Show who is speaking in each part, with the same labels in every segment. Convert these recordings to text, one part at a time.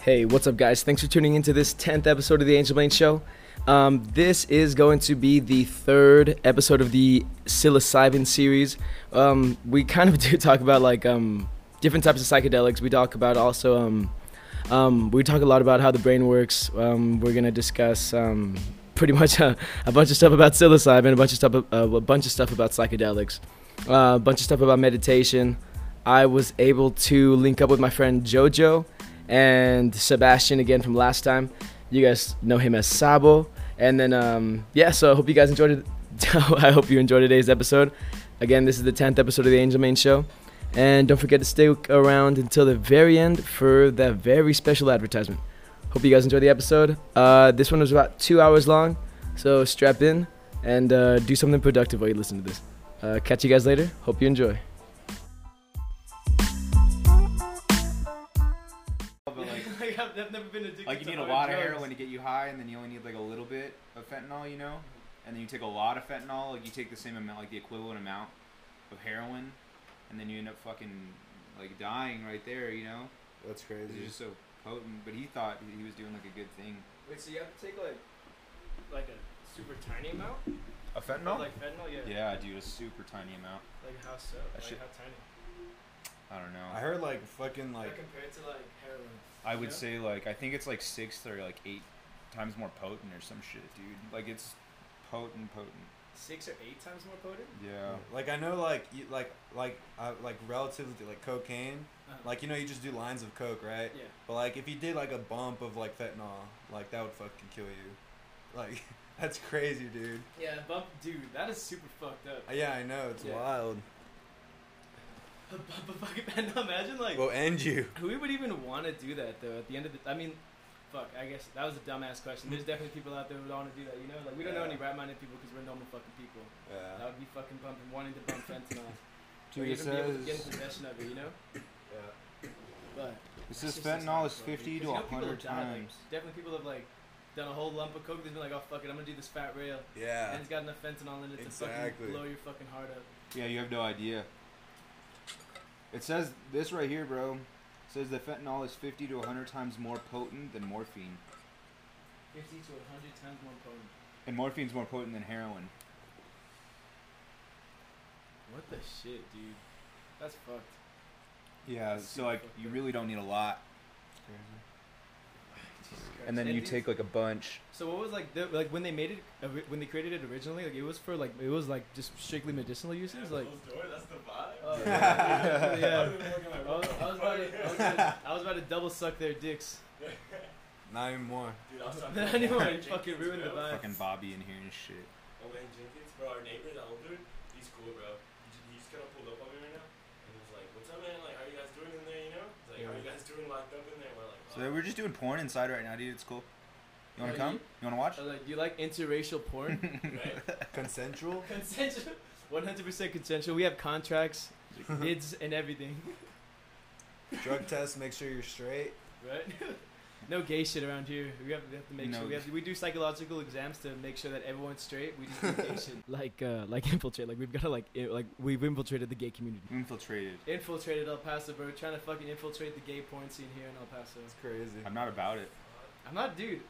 Speaker 1: Hey, what's up, guys? Thanks for tuning into this 10th episode of the Angel Blaine Show. Um, this is going to be the third episode of the psilocybin series. Um, we kind of do talk about like um, different types of psychedelics. We talk about also, um, um, we talk a lot about how the brain works. Um, we're gonna discuss um, pretty much a, a bunch of stuff about psilocybin, a bunch of stuff, uh, a bunch of stuff about psychedelics, uh, a bunch of stuff about meditation. I was able to link up with my friend Jojo and Sebastian again from last time. You guys know him as Sabo. And then, um, yeah, so I hope you guys enjoyed it. I hope you enjoyed today's episode. Again, this is the 10th episode of the Angel Main Show. And don't forget to stay around until the very end for that very special advertisement. Hope you guys enjoyed the episode. Uh, this one was about two hours long, so strap in and uh, do something productive while you listen to this. Uh, catch you guys later. Hope you enjoy. I've never been addicted
Speaker 2: like you need a lot of heroin to get you high, and then you only need like a little bit of fentanyl, you know. And then you take a lot of fentanyl, like you take the same amount, like the equivalent amount of heroin, and then you end up fucking like dying right there, you know.
Speaker 3: That's crazy.
Speaker 2: It's just so potent. But he thought he was doing like a good thing.
Speaker 1: Wait, so you have to take like, like a super tiny amount?
Speaker 2: A fentanyl?
Speaker 1: Like fentanyl, yeah.
Speaker 2: yeah, dude, a super tiny amount.
Speaker 1: Like how so?
Speaker 2: That shit-
Speaker 1: how tiny?
Speaker 2: I don't know.
Speaker 3: I heard like fucking like
Speaker 1: compared to like heroin.
Speaker 2: I would
Speaker 1: Yeah.
Speaker 2: say like I think it's like six or like eight times more potent or some shit, dude. Like it's potent, potent.
Speaker 1: Six or eight times more potent?
Speaker 2: Yeah.
Speaker 3: like I know like you, like like uh, like relatively to like cocaine.
Speaker 1: Uh-huh.
Speaker 3: Like you know you just do lines of coke, right?
Speaker 1: Yeah.
Speaker 3: But like if you did like a bump of like fentanyl, like that would fucking kill you. Like that's crazy, dude.
Speaker 1: Yeah, bump, dude, that is super fucked up.
Speaker 3: Yeah, I know it's
Speaker 1: Yeah.
Speaker 3: wild.
Speaker 1: But, but fucking fentanyl, imagine like
Speaker 3: Will end you.
Speaker 1: who would even want to do that though? At the end of the, I mean, fuck. I guess that was a dumbass question. There's definitely people out there who don't want to do that. You know, like we don't know any right-minded people because we're normal fucking people. Yeah. That
Speaker 3: Yeah.
Speaker 1: would be fucking bumping, wanting to bump fentanyl, or
Speaker 3: Dude, it
Speaker 1: even be able to get in
Speaker 3: says.
Speaker 1: possession of it. You know,
Speaker 3: Yeah.
Speaker 1: but
Speaker 2: This
Speaker 1: That's
Speaker 2: is
Speaker 1: just- that's
Speaker 2: fentanyl
Speaker 1: not
Speaker 2: is
Speaker 1: cool, dude.
Speaker 2: 50
Speaker 1: 'Cause
Speaker 2: to
Speaker 1: you know people
Speaker 2: 100
Speaker 1: have died, like,
Speaker 2: times.
Speaker 1: definitely people have like done a whole lump of coke. They've been like, oh fuck it, I'm gonna do this fat rail,
Speaker 3: Yeah.
Speaker 1: and it's got enough fentanyl in it to fucking blow your fucking heart up.
Speaker 2: Yeah, you have no idea. It says this right here, bro. It says that fentanyl is 50 to 100 times more potent than morphine.
Speaker 1: Fifty to hundred times more potent.
Speaker 2: And morphine's more potent than heroin.
Speaker 1: What the shit, dude? That's fucked.
Speaker 2: Yeah,
Speaker 1: That's
Speaker 2: so like
Speaker 1: fucked
Speaker 2: you really don't need a lot.
Speaker 1: Jesus
Speaker 2: And then
Speaker 1: Christ.
Speaker 2: you
Speaker 1: dude,
Speaker 2: take like a bunch.
Speaker 1: So what was like the, like when they made it uh, when they created it originally like it was for like it was like just strictly medicinal uses like
Speaker 4: That's the vibe.
Speaker 1: Oh,
Speaker 3: Yeah.
Speaker 1: yeah. I was, I, was about to, I, was gonna, I was about to double suck their dicks.
Speaker 3: Not even more.
Speaker 4: Dude, I was talking
Speaker 1: Not
Speaker 4: to
Speaker 1: anymore,
Speaker 4: Lane
Speaker 1: fucking
Speaker 4: Jenkins,
Speaker 1: ruined the vibe.
Speaker 2: Fucking Bobby in here and shit.
Speaker 4: Oh, Lane Jenkins, bro, our neighbor, the older, he's cool, bro. He just, he just kind of pulled up on me right now, and he was like, "What's up, man? Like, how you guys doing in there? You know? He's like, how you guys doing locked up in there?" We're
Speaker 2: So
Speaker 4: "Oh."
Speaker 2: we're just doing porn inside right now, dude. It's cool. You wanna
Speaker 1: Oh,
Speaker 2: come? You wanna watch?
Speaker 1: Oh, like, do you like interracial porn?
Speaker 4: right?
Speaker 3: Consensual.
Speaker 1: consensual, one hundred percent consensual. We have contracts, bids, and everything,
Speaker 3: Drug test. Make sure you're straight.
Speaker 1: right? No gay shit around here. We have, we have to make
Speaker 2: No.
Speaker 1: sure we have to, we do psychological exams to make sure that everyone's straight. We just do gay shit. Like uh, like infiltrate. Like we've got to like i- like we've infiltrated the gay community.
Speaker 2: Infiltrated.
Speaker 1: Infiltrated El Paso, bro. Trying to fucking infiltrate the gay porn scene here in El Paso.
Speaker 3: It's crazy.
Speaker 2: I'm not about it.
Speaker 1: I'm not, dude.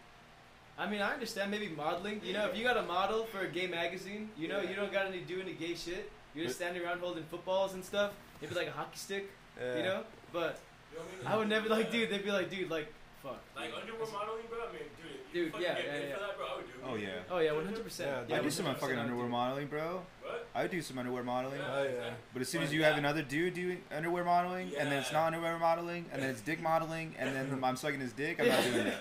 Speaker 1: I mean, I understand maybe modeling. You know, if you got a model for a gay magazine, you know, you don't got any do any gay shit. You're just standing around holding footballs and stuff. Maybe like a hockey stick,
Speaker 3: Yeah.
Speaker 1: you know. But
Speaker 4: You know what
Speaker 1: I would never like, dude. They'd be like, dude, like, fuck.
Speaker 4: Like underwear modeling, bro. I mean, dude, if
Speaker 1: Dude,
Speaker 4: you fucking
Speaker 1: yeah,
Speaker 4: get
Speaker 1: yeah,
Speaker 4: paid
Speaker 1: yeah.
Speaker 4: for that, bro, I would do it.
Speaker 2: Oh yeah.
Speaker 1: Oh yeah, 100. percent
Speaker 3: Yeah,
Speaker 2: I do some fucking underwear modeling, bro.
Speaker 4: What?
Speaker 2: I would do some underwear modeling.
Speaker 4: Yeah.
Speaker 3: Oh yeah.
Speaker 2: But as soon as
Speaker 4: Like
Speaker 2: you have another dude doing underwear modeling, and then it's
Speaker 4: Yeah.
Speaker 2: not underwear modeling, and then it's dick modeling, and then I'm sucking his dick, I'm not doing it.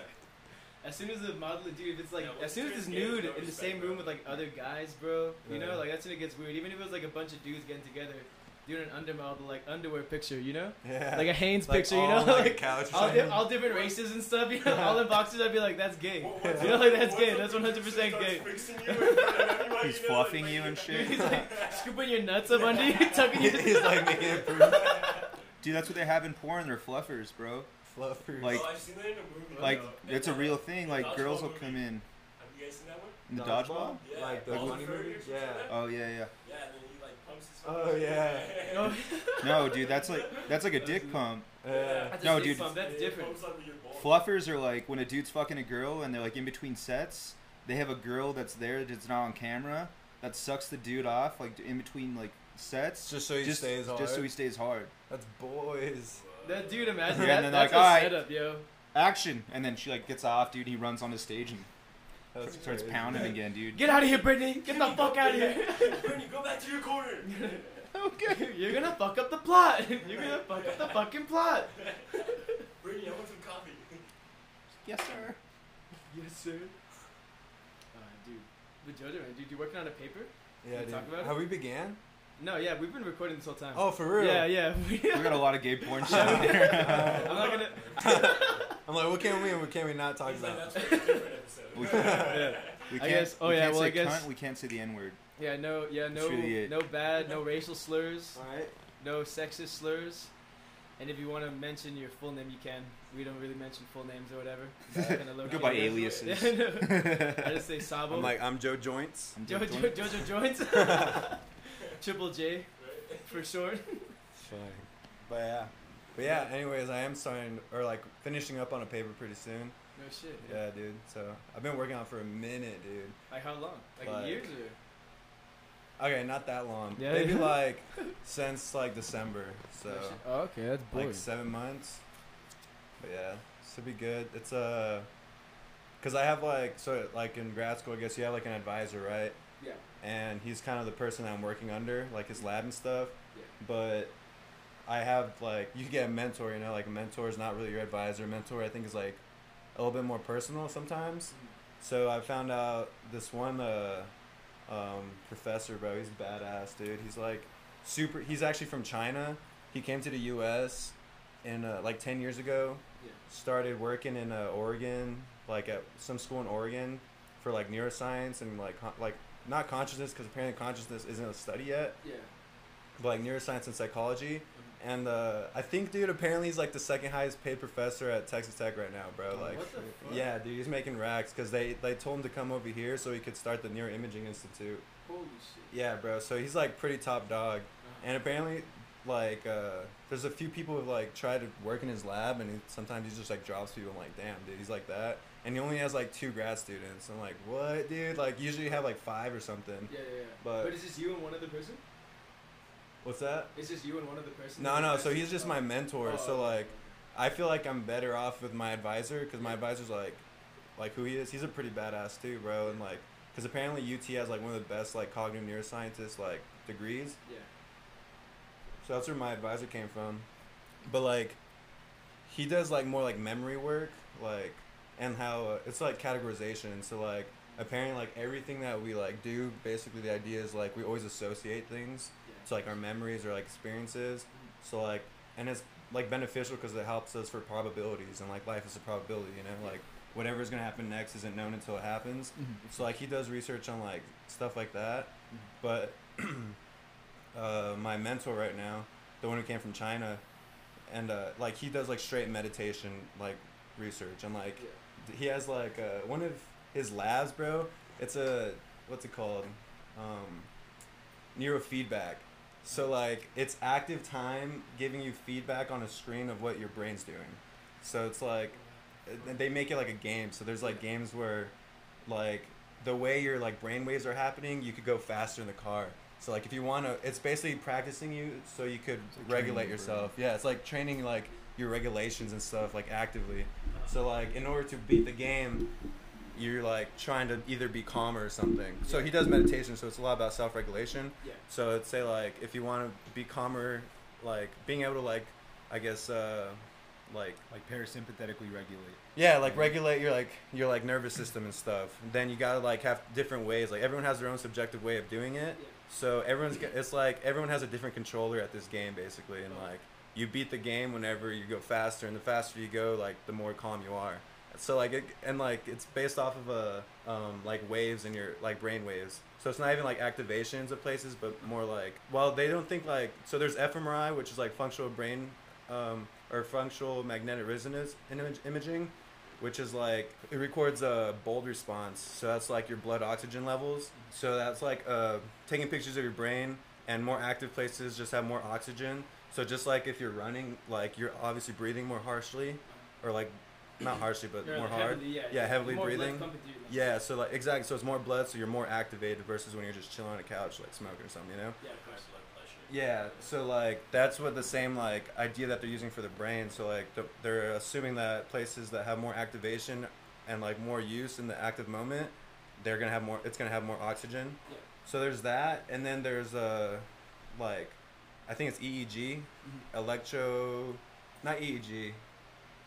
Speaker 1: As soon as the model, dude, if it's like,
Speaker 4: Yeah,
Speaker 1: as soon as
Speaker 4: once
Speaker 1: it's
Speaker 4: it's
Speaker 1: nude
Speaker 4: there's no
Speaker 1: in the same
Speaker 4: bro.
Speaker 1: room with like other guys, bro, you know, like that's when it gets weird. Even if it was like a bunch of dudes getting together, doing an undermodel like underwear picture, you know,
Speaker 3: Yeah.
Speaker 1: like a Hanes
Speaker 3: Like
Speaker 1: picture, you know,
Speaker 3: like,
Speaker 1: like
Speaker 3: couch
Speaker 1: all, di- all different races and stuff, you know, all in boxes. I'd be like, that's gay.
Speaker 4: What- what's
Speaker 1: You know, like that's gay. That's 100%
Speaker 4: he starts
Speaker 1: gay.
Speaker 4: fixing you in everybody,
Speaker 2: He's
Speaker 4: you know, like,
Speaker 2: fluffing you and shit.
Speaker 1: He's like scooping your nuts up under you, tucking you.
Speaker 3: He's like making it proof.
Speaker 2: Dude, that's what they have in porn. They're fluffers, bro.
Speaker 3: Fluffers.
Speaker 2: Like-
Speaker 4: oh, I've seen that in a movie.
Speaker 2: Like,
Speaker 4: bro.
Speaker 2: it's a real thing. Like,
Speaker 4: Dodgeball
Speaker 2: girls will
Speaker 4: movie.
Speaker 2: come in
Speaker 4: Have you guys seen that one?
Speaker 2: in the dodgeball.
Speaker 4: Yeah.
Speaker 3: Like the
Speaker 4: Paul
Speaker 3: funny
Speaker 4: Furry or
Speaker 3: movie? Yeah.
Speaker 2: Oh yeah, yeah.
Speaker 4: Yeah,
Speaker 3: Oh, yeah.
Speaker 1: No,
Speaker 2: No, dude, that's like that's like a dick pump.
Speaker 3: Yeah.
Speaker 1: that's a
Speaker 2: No,
Speaker 1: dick
Speaker 2: dude.
Speaker 1: pump, That's different.
Speaker 4: pumps up your balls.
Speaker 2: fluffers are like when a dude's fucking a girl and they're like in between sets. They have a girl that's there that's not on camera that sucks the dude off like in between like sets.
Speaker 3: Just so he
Speaker 2: just,
Speaker 3: stays hard.
Speaker 2: Just so he stays hard.
Speaker 3: That's boys.
Speaker 5: That dude, imagine
Speaker 2: Yeah,
Speaker 5: that.
Speaker 2: and then
Speaker 5: that's
Speaker 2: like,
Speaker 5: a
Speaker 2: alright.
Speaker 5: setup, yo.
Speaker 2: Action, and then she like gets off, dude. He runs on the stage and
Speaker 3: That's
Speaker 2: starts
Speaker 3: crazy.
Speaker 2: pounding again, dude.
Speaker 5: Get out of here, Brittany! Get the fuck out of here!
Speaker 4: Brittany, go back to your corner.
Speaker 2: okay.
Speaker 5: You're gonna fuck up the plot. You're gonna fuck up the fucking plot.
Speaker 4: Brittany, I want some coffee.
Speaker 2: Yes, sir.
Speaker 5: Yes, sir. Uh, dude, but Jojo, man, dude, you working on a paper?
Speaker 3: Yeah, dude.
Speaker 5: talk about it?
Speaker 3: How we began?
Speaker 5: No, yeah, we've been recording this whole time.
Speaker 3: Oh, for real?
Speaker 5: yeah, yeah.
Speaker 2: We got a lot of gay porn shit on here.
Speaker 5: I'm not gonna.
Speaker 3: I'm like, what can we and what can we not talk
Speaker 4: He's like,
Speaker 3: about?
Speaker 4: that's for a.
Speaker 2: We
Speaker 5: yeah.
Speaker 2: We
Speaker 5: I
Speaker 2: can't,
Speaker 5: guess- oh,
Speaker 2: we
Speaker 5: yeah,
Speaker 2: can't
Speaker 5: well,
Speaker 2: say
Speaker 5: I guess-
Speaker 2: cunt, we can't say the N word.
Speaker 5: Yeah, no, yeah, no,
Speaker 2: really it.
Speaker 5: no bad, no racial slurs,
Speaker 3: Alright.
Speaker 5: no sexist slurs. And if you want to mention your full name, you can. We don't really mention full names or whatever. It's
Speaker 2: We go by aliases.
Speaker 5: Yeah, I. I just say Sabo.
Speaker 3: I'm like, I'm Joe Joints.
Speaker 2: I'm
Speaker 5: Jo-
Speaker 2: just
Speaker 5: Jo- Jojo Joints. Triple J for short.
Speaker 3: Fine. But yeah. But yeah, anyways, I am starting, or like finishing up on a paper pretty soon.
Speaker 5: No shit.
Speaker 3: Yeah, dude. So I've been working on it for a minute, dude.
Speaker 5: Like how long? Like,
Speaker 3: Like-
Speaker 5: years or?
Speaker 3: Okay, not that long.
Speaker 5: Yeah,
Speaker 3: Maybe
Speaker 5: yeah.
Speaker 3: like since like December. So
Speaker 5: No. Oh, okay, that's
Speaker 3: like seven months. But yeah, should be good. It's uh, cause I have like so like in grad school, I guess you have like an advisor, right?
Speaker 5: Yeah.
Speaker 3: And he's kind of the person I'm working under, like his lab and stuff.
Speaker 5: Yeah.
Speaker 3: But I have like you get a mentor, you know, like a mentor is not really your advisor. A mentor I think is like a little bit more personal sometimes. So I found out this one uh, um, professor, bro. He's a badass, dude. He's like super. He's actually from China. He came to the U.S. in uh, like ten years ago.
Speaker 5: Yeah.
Speaker 3: Started working in uh, Oregon, like at some school in Oregon, for like neuroscience and like like not consciousness because apparently consciousness isn't a study yet,
Speaker 5: Yeah.
Speaker 3: but like neuroscience and psychology. And uh, I think, dude, apparently he's like the second highest paid professor at Texas Tech right now, bro.
Speaker 5: Oh,
Speaker 3: Like,
Speaker 5: what the fuck?
Speaker 3: yeah, dude, he's making racks because they they told him to come over here so he could start the Neuroimaging Institute.
Speaker 5: Holy shit.
Speaker 3: Yeah, bro. So he's like pretty top dog,
Speaker 5: Uh-huh.
Speaker 3: and apparently, like, uh, there's a few people who like try to work in his lab, and he, sometimes he just like drops people. I'm like, damn, dude, he's like that, and he only has like two grad students. I'm like, what, dude? Like, usually you have like five or something.
Speaker 5: Yeah, yeah, yeah.
Speaker 3: But-
Speaker 5: but is this you and one other person?
Speaker 3: What's that?
Speaker 5: Is this you and one other person?
Speaker 3: No, no. So he's just oh. my mentor.
Speaker 5: Oh,
Speaker 3: so
Speaker 5: okay,
Speaker 3: like. I feel like I'm better off with my advisor because my advisor's like, like who he is. He's a pretty badass too, bro. And like, because apparently UT has like one of the best like cognitive neuroscientists like degrees.
Speaker 5: Yeah.
Speaker 3: So that's where my advisor came from. But like, he does like more like memory work, like, and how uh, it's like categorization. So like, apparently like everything that we like do, basically the idea is like we always associate things.
Speaker 5: Yeah.
Speaker 3: So like our memories or like experiences. So like, and it's like beneficial because it helps us for probabilities and like life is a probability. You know, like whatever's gonna happen next isn't known until it happens. So like he does research on like stuff like that, but uh, my mentor right now, the one who came from China, and uh, like he does like straight meditation like research and like
Speaker 5: Yeah.
Speaker 3: He has like uh, one of his labs, bro. It's a what's it called, um, neurofeedback. So like it's active time giving you feedback on a screen of what your brain's doing. So it's like they make it like a game. So there's like games where like the way your like brain waves are happening, you could go faster in the car. So like if you want to, it's basically practicing you so you could
Speaker 2: like
Speaker 3: regulate yourself. Yeah, it's like training like your regulations and stuff like actively. So like in order to beat the game, you're like trying to either be calmer or something. So he does meditation, so it's a lot about self-regulation.
Speaker 5: Yeah.
Speaker 3: So it's say like if you want to be calmer, like being able to like, I guess uh, like
Speaker 2: Like parasympathetically regulate.
Speaker 3: yeah, like regulate your like your like nervous system and stuff. Then you gotta like have different ways. Like everyone has their own subjective way of doing it.
Speaker 5: Yeah.
Speaker 3: So everyone's it's like everyone has a different controller at this game basically, and like you beat the game whenever you go faster, and the faster you go, like the more calm you are. So like it, and like it's based off of a um, like waves in your like brain waves. So it's not even like activations of places, but more like well they don't think like so there's fMRI which is like functional brain um, or functional magnetic resonance image, imaging, which is like it records a BOLD response. So that's like your blood oxygen levels. So that's like uh, taking pictures of your brain, and more active places just have more oxygen. So just like if you're running, like you're obviously breathing more harshly, or like not harshly, but
Speaker 1: You're
Speaker 3: more
Speaker 1: like
Speaker 3: hard.
Speaker 1: heavily, yeah,
Speaker 3: Yeah, heavily breathing.
Speaker 1: pumping through your.
Speaker 3: Yeah, so like exactly, so it's more blood, so you're more activated versus when you're just chilling on a couch like smoking or something, you know?
Speaker 1: Yeah, of course.
Speaker 4: blood pressure.
Speaker 3: Yeah, so like that's what the same like idea that they're using for the brain. So like the, they're assuming that places that have more activation and like more use in the active moment, they're gonna have more. It's gonna have more oxygen.
Speaker 1: Yeah.
Speaker 3: So there's that, and then there's uh, like, I think it's EEG,
Speaker 1: Mhm.
Speaker 3: electro, not EEG.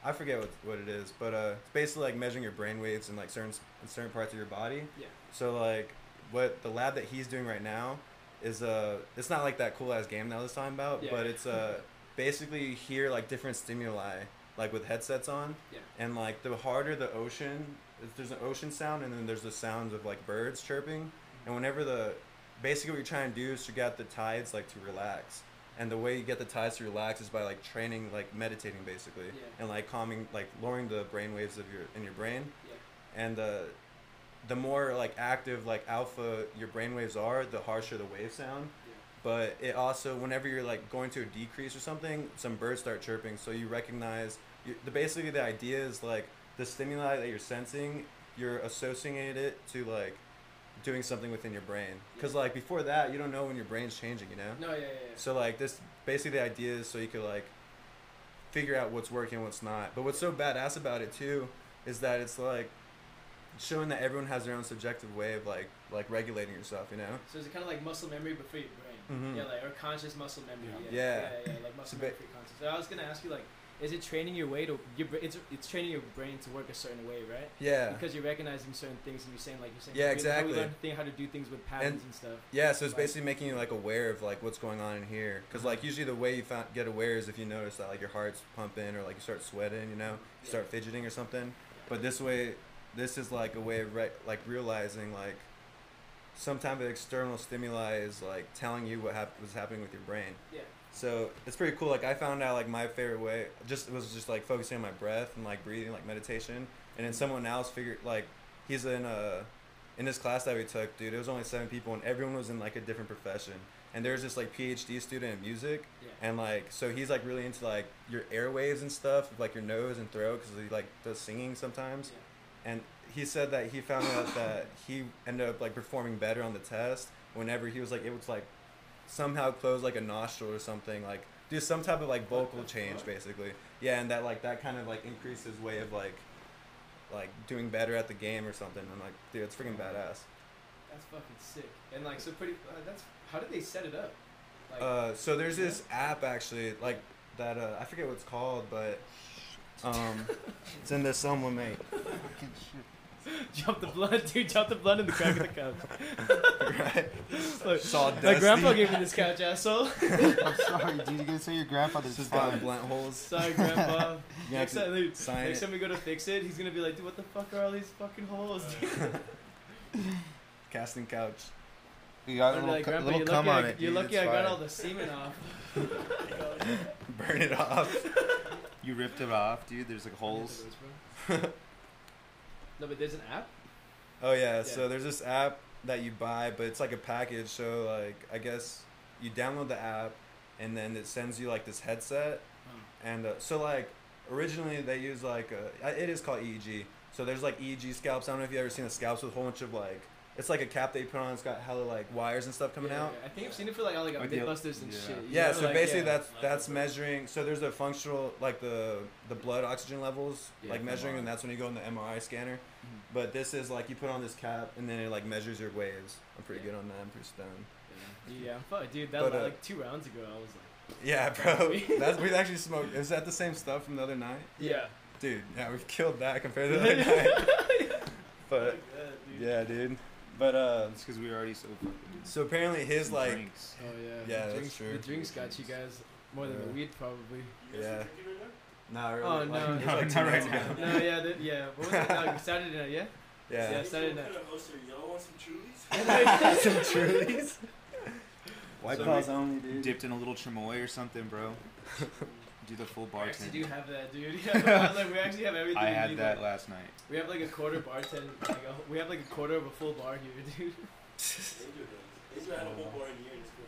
Speaker 3: I forget what, what it is, but uh, it's basically like measuring your brain waves in like certain in certain parts of your body.
Speaker 1: Yeah.
Speaker 3: So like, what the lab that he's doing right now is uh, it's not like that cool ass game that I was talking about,
Speaker 1: Yeah.
Speaker 3: but it's uh, basically you hear like different stimuli like with headsets on,
Speaker 1: Yeah.
Speaker 3: and like the harder the ocean, if there's an ocean sound, and then there's the sounds of like birds chirping, and whenever the basically what you're trying to do is to get the tides like to relax. And the way you get the ties to relax is by like training, like meditating, basically,
Speaker 1: Yeah.
Speaker 3: and like calming, like lowering the brain waves of your in your brain
Speaker 1: Yeah.
Speaker 3: and uh, the more like active like alpha your brain waves are the harsher the wave sound
Speaker 1: Yeah.
Speaker 3: but it also whenever you're like going to a decrease or something some birds start chirping so you recognize you, the basically the idea is like the stimuli that you're sensing you're associating it to like doing something within your brain because like before that you don't know when your brain's changing you know
Speaker 1: No, yeah, yeah, yeah.
Speaker 3: so like this basically the idea is so you could like figure out what's working, and what's not. But what's so badass about it too is that it's like showing that everyone has their own subjective way of like like regulating yourself, you know?
Speaker 1: So is it kind of like muscle memory but for your brain?
Speaker 3: Mhm.
Speaker 1: Yeah, like or conscious muscle memory.
Speaker 4: Yeah.
Speaker 1: Yeah,
Speaker 3: Yeah.
Speaker 1: yeah, yeah, like muscle
Speaker 3: So
Speaker 1: memory
Speaker 3: ba-
Speaker 1: for conscious. So I was gonna ask you like, is it training your way to your it's it's training your brain to work a certain way, right?
Speaker 3: Yeah.
Speaker 1: Because you're recognizing certain things and you're saying like you're saying
Speaker 3: Yeah,
Speaker 1: how we- how
Speaker 3: exactly.
Speaker 1: we learn think how to do things with patterns and, stuff.
Speaker 3: Yeah, so it's
Speaker 1: Like-
Speaker 3: basically making you like aware of like what's going on in here. Cause like usually the way you found, get aware is if you notice that like your heart's pumping or like you start sweating, you know, you
Speaker 1: Yeah.
Speaker 3: start fidgeting or something. But this way, this is like a way of re- like realizing like some type of external stimuli is like telling you what hap- was happening with your brain.
Speaker 1: Yeah.
Speaker 3: So it's pretty cool. Like I found out like my favorite way just it was just like focusing on my breath and like breathing, like meditation. And then someone else figured like he's in a in this class that we took, dude. It was only seven people, and everyone was in like a different profession. And there's this like PhD student in music,
Speaker 1: Yeah.
Speaker 3: and like so he's like really into like your airwaves and stuff, like your nose and throat, because he like does singing sometimes. And he said that he found out that he ended up like performing better on the test whenever he was like able to like somehow close like a nostril or something, like do some type of like vocal change basically. Yeah, and that like that kind of like increases way of like like doing better at the game or something. I'm like, dude, it's freaking badass.
Speaker 1: That's fucking sick. And like so pretty. Uh, that's how did they set it up? Like,
Speaker 3: Uh, so there's this app actually, like that. Uh, I forget what it's called, but um, it's in this someone mate.
Speaker 1: jump the blood, dude. Jump the blood in the crack of the couch.
Speaker 3: right?
Speaker 1: Look,
Speaker 3: Saw
Speaker 1: my grandpa gave me this couch, asshole.
Speaker 6: I'm sorry, dude. You're gonna say your grandfather's
Speaker 3: It's just got
Speaker 6: fine.
Speaker 3: blunt holes.
Speaker 1: Sorry, grandpa.
Speaker 3: You
Speaker 1: next,
Speaker 3: have to
Speaker 1: time, dude,
Speaker 3: sign
Speaker 1: next
Speaker 3: it.
Speaker 1: time we go to fix it, he's gonna be like, dude, what the fuck are all these fucking holes? dude?"
Speaker 3: Casting couch.
Speaker 6: You got a
Speaker 1: I'd be
Speaker 6: little,
Speaker 1: like,
Speaker 6: cu-
Speaker 1: grandpa,
Speaker 6: little
Speaker 1: you're
Speaker 6: cum
Speaker 1: lucky,
Speaker 6: on
Speaker 1: I,
Speaker 6: it.
Speaker 1: you're
Speaker 6: dude,
Speaker 1: lucky I got
Speaker 6: fine.
Speaker 1: all the semen off.
Speaker 3: Burn it off.
Speaker 2: You ripped it off, dude. There's like holes.
Speaker 1: No, but there's an app.
Speaker 3: Oh yeah,
Speaker 1: Yeah.
Speaker 3: so there's this app that you buy, but it's like a package. So like I guess you download the app, and then it sends you like this headset, and uh, so like originally they use like a, uh, it is called EEG. So there's like EEG scalps. I don't know if you have ever seen the scalps with a whole bunch of like it's like a cap that they put on. It's got hella like wires and stuff coming
Speaker 1: Yeah,
Speaker 3: out.
Speaker 1: yeah. I think I've seen it for like all like
Speaker 2: Like the-
Speaker 1: Mythbusters and
Speaker 2: yeah.
Speaker 1: shit. you
Speaker 3: Yeah,
Speaker 1: know,
Speaker 3: so
Speaker 1: like,
Speaker 3: basically
Speaker 1: yeah.
Speaker 3: that's that's measuring. So there's a functional like the the blood oxygen levels,
Speaker 1: Yeah,
Speaker 3: like measuring, and that's when you go in the MRI scanner.
Speaker 1: Mhm.
Speaker 3: But this is like you put on this cap and then it like measures your waves. I'm pretty
Speaker 1: Yeah.
Speaker 3: good on that. I'm pretty stoned.
Speaker 1: Yeah, fuck, dude. That
Speaker 3: But,
Speaker 1: was
Speaker 3: uh,
Speaker 1: like two rounds ago. I was like,
Speaker 3: Yeah, bro. That's we actually smoked. Is that the same stuff from the other night,
Speaker 1: yeah.
Speaker 3: dude? Yeah, we've killed that compared to the other night. But yeah, dude. But uh,
Speaker 2: It's because we were already so fucking.
Speaker 3: so apparently his like
Speaker 2: drinks.
Speaker 1: Oh yeah.
Speaker 3: Yeah,
Speaker 1: the
Speaker 3: that's
Speaker 1: drinks,
Speaker 3: true.
Speaker 1: The drinks got you guys more than the weed probably.
Speaker 4: You guys
Speaker 3: Yeah.
Speaker 4: Are drinking right now?
Speaker 3: not really.
Speaker 1: Oh, no,
Speaker 3: it was
Speaker 2: no,
Speaker 3: like
Speaker 2: not right now.
Speaker 1: no, yeah, that, yeah. What was it? No, Saturday night, yeah.
Speaker 3: Yeah.
Speaker 1: Yeah, Saturday night.
Speaker 4: kind of host are you? Y'all want some Trulies?
Speaker 3: Some Trulies. White
Speaker 2: So
Speaker 3: Claws
Speaker 2: we
Speaker 3: only, dude.
Speaker 2: Dipped in a little chamoy or something, bro. Do the full
Speaker 1: We actually
Speaker 2: bartend.
Speaker 1: do have that, dude. Yeah, like, we actually have everything.
Speaker 2: I had
Speaker 1: need,
Speaker 2: that
Speaker 1: like-
Speaker 2: last night.
Speaker 1: We have like a quarter bartend. Like a, we have like a quarter of a full bar here, dude.
Speaker 4: Angel does. Angel had a whole bar in here in his quarantine.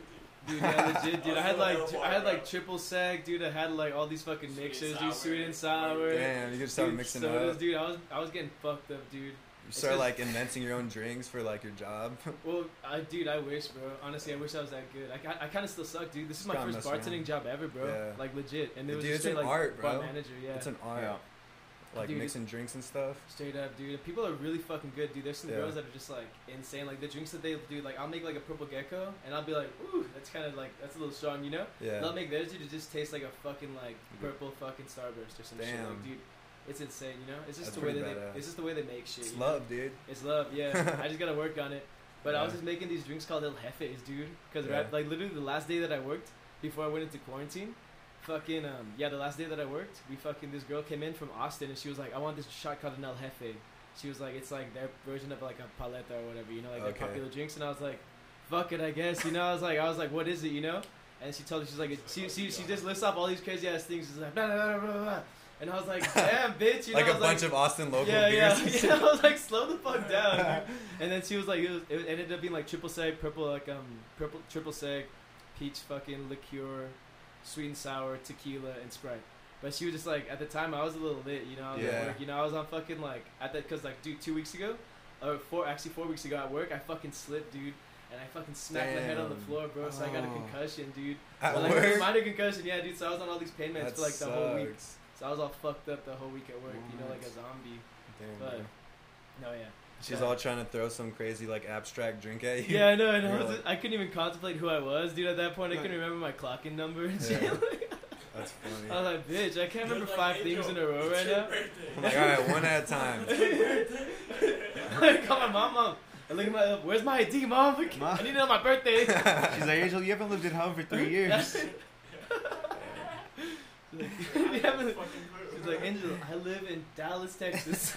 Speaker 1: Dude, yeah, legit, dude. I had like,
Speaker 4: Little
Speaker 1: I had like triple sec, dude. I had like all these fucking
Speaker 4: Sweet and
Speaker 1: mixers, dude. Sweet and sour.
Speaker 3: Damn, you just start
Speaker 1: dude,
Speaker 3: mixing
Speaker 1: sodas,
Speaker 3: up.
Speaker 1: dude. I was, I was getting fucked up, dude.
Speaker 3: You start like inventing your own drinks for like your job.
Speaker 1: Well, I, dude, I wish, bro. Honestly, I wish I was that good. I, I, kind of still suck, dude. This is my
Speaker 3: Gotta
Speaker 1: first bartending
Speaker 3: around.
Speaker 1: job ever, bro.
Speaker 3: Yeah.
Speaker 1: Like legit, and it was
Speaker 3: Dude,
Speaker 1: just
Speaker 3: it's
Speaker 1: straight,
Speaker 3: an
Speaker 1: like
Speaker 3: art,
Speaker 1: bar
Speaker 3: bro.
Speaker 1: manager, yeah.
Speaker 3: It's an art.
Speaker 2: Yeah.
Speaker 3: Like
Speaker 1: Dude,
Speaker 3: mixing drinks and stuff.
Speaker 1: Straight up, dude. People are really fucking good, dude. There's some
Speaker 3: Yeah.
Speaker 1: girls that are just like insane. Like the drinks that they do, like I'll make like a purple gecko, and I'll be like, ooh, that's kind of like that's a little strong, you know.
Speaker 3: Yeah.
Speaker 1: They'll make theirs, dude, to just taste like a fucking like purple fucking starburst or some shit.
Speaker 3: Damn.
Speaker 1: Like, dude, it's insane, you know. It's just
Speaker 3: That's
Speaker 1: the way that they, it's just the way they make shit.
Speaker 3: It's
Speaker 1: you know?
Speaker 3: love, dude.
Speaker 1: It's love, yeah. I just gotta work on it. But I was just making these drinks called El Jefes, dude. Because
Speaker 3: Yeah.
Speaker 1: like literally the last day that I worked before I went into quarantine, fucking um yeah, the last day that I worked, we fucking this girl came in from Austin and she was like, I want this shot called an El Jefe. She was like, it's like their version of like a paleta or whatever, you know, like
Speaker 3: Okay.
Speaker 1: their popular drinks. And I was like, fuck it, I guess. You know, I was like, I was like, what is it, you know? And she told me she's like, she she, she just lists off all these crazy ass things. She's like, blah, blah, blah, blah, blah. and I was like, damn, bitch, you know,
Speaker 3: like
Speaker 1: I
Speaker 3: a
Speaker 1: was
Speaker 3: bunch of Austin local
Speaker 1: yeah,
Speaker 3: beers.
Speaker 1: yeah, yeah. I was like, slow the fuck down. dude. and then she was like, it, was, it ended up being like triple sec, purple like um, purple triple sec, peach fucking liqueur, sweet and sour, tequila, and sprite. But she was just like, at the time, I was a little lit, you know. I was
Speaker 3: Yeah.
Speaker 1: at work, you know, I was on fucking like at that because like, dude, two weeks ago, or four actually four weeks ago at work, I fucking slipped, dude. And I fucking smacked my head on the floor, bro. So I got a
Speaker 3: Oh.
Speaker 1: concussion, dude.
Speaker 3: At
Speaker 1: Well, like,
Speaker 3: work?
Speaker 1: minor concussion, yeah, dude. So I was on all these pain meds
Speaker 3: That
Speaker 1: for like the whole week.
Speaker 3: sucks.
Speaker 1: So I was all fucked up the whole week at work, you know, like a zombie.
Speaker 3: Damn,
Speaker 1: But
Speaker 3: bro.
Speaker 1: no, yeah.
Speaker 3: She's
Speaker 1: Yeah.
Speaker 3: all trying to throw some crazy like abstract drink at you.
Speaker 1: Yeah, I know, and I,
Speaker 3: You're
Speaker 1: was,
Speaker 3: like-
Speaker 1: I couldn't even contemplate who I was, dude. At that point, I couldn't remember my clocking number and shit.
Speaker 3: Yeah. That's funny.
Speaker 1: I was like, bitch, I can't remember
Speaker 4: like,
Speaker 1: five
Speaker 4: "Hey,
Speaker 1: things in a row right now.
Speaker 3: I'm like, all right, one at a time.
Speaker 1: I call my mom, mom. I look at my, where's my ID, mom?
Speaker 6: Mom.
Speaker 1: I need to know my birthday.
Speaker 6: She's like, Angel, you haven't lived at home for three years.
Speaker 1: You haven't-
Speaker 4: Fucking clue.
Speaker 1: She's like, Angel, I live in Dallas, Texas.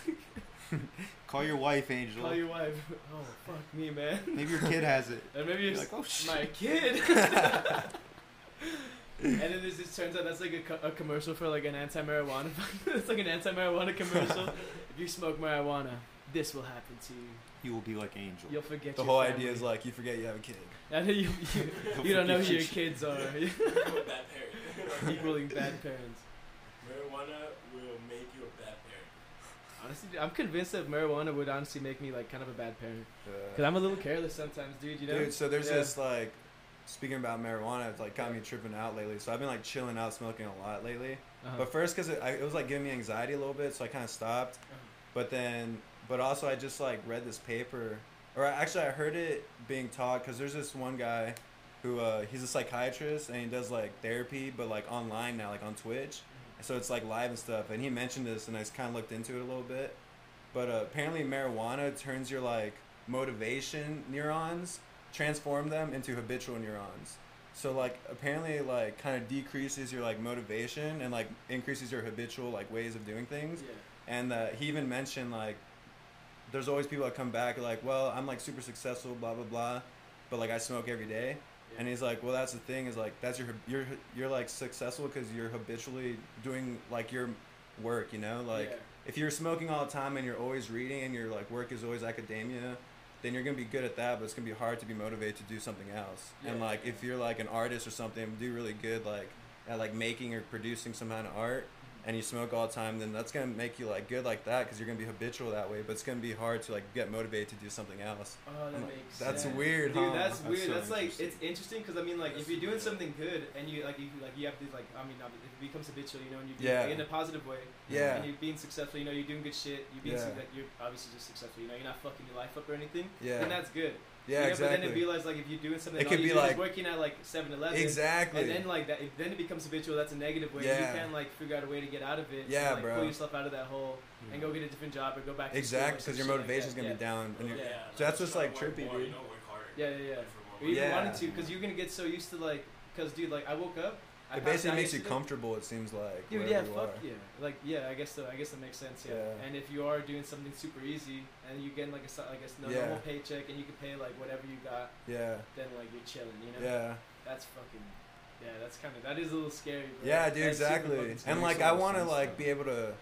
Speaker 6: Call your wife, Angel.
Speaker 1: Call your wife. Oh, fuck me, man.
Speaker 6: Maybe your kid has it.
Speaker 1: And maybe
Speaker 6: You're
Speaker 1: it's
Speaker 6: like, oh shit.
Speaker 1: my kid. and then this just turns out that's like a, co- a commercial for like an anti-marijuana. it's like an anti-marijuana commercial. if you smoke marijuana, this will happen to you.
Speaker 6: You will be like Angel.
Speaker 1: You'll forget
Speaker 3: The
Speaker 1: your
Speaker 3: whole
Speaker 1: family.
Speaker 3: idea is like you forget you have a kid.
Speaker 1: And you, you, you don't know who your kids are.
Speaker 4: You're a bad parent.
Speaker 1: Equaling bad parents.
Speaker 4: Marijuana will make you a bad parent.
Speaker 1: Honestly, dude, I'm convinced that marijuana would honestly make me like kind of a bad parent.
Speaker 3: Uh,
Speaker 1: Cause I'm a little careless sometimes, dude. You know.
Speaker 3: Dude, so there's
Speaker 1: Yeah.
Speaker 3: this like speaking about marijuana, it's like got me tripping out lately. So I've been like chilling out, smoking a lot lately.
Speaker 1: Uh-huh.
Speaker 3: But first, cause it, I, it was like giving me anxiety a little bit, so I kind of stopped.
Speaker 1: Uh-huh.
Speaker 3: But then, but also I just like read this paper, or actually I heard it being taught because there's this one guy who uh, he's a psychiatrist and he does like therapy, but like online now, like on Twitch. So it's like live and stuff. And he mentioned this, and I just kind of looked into it a little bit. But uh, apparently, marijuana turns your like motivation neurons, transform them into habitual neurons. So like apparently like kind of decreases your like motivation and like increases your habitual like ways of doing things.
Speaker 1: yeah.
Speaker 3: And uh, he even mentioned like there's always people that come back like, well, I'm like super successful, blah blah blah, but like I smoke every day.
Speaker 1: Yeah.
Speaker 3: And he's like, well, that's the thing is like that's your you're you're like successful because you're habitually doing like your work, you know, like
Speaker 1: Yeah.
Speaker 3: if you're smoking all the time and you're always reading and your like work is always academia, then you're gonna be good at that, but it's gonna be hard to be motivated to do something else. And like if you're like an artist or something, do really good like at like making or producing some kind of art, and you smoke all the time, then that's gonna make you like good like that because you're gonna be habitual that way. But it's gonna be hard to like get motivated to do something else.
Speaker 1: Oh, that
Speaker 3: like,
Speaker 1: makes
Speaker 3: that's
Speaker 1: sense.
Speaker 3: weird,
Speaker 1: dude.
Speaker 3: huh?
Speaker 1: That's,
Speaker 6: That's
Speaker 1: weird.
Speaker 6: so
Speaker 1: that's like it's interesting because I mean, like, if you're doing something good and you like you like you have to like I mean, it becomes habitual, you know, and you do
Speaker 3: Yeah.
Speaker 1: like, in a positive way.
Speaker 3: Yeah.
Speaker 1: And you're being successful, you know, you're doing good shit. You're being
Speaker 3: Yeah.
Speaker 1: su- you're obviously just successful. You know, you're not fucking your life up or anything.
Speaker 3: Yeah.
Speaker 1: Then that's good.
Speaker 3: Yeah,
Speaker 1: you know,
Speaker 3: exactly.
Speaker 1: But then it realize like if you're doing something,
Speaker 3: It
Speaker 1: all
Speaker 3: could
Speaker 1: you
Speaker 3: be like-
Speaker 1: working at like 7-Eleven.
Speaker 3: exactly.
Speaker 1: And then like that, then it becomes habitual. That's a negative way.
Speaker 3: Yeah.
Speaker 1: You can like figure out a way to get out of it.
Speaker 3: Yeah,
Speaker 1: and, like,
Speaker 3: bro.
Speaker 1: Pull yourself out of that hole and go hmm. get a different job or go back. To
Speaker 3: exactly,
Speaker 1: because
Speaker 3: because your motivation's gonna be down. And you're,
Speaker 1: Yeah.
Speaker 3: So that's what's, like,
Speaker 4: Work
Speaker 3: trippy,
Speaker 4: more,
Speaker 3: dude.
Speaker 4: You know, work harder.
Speaker 1: Yeah, yeah, yeah.
Speaker 4: For
Speaker 1: Or
Speaker 4: more
Speaker 1: even
Speaker 3: Yeah.
Speaker 1: wanted to, because you're gonna get so used to like, because dude, like I woke up. I
Speaker 3: it basically makes you comfortable. It seems like.
Speaker 1: Dude, yeah, fuck
Speaker 3: are.
Speaker 1: yeah. Like, yeah, I guess so. I guess that makes sense. Yeah.
Speaker 3: Yeah.
Speaker 1: And if you are doing something super easy and you get like a, guess no
Speaker 3: Yeah.
Speaker 1: normal paycheck and you can pay like whatever you got,
Speaker 3: Yeah,
Speaker 1: then like you're chilling. You know.
Speaker 3: yeah.
Speaker 1: That's fucking. Yeah, that's kind of that is a little scary. Bro.
Speaker 3: Yeah, dude,
Speaker 1: That's
Speaker 3: exactly. And like,
Speaker 6: a
Speaker 3: I want to like
Speaker 6: though.
Speaker 3: be able to,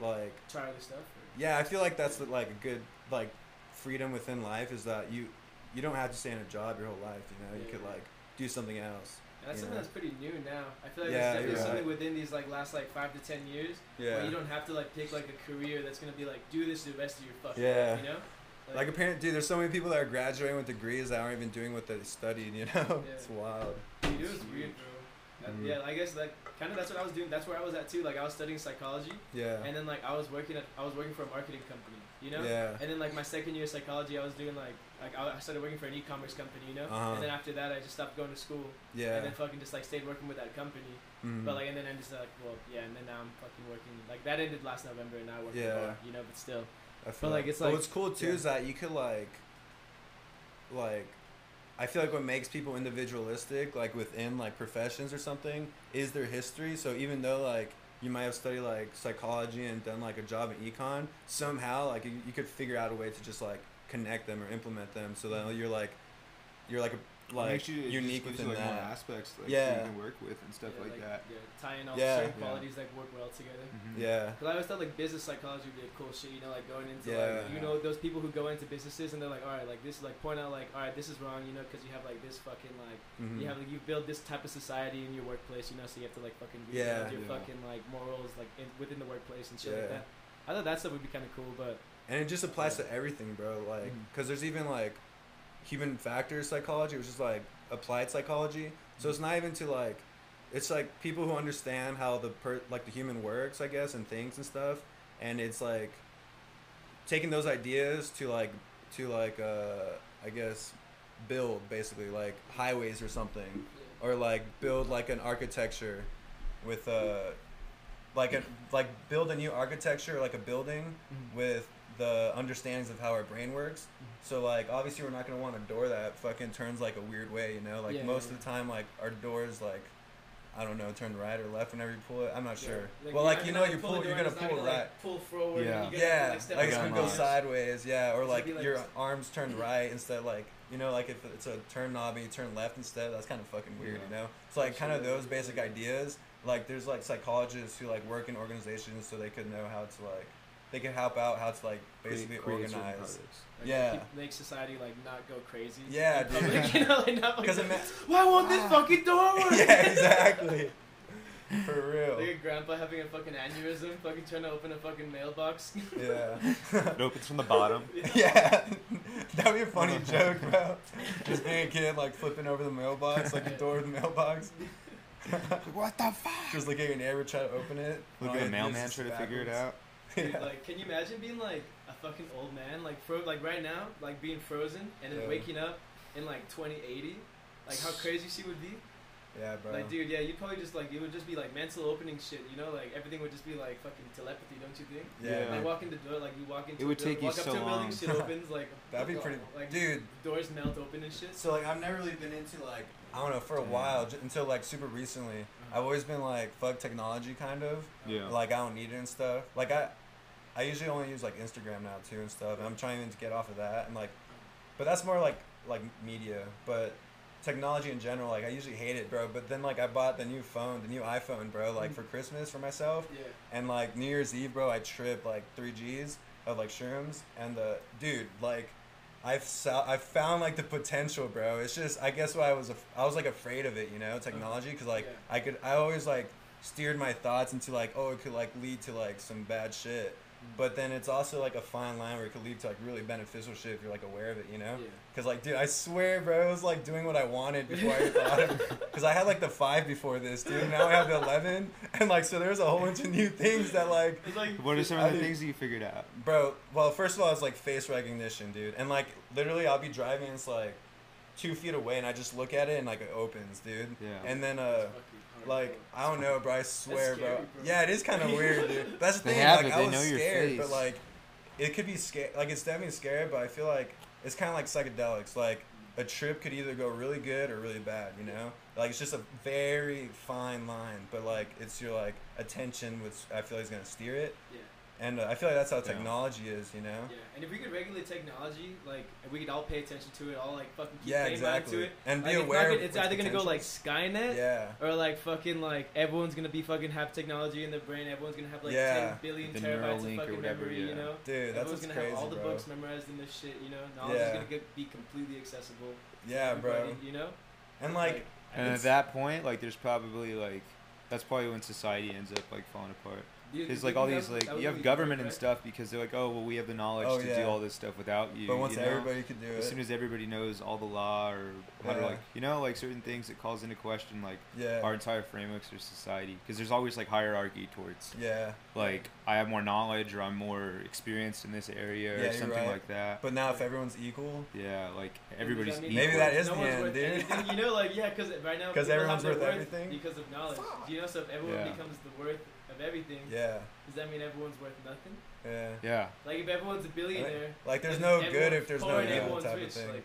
Speaker 3: like,
Speaker 1: try other stuff. Or?
Speaker 3: yeah, I feel like that's like a good like freedom within life is that you you don't have to stay in a job your whole life. You know, you
Speaker 1: Yeah.
Speaker 3: could like do something else.
Speaker 1: That's something
Speaker 3: know?
Speaker 1: that's pretty new now. I feel like
Speaker 3: Yeah,
Speaker 1: definitely
Speaker 3: you're
Speaker 1: something
Speaker 3: right.
Speaker 1: within these like last like five to ten years
Speaker 3: Yeah.
Speaker 1: where you don't have to like pick like a career that's gonna be like do this the rest of your fucking
Speaker 3: Yeah.
Speaker 1: life, you know?
Speaker 3: Like apparently, dude, there's so many people that are graduating with degrees that aren't even doing what they studied. You know,
Speaker 1: Yeah.
Speaker 3: it's wild.
Speaker 1: Dude, it was weird, bro.
Speaker 3: Mhm.
Speaker 1: Yeah, I guess like kind of that's what I was doing. That's where I was at too. Like I was studying psychology,
Speaker 3: Yeah.
Speaker 1: and then like I was working at I was working for a marketing company, you know.
Speaker 3: Yeah.
Speaker 1: And then like my second year of psychology, I was doing like like I I started working for an e-commerce company, you know.
Speaker 3: Uh-huh.
Speaker 1: And then after that, I just stopped going to school,
Speaker 3: Yeah.
Speaker 1: and then fucking just like stayed working with that company.
Speaker 3: Mhm.
Speaker 1: But like, and then I'm just like, well, yeah, and then now I'm fucking working. Like that ended last November, and now I work
Speaker 3: Yeah.
Speaker 1: you know. But still,
Speaker 3: I feel
Speaker 1: like, it's
Speaker 3: But
Speaker 1: like-
Speaker 3: what's cool too
Speaker 1: yeah.
Speaker 3: is that you could like, like, I feel like what makes people individualistic, like within like professions or something, is their history. So even though like you might have studied like psychology and done like a job in econ, somehow like you, you could figure out a way to just like connect them or implement them so that you're like, you're like a like
Speaker 2: makes you, it
Speaker 3: unique
Speaker 2: gives you,
Speaker 3: within
Speaker 2: like, more
Speaker 3: that.
Speaker 2: aspects like
Speaker 3: Yeah.
Speaker 2: you can work with and stuff
Speaker 1: yeah,
Speaker 2: like, that.
Speaker 1: Yeah, tying all
Speaker 3: Yeah.
Speaker 1: certain
Speaker 2: Yeah.
Speaker 1: qualities that work well together.
Speaker 2: Mhm.
Speaker 3: Yeah.
Speaker 1: Cause I always thought like business psychology would be a cool shit, you know, like going into
Speaker 3: Yeah.
Speaker 1: like you know those people who go into businesses and they're like, all right, like this, is like point out like, all right, this is wrong, you know, because you have like this fucking like
Speaker 3: Mhm.
Speaker 1: you have like you build this type of society in your workplace, you know, so you have to like fucking
Speaker 3: Yeah.
Speaker 1: rebuild your
Speaker 2: Yeah.
Speaker 1: fucking like morals like in, within the workplace and shit
Speaker 3: Yeah.
Speaker 1: like that. I thought that stuff would be kind of cool, but
Speaker 3: and it just applies to everything bro like because there's even like human factors psychology which is like applied psychology. So it's not even to like it's like people who understand how the per like the human works i guess and things and stuff. And it's like taking those ideas to like to like uh i guess build basically like highways or something. Or like build like an architecture with uh like a like build a new architecture like a building with the understandings of how our brain works. Mm-hmm. So like obviously we're not gonna want a door that fucking turns like a weird way, you know. Like
Speaker 1: Yeah,
Speaker 3: most
Speaker 1: yeah.
Speaker 3: of the time, like our doors like I don't know turn right or left whenever you pull it. I'm not
Speaker 1: Yeah.
Speaker 3: sure.
Speaker 1: Like,
Speaker 3: well, like you know, you
Speaker 1: the
Speaker 3: pull,
Speaker 1: door
Speaker 3: you're gonna pull
Speaker 1: gonna,
Speaker 3: right.
Speaker 1: like, pull forward.
Speaker 2: Yeah.
Speaker 1: And you gotta,
Speaker 3: Yeah,
Speaker 1: like, step
Speaker 3: like it's gonna go sideways. Yeah, or like
Speaker 1: like,
Speaker 3: your arms turn right instead. Like you know, like if it's a turn knob and you turn left instead, that's kind of fucking weird. You know, it's like kind of those basic ideas. Like there's like psychologists who like work in organizations so they could know how to like they can help out how to like basically
Speaker 2: Create- create
Speaker 3: organize.
Speaker 1: Like,
Speaker 3: Yeah.
Speaker 1: keep- make society like not go crazy.
Speaker 3: Yeah, dude.
Speaker 1: public, you know, like not
Speaker 3: Because
Speaker 1: fucking-
Speaker 3: ima-
Speaker 1: why won't this fucking door work?
Speaker 3: yeah, exactly. For real.
Speaker 1: Like a grandpa having a fucking aneurysm, fucking trying to open a fucking mailbox.
Speaker 3: Yeah.
Speaker 2: It opens from the bottom.
Speaker 3: yeah. That'd be a funny joke, bro. Just being a kid, like flipping over the mailbox, like the door of the mailbox.
Speaker 2: what the fuck?
Speaker 3: Just look at your neighbor try to open it.
Speaker 2: Look
Speaker 3: All
Speaker 2: at
Speaker 3: you
Speaker 2: a
Speaker 3: do is
Speaker 2: mailman
Speaker 3: just
Speaker 2: try to figure it out.
Speaker 1: Dude,
Speaker 3: Yeah.
Speaker 1: like, can you imagine being like a fucking old man, like fro- like right now, like being frozen and then
Speaker 3: Yeah.
Speaker 1: waking up in like 2080, like how crazy she would be.
Speaker 3: Yeah, bro.
Speaker 1: Like, dude, yeah, you'd probably just like it would just be like mental opening shit, you know, like everything would just be like fucking telepathy, don't you think?
Speaker 3: yeah.
Speaker 2: Yeah.
Speaker 1: Like walk in the door, like you walk into
Speaker 2: It would
Speaker 1: a building,
Speaker 2: take you
Speaker 1: walk up
Speaker 2: so
Speaker 1: to a building,
Speaker 2: long.
Speaker 1: shit opens, like
Speaker 3: That'd be pretty.
Speaker 1: like
Speaker 3: Dude,
Speaker 1: doors melt open and shit.
Speaker 3: so like I've never really been into like I don't know for a while j- until like super recently. Uh-huh. I've always been like fuck technology kind of.
Speaker 2: Yeah.
Speaker 3: Like I don't need it and stuff. Like I, I usually only use like Instagram now too and stuff. And I'm trying to get off of that and like, but that's more like like media. But technology in general, like I usually hate it, bro. But then like I bought the new phone, the new iPhone, bro, like mm. for Christmas for myself.
Speaker 1: Yeah.
Speaker 3: And like New Year's Eve, bro, I tripped like three G's of like shrooms. And the dude, like, I've sou- I found like the potential, bro. It's just I guess why I was af- I was like afraid of it, you know, technology, uh-huh. because like
Speaker 1: Yeah.
Speaker 3: I could I always like steered my thoughts into like oh it could like lead to like some bad shit. But then it's also like a fine line where it could lead to like really beneficial shit if you're like aware of it, you know?
Speaker 1: Yeah.
Speaker 3: Cause like, dude, I swear, bro, it was like doing what I wanted before I thought of. Cause I had like the five before this, dude. Now I have the eleven, and like, so there's a whole bunch of new things that like,
Speaker 1: It's like
Speaker 2: What are some
Speaker 3: I
Speaker 2: of the
Speaker 3: did-
Speaker 2: things that you figured out?
Speaker 3: bro. Well, first of all, it's like face recognition, dude, and like literally, I'll be driving, and it's like two feet away, and I just look at it, and like it opens, dude.
Speaker 2: Yeah.
Speaker 3: And then uh,
Speaker 1: fucking hardcore.
Speaker 3: Like I don't know, bro. I swear,
Speaker 1: scary,
Speaker 3: bro.
Speaker 1: bro.
Speaker 3: Yeah, it is kind of weird, dude. That's the
Speaker 2: They
Speaker 3: thing.
Speaker 2: have
Speaker 3: like
Speaker 2: it,
Speaker 3: I was
Speaker 2: know your
Speaker 3: scared, but like it could be scary. Like it's definitely scary, but I feel like it's kind of like psychedelics. Like a trip could either go really good or really bad. You know, like it's just a very fine line. But like it's your like attention, which I feel like is gonna steer it.
Speaker 1: Yeah.
Speaker 3: And uh, I feel like that's how
Speaker 2: Yeah.
Speaker 3: technology is. You know.
Speaker 1: Yeah, and if we could regulate technology, like if we could all pay attention to it, all like fucking keep
Speaker 3: Yeah,
Speaker 1: paying mind
Speaker 3: exactly.
Speaker 1: to it,
Speaker 3: And be
Speaker 1: like, it's,
Speaker 3: aware.
Speaker 1: gonna-
Speaker 3: of
Speaker 1: it's
Speaker 3: its
Speaker 1: either gonna go like. Skynet,
Speaker 3: Yeah.
Speaker 1: or like fucking like everyone's gonna be fucking have technology in their brain. Everyone's gonna have like
Speaker 3: Yeah.
Speaker 1: ten billion
Speaker 2: The
Speaker 1: terabytes of
Speaker 2: Neuralink or
Speaker 1: fucking
Speaker 2: whatever,
Speaker 1: memory. You know,
Speaker 3: Dude, that's
Speaker 1: everyone's
Speaker 3: what's
Speaker 1: gonna
Speaker 3: crazy,
Speaker 1: have all the
Speaker 3: bro.
Speaker 1: books memorized in this shit. You know, knowledge
Speaker 3: Yeah.
Speaker 1: is gonna get, be completely accessible.
Speaker 3: Yeah, bro.
Speaker 1: You know,
Speaker 3: And like,
Speaker 2: And at that point, like, there's probably like, that's probably when society ends up like falling apart.
Speaker 1: You-
Speaker 2: Because like all these
Speaker 1: would-
Speaker 2: like you have government
Speaker 1: work,
Speaker 2: and
Speaker 1: right?
Speaker 2: stuff because they're like, oh well, we have the knowledge
Speaker 3: Oh,
Speaker 2: to do all this stuff without you.
Speaker 3: but once
Speaker 2: you know?
Speaker 3: everybody could do it.
Speaker 2: as
Speaker 3: it,
Speaker 2: soon as everybody knows all the law or how to
Speaker 3: Yeah.
Speaker 2: like you know like certain things it calls into question like
Speaker 3: yeah,
Speaker 2: our entire frameworks of society because there's always like hierarchy towards
Speaker 3: yeah.
Speaker 2: like I have more knowledge or I'm more experienced in this area
Speaker 3: Yeah,
Speaker 2: or
Speaker 3: you're
Speaker 2: something
Speaker 3: right.
Speaker 2: like that.
Speaker 3: But now if everyone's equal,
Speaker 2: yeah, like everybody's
Speaker 1: that mean
Speaker 2: equal.
Speaker 3: Maybe that is
Speaker 1: no
Speaker 3: the
Speaker 1: one's
Speaker 3: end,
Speaker 1: worth
Speaker 3: dude.
Speaker 1: anything? You know, like yeah, because right now
Speaker 3: 'Cause
Speaker 1: people
Speaker 3: everyone's
Speaker 1: have their
Speaker 3: worth everything?
Speaker 1: because of knowledge. Do you know, so if everyone
Speaker 2: Yeah.
Speaker 1: becomes the worth of everything,
Speaker 3: yeah,
Speaker 1: does that mean everyone's worth nothing?
Speaker 3: yeah.
Speaker 2: Yeah,
Speaker 1: Like if everyone's a billionaire,
Speaker 3: Like there's no good if there's no
Speaker 1: and
Speaker 3: evil type
Speaker 1: rich,
Speaker 3: of thing.
Speaker 1: Like,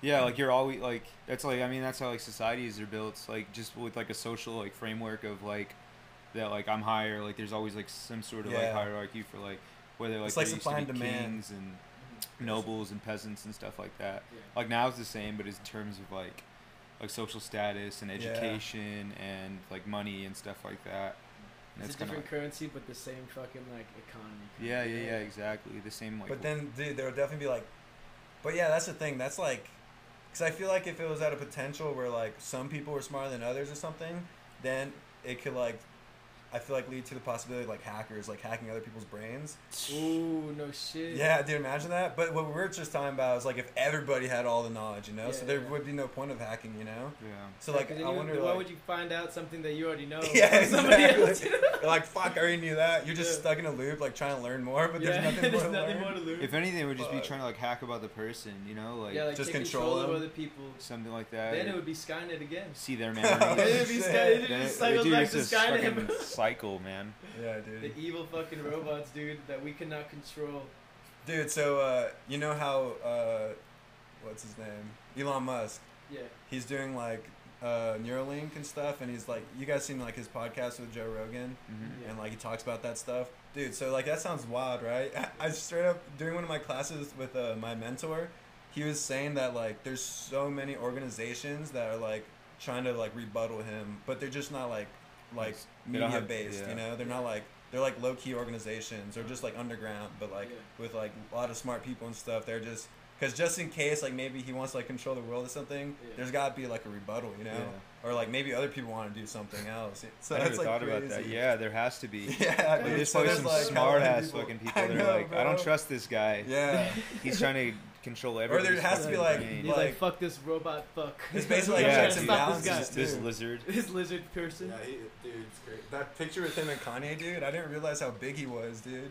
Speaker 2: yeah, like you're always like that's like I mean that's how like societies are built. Like just with like a social like framework of like that like I'm higher. Like there's always like some sort of like hierarchy for like whether like
Speaker 3: It's like
Speaker 2: there used
Speaker 3: supply
Speaker 2: to
Speaker 3: and
Speaker 2: be
Speaker 3: demand.
Speaker 2: kings and mm-hmm. nobles and peasants and stuff like that.
Speaker 1: yeah.
Speaker 2: Like now it's the same, but it's in terms of like like social status and
Speaker 3: Yeah.
Speaker 2: education and like money and stuff like that. And
Speaker 1: it's a
Speaker 2: kinda
Speaker 1: different currency, but the same fucking like economy.
Speaker 2: like, yeah, yeah, yeah, exactly. The same like.
Speaker 3: But then, dude, there would definitely be like, but yeah, that's the thing. That's like, because I feel like if it was at a potential where like some people were smarter than others or something, then it could like, I feel like lead to the possibility of like hackers like hacking other people's brains.
Speaker 1: Ooh, no shit.
Speaker 3: Yeah, dude, imagine that. But what we're just talking about is like if everybody had all the knowledge, you know, so there
Speaker 1: yeah.
Speaker 3: would be no point of hacking, you know.
Speaker 2: yeah.
Speaker 3: So like,
Speaker 1: 'cause
Speaker 3: I
Speaker 1: you-
Speaker 3: wonder,
Speaker 1: why
Speaker 3: like,
Speaker 1: would you find out something that you already know?
Speaker 3: Yeah,
Speaker 1: from somebody
Speaker 3: exactly.
Speaker 1: else?
Speaker 3: like fuck, I already knew that. You're just
Speaker 1: Yeah.
Speaker 3: stuck in a loop, like trying to learn more, but
Speaker 1: yeah,
Speaker 3: there's nothing more
Speaker 1: there's
Speaker 3: to
Speaker 1: nothing
Speaker 3: learn.
Speaker 1: more to learn.
Speaker 2: If anything, it would just be trying to like hack about the person, you know, like
Speaker 1: yeah, like
Speaker 3: just
Speaker 1: take
Speaker 3: control
Speaker 1: control of
Speaker 3: them.
Speaker 1: other people.
Speaker 2: something like that.
Speaker 1: Then
Speaker 2: or
Speaker 1: it would be Skynet again.
Speaker 2: see their
Speaker 3: oh,
Speaker 1: Then
Speaker 2: Then
Speaker 1: it'd be
Speaker 3: shit.
Speaker 1: Sky, it
Speaker 2: Then
Speaker 1: just
Speaker 2: it-
Speaker 1: cycles back to Skynet.
Speaker 2: Fucking cycle, man.
Speaker 3: Yeah, dude.
Speaker 1: The evil fucking robots, dude, that we cannot control.
Speaker 3: Dude, so uh, you know how uh, what's his name? Elon Musk.
Speaker 1: Yeah.
Speaker 3: He's doing like uh, Neuralink and stuff, and he's like, you guys seen like his podcast with Joe Rogan,
Speaker 2: hmm
Speaker 1: Yeah.
Speaker 3: and like he talks about that stuff. Dude, so like that sounds wild, right? I, I straight up during one of my classes with uh, my mentor, he was saying that like there's so many organizations that are like trying to like rebuttal him, but they're just not like like media
Speaker 2: have-
Speaker 3: based,
Speaker 2: yeah.
Speaker 3: you know? They're not like they're like low key organizations or just like underground, but like
Speaker 1: Yeah.
Speaker 3: with like a lot of smart people and stuff. They're just because just in case like maybe he wants to like control the world or something,
Speaker 1: Yeah.
Speaker 3: there's got to be like a rebuttal, you know?
Speaker 2: Yeah.
Speaker 3: Or like maybe other people want to do something else. So
Speaker 2: I never
Speaker 3: like
Speaker 2: thought about that.
Speaker 3: crazy.
Speaker 2: Yeah, there has to be.
Speaker 3: Yeah, dude,
Speaker 2: there's
Speaker 3: so
Speaker 2: probably some
Speaker 3: like,
Speaker 2: smart ass
Speaker 3: people-
Speaker 2: fucking people
Speaker 3: I
Speaker 2: that
Speaker 3: know,
Speaker 2: are like, I don't trust this guy.
Speaker 3: Yeah.
Speaker 2: He's trying to control everything.
Speaker 3: Or there has
Speaker 1: to be,
Speaker 3: like,
Speaker 1: He's
Speaker 3: Like-
Speaker 1: like, fuck this robot, fuck.
Speaker 3: It's basically
Speaker 1: I'm
Speaker 2: like
Speaker 1: trying
Speaker 2: checks
Speaker 1: to
Speaker 2: and
Speaker 1: stop this guy.
Speaker 2: this lizard.
Speaker 1: This lizard person.
Speaker 3: Yeah, he, dude, it's great. That picture with him and Kanye, dude, I didn't realize how big he was, dude.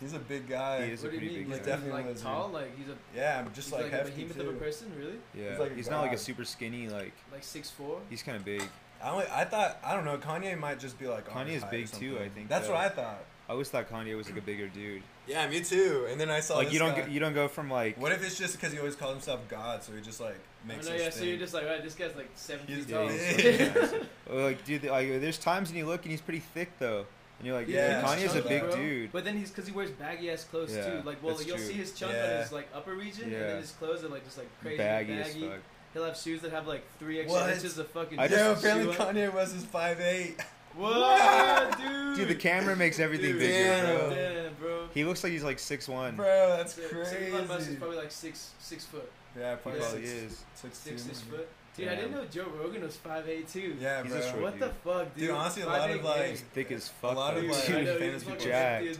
Speaker 3: He's a big guy.
Speaker 2: He is a
Speaker 1: what do you
Speaker 2: pretty
Speaker 1: mean?
Speaker 2: big
Speaker 3: guy.
Speaker 1: he's
Speaker 3: Definitely
Speaker 1: like
Speaker 3: lizard.
Speaker 1: tall, like he's a
Speaker 3: Yeah, I'm just
Speaker 1: he's
Speaker 3: like,
Speaker 1: like, a
Speaker 3: hefty
Speaker 1: behemoth
Speaker 3: too.
Speaker 1: of a person, really?
Speaker 2: Yeah,
Speaker 3: He's like
Speaker 2: he's not like a super skinny. Like
Speaker 1: Like six four.
Speaker 2: he's kind of big.
Speaker 3: I, only, I thought I don't know. Kanye might just be like. on
Speaker 2: Kanye is big too. I think,
Speaker 3: That's
Speaker 2: though.
Speaker 3: what I thought.
Speaker 2: I always thought Kanye was like a bigger dude.
Speaker 3: Yeah, me too. And then I saw.
Speaker 2: like
Speaker 3: this
Speaker 2: you don't
Speaker 3: guy.
Speaker 2: go, you don't go from like
Speaker 3: What if it's just because he always called himself God, so he just like
Speaker 1: Oh,
Speaker 3: makes.
Speaker 1: no,
Speaker 3: his
Speaker 1: yeah. So you're just like, right, this guy's like seven
Speaker 3: He's
Speaker 1: feet tall.
Speaker 2: like dude like there's times when you look and he's pretty thick though and you're like
Speaker 3: Yeah,
Speaker 2: yeah, Kanye's a
Speaker 3: chunky,
Speaker 2: big
Speaker 1: bro.
Speaker 2: dude
Speaker 1: But then he's because he wears baggy ass clothes
Speaker 2: Yeah,
Speaker 1: too. Like, well,
Speaker 2: that's
Speaker 1: you'll
Speaker 2: true.
Speaker 1: see his chunk
Speaker 3: Yeah.
Speaker 1: on his like upper region, and then his clothes are like just like crazy
Speaker 2: baggy,
Speaker 1: baggy.
Speaker 2: as fuck
Speaker 1: He'll have shoes that have like three extra
Speaker 3: What?
Speaker 1: inches of fucking.
Speaker 2: I
Speaker 3: Yo,
Speaker 2: just-
Speaker 3: apparently
Speaker 1: shoe on.
Speaker 3: Kanye West is five eight.
Speaker 1: What, dude?
Speaker 2: dude the camera makes everything
Speaker 3: Dude,
Speaker 2: bigger
Speaker 3: damn.
Speaker 2: bro
Speaker 1: Damn, bro.
Speaker 2: he looks like he's like six one
Speaker 3: Bro, that's
Speaker 1: So- so
Speaker 3: crazy.
Speaker 1: Elon Musk is probably like six six foot,
Speaker 3: yeah,
Speaker 2: he
Speaker 3: probably
Speaker 2: probably
Speaker 3: six,
Speaker 2: is
Speaker 3: six,
Speaker 1: six
Speaker 3: two,
Speaker 1: six
Speaker 3: maybe.
Speaker 1: foot. Dude, I didn't know Joe Rogan was five eight too.
Speaker 3: Yeah,
Speaker 2: He's
Speaker 3: bro.
Speaker 2: short
Speaker 1: What the fuck, dude?
Speaker 3: Dude, honestly, a lot of, like,
Speaker 2: he's thick as fuck A
Speaker 3: lot of,
Speaker 2: though.
Speaker 1: Dude,
Speaker 3: like,
Speaker 1: I know,
Speaker 3: famous
Speaker 1: he's
Speaker 3: people
Speaker 1: fucking
Speaker 2: jacked.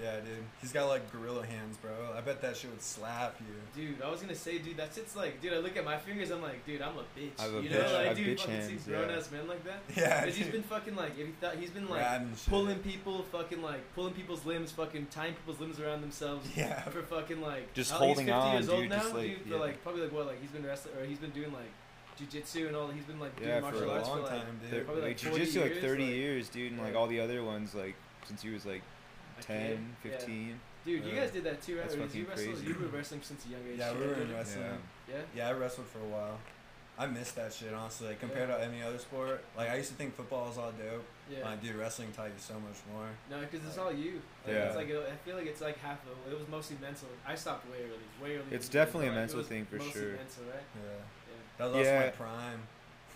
Speaker 1: Hefty as fuck.
Speaker 3: Yeah, dude. He's got like gorilla hands, bro. I bet that shit would slap you.
Speaker 1: Dude, I was gonna say, dude, that's it's like, dude, I look at my fingers, I'm like, dude, I'm a bitch.
Speaker 2: I have a
Speaker 1: you
Speaker 2: bitch-
Speaker 1: know,
Speaker 2: I
Speaker 1: like,
Speaker 2: have
Speaker 1: dude,
Speaker 2: bitch
Speaker 1: fucking
Speaker 2: hands,
Speaker 1: sees grown
Speaker 2: yeah.
Speaker 1: ass men like that.
Speaker 3: Yeah,
Speaker 1: Because he's
Speaker 3: dude.
Speaker 1: been fucking like, if he thought he's been like
Speaker 3: Rad and shit.
Speaker 1: pulling people, fucking like pulling people's limbs, fucking tying people's limbs around themselves.
Speaker 3: Yeah.
Speaker 1: For fucking like
Speaker 2: Just
Speaker 1: how-
Speaker 2: holding
Speaker 1: he's 50
Speaker 2: on,
Speaker 1: years old
Speaker 2: dude,
Speaker 1: now,
Speaker 2: just, like,
Speaker 1: dude, for
Speaker 2: yeah.
Speaker 1: like probably like what like he's been wrestling or he's been doing like jujitsu and all. He's been like
Speaker 2: Yeah,
Speaker 1: doing
Speaker 2: for
Speaker 1: martial
Speaker 2: a
Speaker 1: arts
Speaker 3: long
Speaker 1: for like
Speaker 3: time, dude.
Speaker 1: Probably,
Speaker 2: like
Speaker 1: like, 40
Speaker 2: jiu-jitsu like 30 years dude and like all the other ones like since he was like
Speaker 1: a
Speaker 2: 10
Speaker 1: kid. Yeah.
Speaker 2: 15
Speaker 1: Dude, you guys did that too, right?
Speaker 2: That's
Speaker 1: Or did you
Speaker 2: fucking
Speaker 1: wrestle?
Speaker 2: crazy.
Speaker 1: You were wrestling since a young age.
Speaker 3: Yeah, we were in wrestling.
Speaker 2: Yeah.
Speaker 1: Yeah.
Speaker 3: Yeah, I wrestled for a while. I missed that shit honestly. Like, compared to any other sport, like I used to think football was all dope.
Speaker 1: Yeah.
Speaker 3: Uh, dude, wrestling taught you so much more.
Speaker 1: No, because it's all you. Like,
Speaker 2: Yeah.
Speaker 1: It's like I feel like it's like half of it. It was mostly mental. I stopped way early, way early.
Speaker 2: It's
Speaker 1: in the game,
Speaker 2: definitely
Speaker 1: but,
Speaker 2: a
Speaker 1: like,
Speaker 2: mental thing for sure.
Speaker 1: Mental, right?
Speaker 3: Yeah,
Speaker 1: Yeah.
Speaker 3: that was also
Speaker 2: Yeah.
Speaker 3: my prime.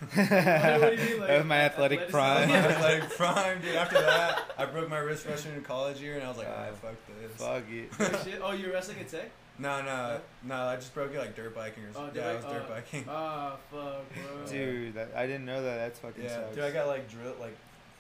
Speaker 1: What do mean, like,
Speaker 2: that was my athletic
Speaker 1: athleticism?
Speaker 2: prime
Speaker 3: my athletic prime, dude. After that, I broke my wrist freshman in college year, and I was like,
Speaker 2: Uh,
Speaker 3: ah, fuck this.
Speaker 2: fuck it
Speaker 1: Oh, shit. Oh, you were wrestling at Tech?
Speaker 3: No, no, no. I just broke it like dirt biking or
Speaker 1: Oh,
Speaker 3: something.
Speaker 1: dirt
Speaker 3: yeah, I was
Speaker 1: bike-
Speaker 3: dirt
Speaker 1: oh.
Speaker 3: biking.
Speaker 1: Oh fuck, bro.
Speaker 2: Dude, that, I didn't know that. That's fucking
Speaker 3: yeah,
Speaker 2: sucks.
Speaker 3: dude, I got like drilled, like.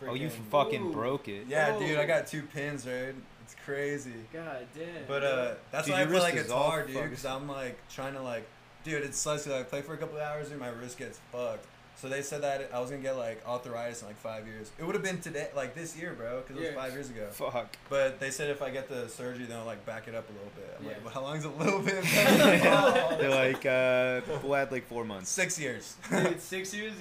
Speaker 2: oh, you fucking
Speaker 1: Ooh.
Speaker 2: broke it.
Speaker 3: Yeah, dude, I
Speaker 1: Oh.
Speaker 3: got two pins, right? It's crazy.
Speaker 1: God damn.
Speaker 3: But uh, that's
Speaker 2: Dude,
Speaker 3: why I
Speaker 2: your
Speaker 3: play
Speaker 2: wrist
Speaker 3: like
Speaker 2: is
Speaker 3: guitar, dude. Because I'm like trying to like, dude, it sucks. 'cause I play for a couple of hours and my wrist gets fucked. So they said that I was gonna get like arthritis in like five years. It would have been today, like this year, bro, because it was
Speaker 1: Yeah.
Speaker 3: five years ago.
Speaker 2: Fuck.
Speaker 3: But they said if I get the surgery, they'll like back it up a little bit. I'm
Speaker 1: Yeah.
Speaker 3: like, well, how long's a little bit?
Speaker 2: They're like, uh, we'll add like four months.
Speaker 3: Six years.
Speaker 1: Dude, six years,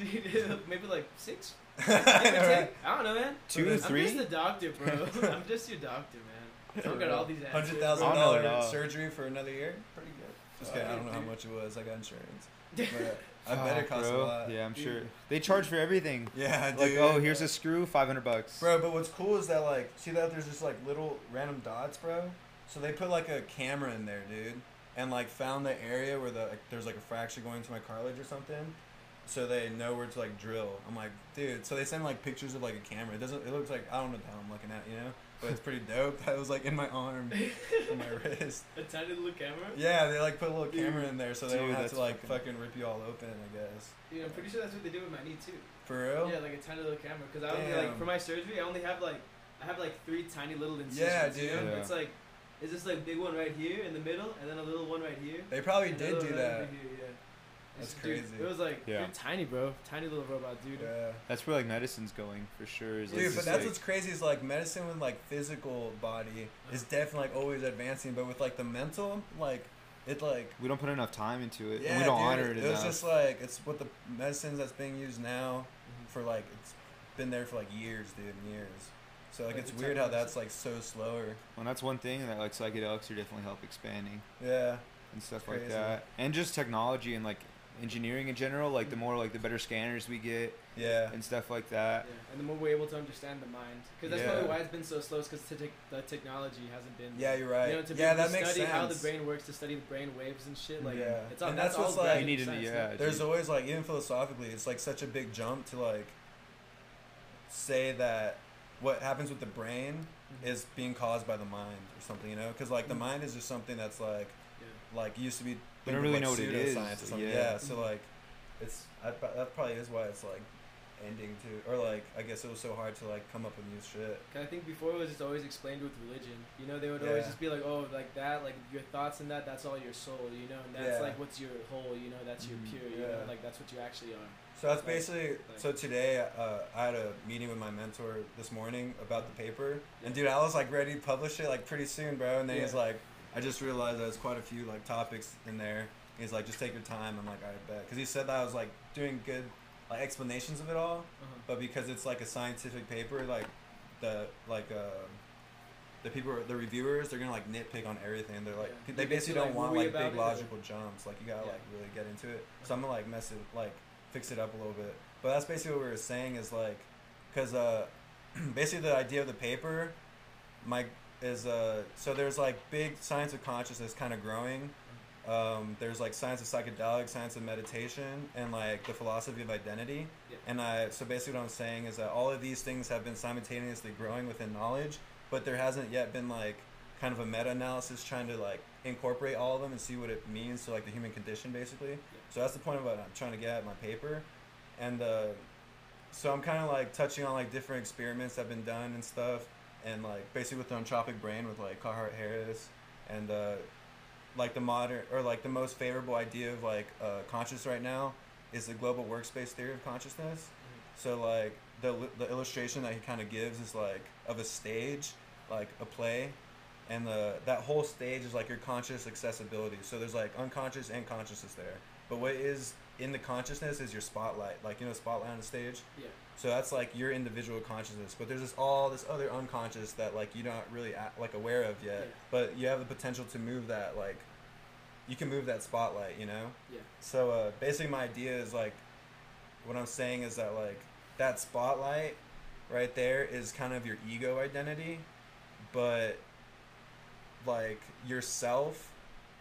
Speaker 1: maybe like six.
Speaker 3: I
Speaker 1: Give or take.
Speaker 3: right?
Speaker 1: I don't know, man.
Speaker 2: Two,
Speaker 1: I'm
Speaker 2: three?
Speaker 1: just the doctor, bro. I'm just your doctor, man. I don't got all these answers.
Speaker 3: Hundred
Speaker 1: bro.
Speaker 3: thousand
Speaker 2: I don't know it
Speaker 3: dollar
Speaker 2: all.
Speaker 3: surgery for another year. Pretty good. Just kidding. I don't know how much it was. I got insurance. But I bet it costs a
Speaker 2: bro.
Speaker 3: lot.
Speaker 2: Yeah, I'm
Speaker 1: Dude.
Speaker 2: sure. They charge for everything.
Speaker 3: Yeah, dude.
Speaker 2: Like, oh, here's a screw, five hundred bucks.
Speaker 3: Bro, but what's cool is that like, see that there's just like little random dots, bro. So they put like a camera in there, dude, and like found the area where the like, there's like a fracture going to my cartilage or something. So they know where to like drill. I'm like, dude. So they send like pictures of like a camera. It doesn't. It looks like I don't know what the hell I'm looking at, you know. But it's pretty dope. That was like in my arm, on my wrist.
Speaker 1: A tiny little camera.
Speaker 3: Yeah, they like put a little
Speaker 1: Dude.
Speaker 3: camera in there so they don't have to like
Speaker 2: fucking-
Speaker 3: fucking rip you all open. I guess.
Speaker 1: Dude, I'm pretty sure that's what they did with my knee too.
Speaker 3: For real.
Speaker 1: Yeah, like a tiny little camera. Cause I only like for my surgery, I only have like I have like three tiny little incisions.
Speaker 3: Yeah,
Speaker 1: you know?
Speaker 3: dude.
Speaker 2: Yeah.
Speaker 1: It's like it's just like big one right here in the middle, and then a little one right here.
Speaker 3: They probably did do
Speaker 1: one
Speaker 3: that.
Speaker 1: over here, yeah.
Speaker 3: That's
Speaker 1: It's- dude,
Speaker 3: crazy.
Speaker 1: It was like
Speaker 2: Yeah.
Speaker 1: dude, tiny, bro. Tiny little robot, dude.
Speaker 3: Yeah.
Speaker 2: That's where like medicine's going for sure. Is, like,
Speaker 3: Dude, but that's
Speaker 2: like-
Speaker 3: what's crazy is like medicine with like physical body is definitely like always advancing, but with like the mental, like it like
Speaker 2: we don't put enough time into it,
Speaker 3: yeah,
Speaker 2: and we don't
Speaker 3: dude,
Speaker 2: honor it
Speaker 3: It
Speaker 2: enough.
Speaker 3: was just like it's what the medicines that's being used now
Speaker 1: Mhm.
Speaker 3: for like it's been there for like years, dude, and years. So like,
Speaker 1: Like
Speaker 3: it's weird how that's like so slower.
Speaker 2: well, that's one thing that like psychedelics are definitely help expanding
Speaker 3: Yeah.
Speaker 2: and stuff like that, and just technology and like engineering in general. Like the more like the better scanners we get
Speaker 3: Yeah.
Speaker 2: and stuff like that.
Speaker 1: Yeah, and the more we're able to understand the mind, because that's
Speaker 3: Yeah.
Speaker 1: probably why it's been so slow. Is because te- the technology hasn't been.
Speaker 3: Yeah, you're right.
Speaker 1: You know, to be
Speaker 3: yeah,
Speaker 1: able
Speaker 3: that
Speaker 1: to
Speaker 3: makes
Speaker 1: study
Speaker 3: sense.
Speaker 1: how the brain works, to study the brain waves and shit. Like,
Speaker 3: Yeah.
Speaker 1: it's all,
Speaker 3: And
Speaker 1: that's,
Speaker 3: that's what's
Speaker 1: all
Speaker 3: like-
Speaker 2: You need to-
Speaker 1: science,
Speaker 2: yeah,
Speaker 3: There's
Speaker 2: dude.
Speaker 3: always like even philosophically, it's like such a big jump to like say that what happens with the brain
Speaker 1: Mhm.
Speaker 3: is being caused by the mind or something, you know? Because like the
Speaker 1: Mhm.
Speaker 3: mind is just something that's like
Speaker 1: Yeah.
Speaker 3: like used to be.
Speaker 2: We don't
Speaker 3: linked with,
Speaker 2: really
Speaker 3: like,
Speaker 2: know what it is,
Speaker 3: pseudoscience or something.
Speaker 2: yeah.
Speaker 3: Yeah. So like, it's I, that probably is why it's like ending to or like I guess it was so hard to like come up with new shit.
Speaker 1: 'Cause I think before it was just always explained with religion. You know, they would always just be like, oh, like that, like your thoughts and that, that's all your soul, you know, and that's
Speaker 3: Yeah.
Speaker 1: like what's your whole, you know, that's your
Speaker 2: Mhm.
Speaker 1: pure, you know,
Speaker 3: Yeah.
Speaker 1: like that's what you actually are.
Speaker 3: So that's
Speaker 1: Like-
Speaker 3: basically.
Speaker 1: like-
Speaker 3: so today, uh, I had a meeting with my mentor this morning about the paper, and dude, I was like ready to publish it like pretty soon, bro. And then he's
Speaker 1: Yeah.
Speaker 3: like, I just realized there's quite a few like topics in there. He's like, just take your time. I'm like, I bet, because he said that I was like doing good like explanations of it all,
Speaker 1: Uh-huh.
Speaker 3: but because it's like a scientific paper, like the like uh, the people, the reviewers, they're gonna like nitpick on everything. They're like,
Speaker 1: Yeah.
Speaker 3: they basically don't
Speaker 1: like,
Speaker 3: want like big logical jumps. Like you gotta
Speaker 1: Yeah.
Speaker 3: like really get into it. So I'm gonna like mess it, like fix it up a little bit. But that's basically what we were saying is like, cause uh, basically the idea of the paper, my is uh, so there's like big science of consciousness kind of growing. Um, there's like science of psychedelics, science of meditation, and like the philosophy of identity.
Speaker 1: Yeah.
Speaker 3: And I so basically what I'm saying is that all of these things have been simultaneously growing within knowledge, but there hasn't yet been like kind of a meta-analysis trying to like incorporate all of them and see what it means to like the human condition basically. So that's the point of what I'm trying to get at my paper, and uh, so I'm kind of like touching on like different experiments that have been done and stuff, and like basically with the entropic brain with like Carhart Harris, and uh, like the modern or like the most favorable idea of like uh, conscious right now is the global workspace theory of consciousness. So like the the illustration that he kind of gives is like of a stage, like a play, and the that whole stage is like your conscious accessibility. So there's like unconscious and consciousness there. But what is in the consciousness is your spotlight, like you know spotlight on the stage.
Speaker 1: Yeah.
Speaker 3: So that's like your individual consciousness. But there's this all this other unconscious that like you're not really a like aware of yet.
Speaker 1: Yeah.
Speaker 3: But you have the potential to move that like you can move that spotlight, you know.
Speaker 1: Yeah.
Speaker 3: So uh, basically, my idea is like, what I'm saying is that like that spotlight right there is kind of your ego identity, but like yourself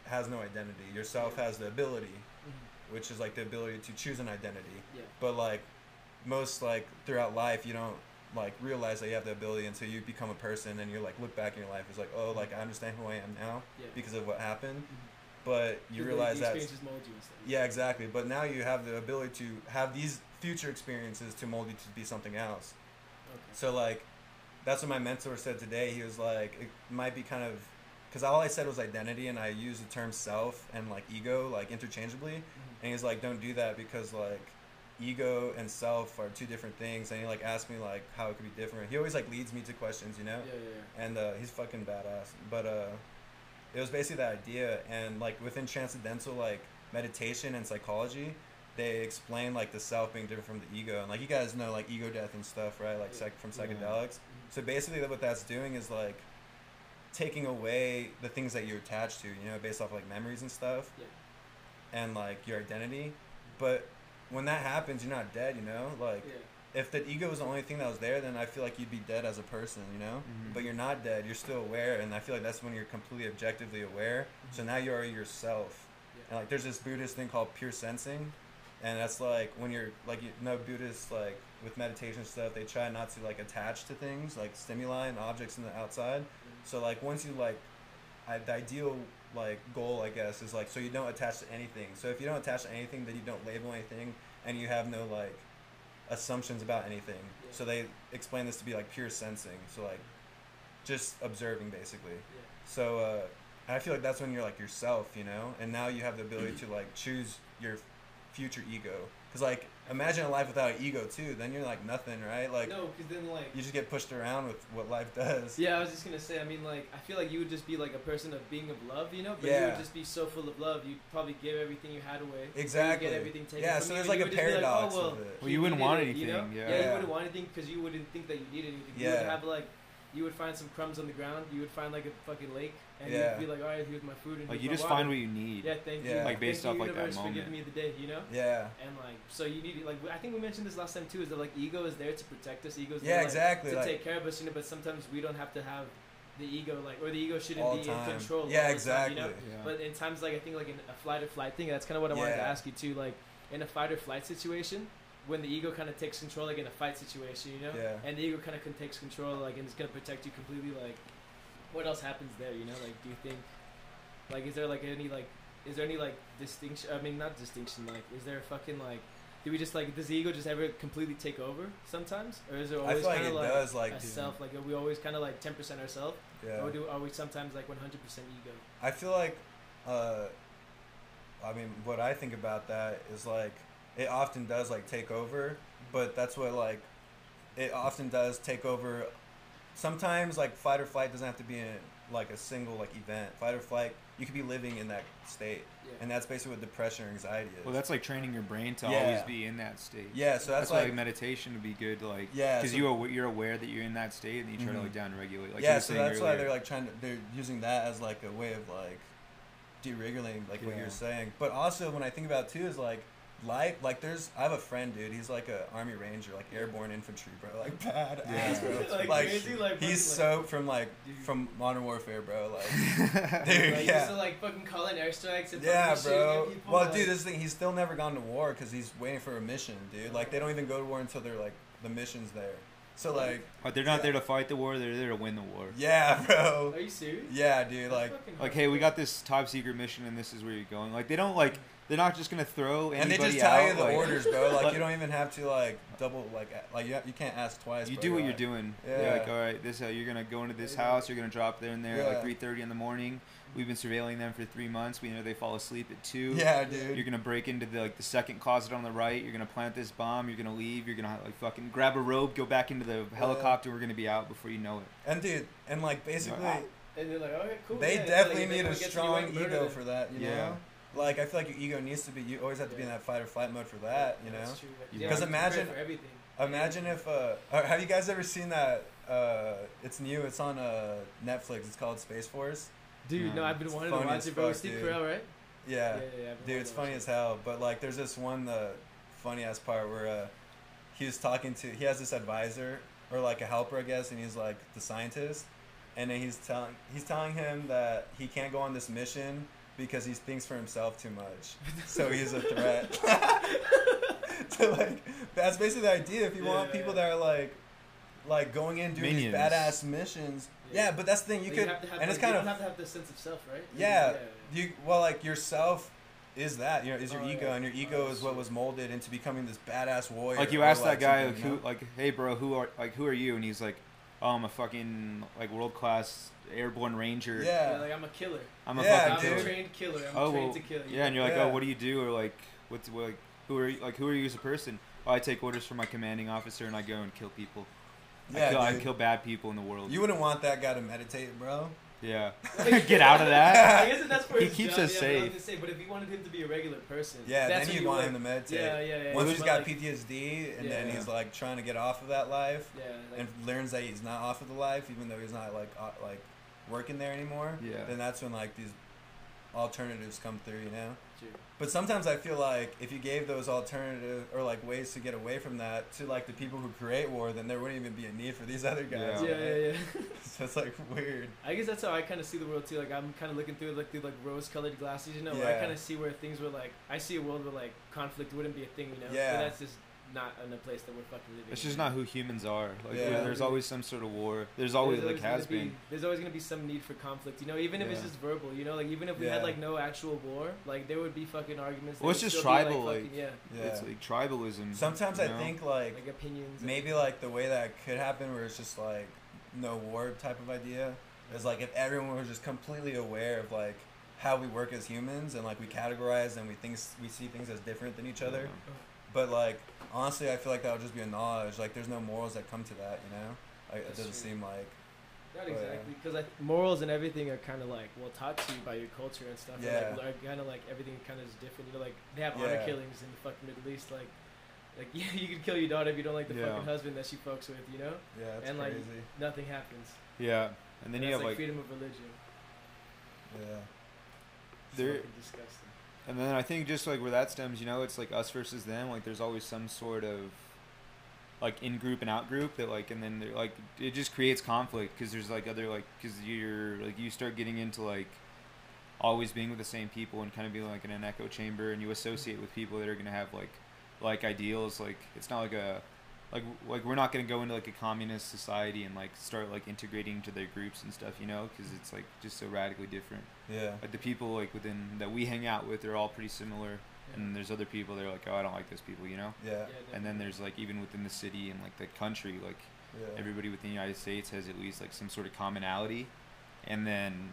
Speaker 3: has no identity. Yourself has the ability,
Speaker 1: Mhm.
Speaker 3: which is like the ability to choose an identity.
Speaker 1: Yeah.
Speaker 3: But like most like throughout life, you don't like realize that you have the ability until you become a person and you're like look back in your life. It's like, oh, like I understand who I am now
Speaker 1: Yeah.
Speaker 3: because of what happened.
Speaker 1: Mhm.
Speaker 3: But you
Speaker 1: The-
Speaker 3: realize that
Speaker 1: experiences mold you and stuff.
Speaker 3: yeah, exactly. But now you have the ability to have these future experiences to mold you to be something else.
Speaker 1: Okay.
Speaker 3: So like, that's what my mentor said today. He was like, it might be kind of, because all I said was identity, and I used the term self and like ego like interchangeably.
Speaker 1: Mhm.
Speaker 3: And he's like, don't do that because like, ego and self are two different things. And he like asked me like how it could be different. He always like leads me to questions, you know.
Speaker 1: Yeah, yeah, yeah.
Speaker 3: And uh, he's fucking badass. But uh, it was basically the idea, and like within transcendental like meditation and psychology, they explain like the self being different from the ego, and like you guys know like ego death and stuff, right? Like psych- from psychedelics. So basically, what that's doing is like taking away the things that you're attached to, you know, based off like memories and stuff, and like your identity. But when that happens, you're not dead, you know. Like
Speaker 1: Yeah.
Speaker 3: if the ego was the only thing that was there, then I feel like you'd be dead as a person, you know.
Speaker 2: Mhm.
Speaker 3: But you're not dead. You're still aware, and I feel like that's when you're completely objectively aware. So now you are yourself.
Speaker 1: Yeah.
Speaker 3: And like, there's this Buddhist thing called pure sensing, and that's like when you're like you know Buddhists like with meditation stuff, they try not to like attach to things like stimuli and objects in the outside. So like once you like, I, the ideal like goal I guess is like so you don't attach to anything. So if you don't attach to anything, then you don't label anything, and you have no like assumptions about anything.
Speaker 1: Yeah.
Speaker 3: So they explain this to be like pure sensing. So like just observing basically.
Speaker 1: Yeah.
Speaker 3: So uh, I feel like that's when you're like yourself, you know, and now you have the ability to like choose your future ego. Cause like imagine a life without an ego too, then you're like nothing, right? Like
Speaker 1: no, because then like
Speaker 3: you just get pushed around with what life does.
Speaker 1: Yeah, I was just gonna say. I mean, like, I feel like you would just be like a person of being of love, you know. But you would just be so full of love, you'd probably give everything you had away. or you'd
Speaker 3: Exactly.
Speaker 1: Get everything taken
Speaker 3: Yeah,
Speaker 1: from
Speaker 3: so
Speaker 1: you,
Speaker 3: there's like
Speaker 1: you
Speaker 3: a
Speaker 1: would just be like,
Speaker 3: paradox
Speaker 1: oh, well,
Speaker 3: with it.
Speaker 2: Well,
Speaker 1: he
Speaker 2: you wouldn't want
Speaker 1: it, you know?
Speaker 2: anything, yeah.
Speaker 1: Yeah, you wouldn't want anything because you wouldn't think that you needed anything.
Speaker 3: Yeah.
Speaker 1: You would have like, you would find some crumbs on the ground. You would find like a fucking lake, and
Speaker 3: Yeah.
Speaker 1: you'd be like, all right, here's my food and
Speaker 2: Like you just
Speaker 1: water.
Speaker 2: find what you need.
Speaker 1: Yeah, thank you.
Speaker 2: Like, based
Speaker 1: thank
Speaker 2: off,
Speaker 1: you,
Speaker 2: like, that
Speaker 1: universe, for
Speaker 2: moment.
Speaker 1: giving me the day, you know.
Speaker 3: Yeah.
Speaker 1: And like, so you need like I think we mentioned this last time too. Is that like ego is there to protect us. Ego is
Speaker 3: Yeah,
Speaker 1: there, like,
Speaker 3: exactly.
Speaker 1: to
Speaker 3: like,
Speaker 1: take care of us, you know. But sometimes we don't have to have the ego, like, or the ego shouldn't
Speaker 3: all
Speaker 1: be
Speaker 3: time.
Speaker 1: in control.
Speaker 3: Yeah, exactly.
Speaker 1: Time, you know?
Speaker 2: Yeah.
Speaker 1: But in times like I think like in a flight or flight thing, that's kind of what I wanted to ask you too. Like in a fight or flight situation, when the ego kind of takes control, like in a fight situation, you know,
Speaker 3: Yeah.
Speaker 1: and the ego kind of takes control, like, and it's gonna protect you completely. Like, what else happens there? You know, like, do you think, like, is there like any like, is there any like distinction? I mean, not distinction. Like, is there a fucking like? Do we just like does the ego just ever completely take over sometimes, or is it always kind of like,
Speaker 3: does like
Speaker 1: self? Like, are we always kind of like ten percent ourselves,
Speaker 3: yeah.
Speaker 1: or do are we sometimes like one hundred percent ego?
Speaker 3: I feel like, uh, I mean, what I think about that is like it often does like take over, but that's what like it often does take over. Sometimes like fight or flight doesn't have to be in like a single like event. Fight or flight, you could be living in that state,
Speaker 1: Yeah.
Speaker 3: and that's basically what depression or anxiety is.
Speaker 2: Well, that's like training your brain to
Speaker 3: Yeah.
Speaker 2: always be in that state.
Speaker 3: yeah. So that's,
Speaker 2: that's, why
Speaker 3: like
Speaker 2: like meditation would be good, to, like
Speaker 3: Yeah,
Speaker 2: because
Speaker 3: so-
Speaker 2: you awa- you're aware that you're in that state, and you try
Speaker 3: Mhm.
Speaker 2: to like down regulate. Like
Speaker 3: yeah. So
Speaker 2: saying
Speaker 3: that's why they're like trying to they're using that as like a way of like deregulating like what you're saying. But also when I think about it too is like life like there's I have a friend dude he's like a army ranger like airborne infantry bro like bad
Speaker 2: Yeah.
Speaker 3: bro
Speaker 1: Like,
Speaker 3: like,
Speaker 1: crazy, like,
Speaker 3: he's
Speaker 1: fucking,
Speaker 3: so from like
Speaker 1: Dude.
Speaker 3: from modern warfare bro like
Speaker 1: Like,
Speaker 3: dude
Speaker 1: like,
Speaker 3: yeah
Speaker 1: used to like fucking calling airstrikes and
Speaker 3: yeah,
Speaker 1: fucking shooting
Speaker 3: bro.
Speaker 1: people,
Speaker 3: Well,
Speaker 1: like-
Speaker 3: dude, this thing, he's still never gone to war because he's waiting for a mission, dude. Like, they don't even go to war until they're like the mission's there. So, like,
Speaker 2: But they're not
Speaker 3: Yeah.
Speaker 2: there to fight the war; they're there to win the war.
Speaker 3: yeah, bro.
Speaker 1: Are you serious?
Speaker 3: Yeah, dude.
Speaker 1: That's
Speaker 3: Like,
Speaker 2: Like, hey, we got this top secret mission, and this is where you're going. Like, they don't like they're not just gonna throw
Speaker 3: and they
Speaker 2: anybody
Speaker 3: just tell
Speaker 2: out.
Speaker 3: you the
Speaker 2: like,
Speaker 3: orders, bro. Like,
Speaker 2: like-
Speaker 3: you don't even have to like double, like, like you, you can't ask twice.
Speaker 2: You
Speaker 3: bro.
Speaker 2: do what you're
Speaker 3: like-
Speaker 2: doing.
Speaker 3: Yeah.
Speaker 2: You're like, all right, this uh, you're gonna go into this
Speaker 1: Yeah.
Speaker 2: house. You're gonna drop there and there at like 3:30 in the morning. We've been surveilling them for three months. We know they fall asleep at two.
Speaker 3: Yeah, dude.
Speaker 2: You're gonna break into the like the second closet on the right. You're gonna plant this bomb. You're gonna leave. You're gonna like fucking grab a rope, go back into the helicopter. We're gonna be out before you know it.
Speaker 3: and dude, and like basically,
Speaker 2: Yeah.
Speaker 1: And they're like, okay, cool.
Speaker 3: they
Speaker 1: yeah.
Speaker 3: Definitely
Speaker 1: like,
Speaker 3: need a
Speaker 1: gets in your way,
Speaker 3: strong ego for that. You
Speaker 2: Yeah.
Speaker 3: know. Like, I feel like your ego needs to be. You always have to be in that fight or flight mode for that. You know.
Speaker 1: that's true.
Speaker 2: Yeah.
Speaker 1: Yeah,
Speaker 3: 'Cause
Speaker 1: you prepare
Speaker 3: imagine-
Speaker 1: for everything.
Speaker 3: Imagine if uh, uh, have you guys ever seen that? Uh, it's new. It's on uh Netflix. It's called Space Force.
Speaker 1: Dude, no,
Speaker 2: Mm.
Speaker 1: I've been
Speaker 3: It's
Speaker 1: wanting to
Speaker 3: funny
Speaker 1: watch
Speaker 3: as
Speaker 1: it, bro.
Speaker 3: fuck,
Speaker 1: Steve
Speaker 3: dude.
Speaker 1: Carell, right?
Speaker 3: Yeah,
Speaker 1: yeah, yeah. I've
Speaker 3: dude, it's funny
Speaker 1: watch
Speaker 3: as hell. But like, there's this one the funny ass part where uh, he was talking to. He has this advisor or like a helper, I guess, and he's like the scientist, and then he's telling he's telling him that he can't go on this mission because he thinks for himself too much. so he's a threat. so like, that's basically the idea. If you want
Speaker 1: Yeah.
Speaker 3: people that are like like going in doing
Speaker 2: Minions.
Speaker 3: these badass missions.
Speaker 1: Yeah.
Speaker 3: Yeah, but that's the thing. You
Speaker 1: Like,
Speaker 3: could,
Speaker 1: have to have,
Speaker 3: and it's kind
Speaker 1: you
Speaker 3: of
Speaker 1: don't have to have the sense of self, right?
Speaker 3: yeah, you well like yourself is that you know is your
Speaker 1: Oh,
Speaker 3: ego
Speaker 1: yeah.
Speaker 3: and your ego
Speaker 1: Oh,
Speaker 3: is what
Speaker 1: shit.
Speaker 3: was molded into becoming this badass warrior.
Speaker 2: Like you
Speaker 3: or,
Speaker 2: ask that guy, like who, like, hey, bro, who are, like, who are you? And he's like, oh, I'm a fucking like world class airborne ranger.
Speaker 1: Yeah,
Speaker 3: yeah,
Speaker 1: like I'm a killer.
Speaker 2: I'm a
Speaker 3: Yeah,
Speaker 1: I'm a trained killer. I'm
Speaker 2: Oh,
Speaker 1: trained
Speaker 2: well,
Speaker 1: to kill. you
Speaker 2: yeah, and you're like,
Speaker 3: Yeah.
Speaker 2: oh, what do you do? Or like, what's what, like, who are you? Like, who are you as a person? Oh, I take orders from my commanding officer, and I go and kill people.
Speaker 3: yeah,
Speaker 2: I, kill, I kill bad people in the world.
Speaker 3: You wouldn't want that guy to meditate, bro.
Speaker 2: yeah, get out of that.
Speaker 1: I guess that's for
Speaker 2: He
Speaker 1: his
Speaker 2: keeps
Speaker 1: job,
Speaker 2: us
Speaker 1: yeah, but I was
Speaker 2: safe.
Speaker 1: gonna say, but if you wanted him to be a regular person,
Speaker 3: Yeah,
Speaker 1: that's
Speaker 3: then
Speaker 1: what
Speaker 3: you want
Speaker 1: would.
Speaker 3: him to meditate.
Speaker 1: Yeah, yeah, yeah.
Speaker 3: Once
Speaker 1: yeah,
Speaker 3: he's
Speaker 1: but,
Speaker 3: got
Speaker 1: like,
Speaker 3: PTSD and then
Speaker 1: Yeah.
Speaker 3: he's like trying to get off of that life
Speaker 1: Yeah, like,
Speaker 3: and learns that he's not off of the life, even though he's not like uh, like working there anymore.
Speaker 2: Yeah.
Speaker 3: Then that's when like these alternatives come through, you know.
Speaker 1: True.
Speaker 3: But sometimes I feel like if you gave those alternative or like ways to get away from that to like the people who create war, then there wouldn't even be a need for these other guys.
Speaker 2: Yeah.
Speaker 1: yeah,
Speaker 3: right?
Speaker 1: yeah, yeah.
Speaker 3: So it's like weird.
Speaker 1: I guess that's how I kind of see the world too. Like I'm kind of looking through like through like rose-colored glasses, you know. Where I kind of see where things were like. I see a world where like conflict wouldn't be a thing, you know.
Speaker 3: Yeah.
Speaker 1: But that's just not in a place that we're fucking living.
Speaker 2: It's
Speaker 1: in.
Speaker 2: just not who humans are. Like,
Speaker 3: Yeah.
Speaker 2: there's always some sort of war. There's always
Speaker 1: There's
Speaker 2: like has
Speaker 1: gonna
Speaker 2: been.
Speaker 1: Be, there's always gonna be some need for conflict, you know. Even if it's just verbal, you know. Like even if we
Speaker 3: Yeah.
Speaker 1: had like no actual war, like there would be fucking arguments.
Speaker 2: Well, it's just
Speaker 1: still be,
Speaker 2: tribal,
Speaker 1: Like,
Speaker 2: like-
Speaker 1: fucking, yeah,
Speaker 3: Yeah.
Speaker 2: It's like tribalism.
Speaker 3: Sometimes
Speaker 2: you
Speaker 3: I think like
Speaker 1: like opinions. and-
Speaker 3: maybe like the way that could happen where it's just like no war type of idea is like if everyone was just completely aware of like how we work as humans and like we categorize and we think we see things as different than each other
Speaker 2: Yeah.
Speaker 3: But like honestly i feel like that would just be a knowledge like there's no morals that come to that you know like, it doesn't
Speaker 1: true.
Speaker 3: seem like
Speaker 1: Not
Speaker 3: But,
Speaker 1: exactly, because like morals and everything are kind of like well taught to you by your culture and stuff.
Speaker 3: Yeah.
Speaker 1: And, like, kind of like everything kind of is different. You know, like they have honor
Speaker 3: Yeah.
Speaker 1: killings in the fucking Middle East. Like, like yeah, you could kill your daughter if you don't like the
Speaker 2: Yeah.
Speaker 1: fucking husband that she fucks with. You know,
Speaker 3: yeah it's
Speaker 1: And, like,
Speaker 3: crazy
Speaker 1: nothing happens.
Speaker 2: Yeah, and then
Speaker 1: And
Speaker 2: you have like,
Speaker 1: freedom of religion.
Speaker 3: yeah
Speaker 1: It's
Speaker 2: There-
Speaker 1: fucking disgusting.
Speaker 2: And then I think just like where that stems, you know, it's like us versus them. Like there's always some sort of like in group and out group that like, and then they're, like it just creates conflict because there's like other like because you're like you start getting into like always being with the same people and kind of being like in an echo chamber and you associate with people that are gonna have like like ideals like it's not like a like like we're not gonna go into like a communist society and like start like integrating to their groups and stuff you know? Because it's like just so radically different.
Speaker 3: Yeah.
Speaker 2: Like the people like within that we hang out with they're all pretty similar.
Speaker 1: Yeah.
Speaker 2: and there's other people that are like oh i don't like those people you know?
Speaker 3: Yeah.
Speaker 1: Yeah,
Speaker 2: and then there's like even within the city and like the country like
Speaker 3: yeah.
Speaker 2: everybody within the united states has at least like some sort of commonality. And then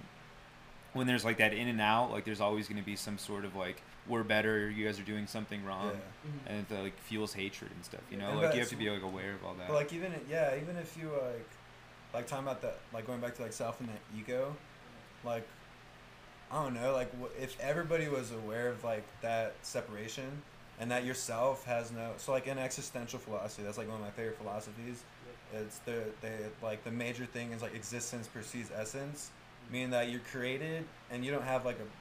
Speaker 2: when there's like that in and out like there's always going to be some sort of like we're better you guys are doing something wrong.
Speaker 3: Yeah.
Speaker 1: Mhm.
Speaker 2: and it like fuels hatred and stuff you know?
Speaker 3: And
Speaker 2: like you have to be like aware of all that.
Speaker 3: But like even yeah, even if you like like talking about that like going back to like self and the ego, like I don't know, like if everybody was aware of like that separation and that yourself has no so like in existential philosophy, that's like one of my favorite philosophies. It's the they like the major thing is like existence precedes essence, meaning that you're created and you don't have like a a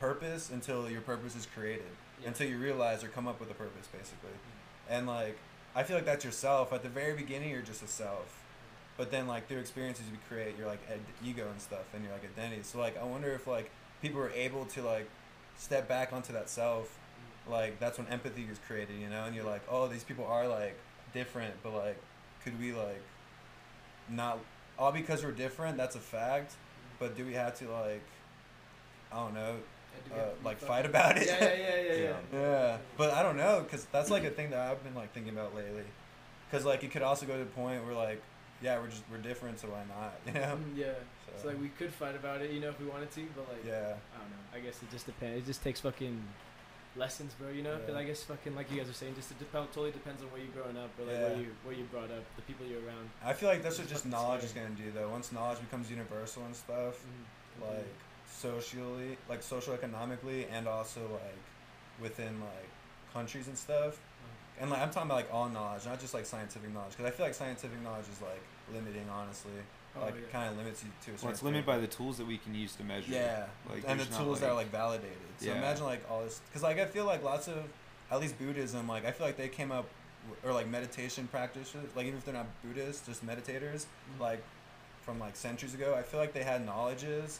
Speaker 3: purpose until your purpose is created.
Speaker 1: Yeah.
Speaker 3: until you realize or come up with a purpose basically. Mm-hmm. And like i feel like that's yourself. At the very beginning you're just a self. But then like through experiences you create your like ed- ego and stuff and your like identity so like i wonder if like people are able to like step back onto that self. Mm-hmm. Like that's when empathy is created you know? And you're like oh these people are like different but like could we like not all because we're different that's a fact. Mm-hmm. But do we have to like i don't know
Speaker 1: Yeah, do we
Speaker 3: uh,
Speaker 1: have to be
Speaker 3: like fight about it
Speaker 1: Yeah, yeah, yeah, yeah, yeah.
Speaker 3: yeah, but I don't know, cause that's like a thing that I've been like thinking about lately, cause like it could also go to the point where like, yeah, we're just we're different, so why not? You know?
Speaker 1: Mm, yeah.
Speaker 3: So,
Speaker 1: So like we could fight about it, you know, if we wanted to, but like
Speaker 3: yeah,
Speaker 1: I don't know. I guess it just depends. It just takes fucking lessons, bro. You know, 'Cause
Speaker 3: Yeah.
Speaker 1: I guess fucking like you guys are saying, just it dep- totally depends on where you're growing up or like where you where you brought up, the people you're around.
Speaker 3: I feel like that's what just
Speaker 1: fucking
Speaker 3: knowledge is gonna do though. Once knowledge becomes universal and stuff,
Speaker 1: Mhm.
Speaker 3: like socially, like social economically, and also like within like countries and stuff. And like I'm talking about like all knowledge, not just like scientific knowledge, because I feel like scientific knowledge is like limiting, honestly.
Speaker 1: Oh,
Speaker 3: like
Speaker 1: yeah.
Speaker 3: kind of limits you to a certain
Speaker 2: well it's limited by the tools that we can use to measure
Speaker 3: Yeah,
Speaker 2: like
Speaker 3: and the
Speaker 2: there's not,
Speaker 3: tools that are like validated. So
Speaker 2: Yeah.
Speaker 3: imagine like all this, because like I feel like lots of, at least Buddhism, like I feel like they came up, or like meditation practitioners, like even if they're not Buddhists, just meditators,
Speaker 1: Mhm.
Speaker 3: like from like centuries ago. I feel like they had knowledges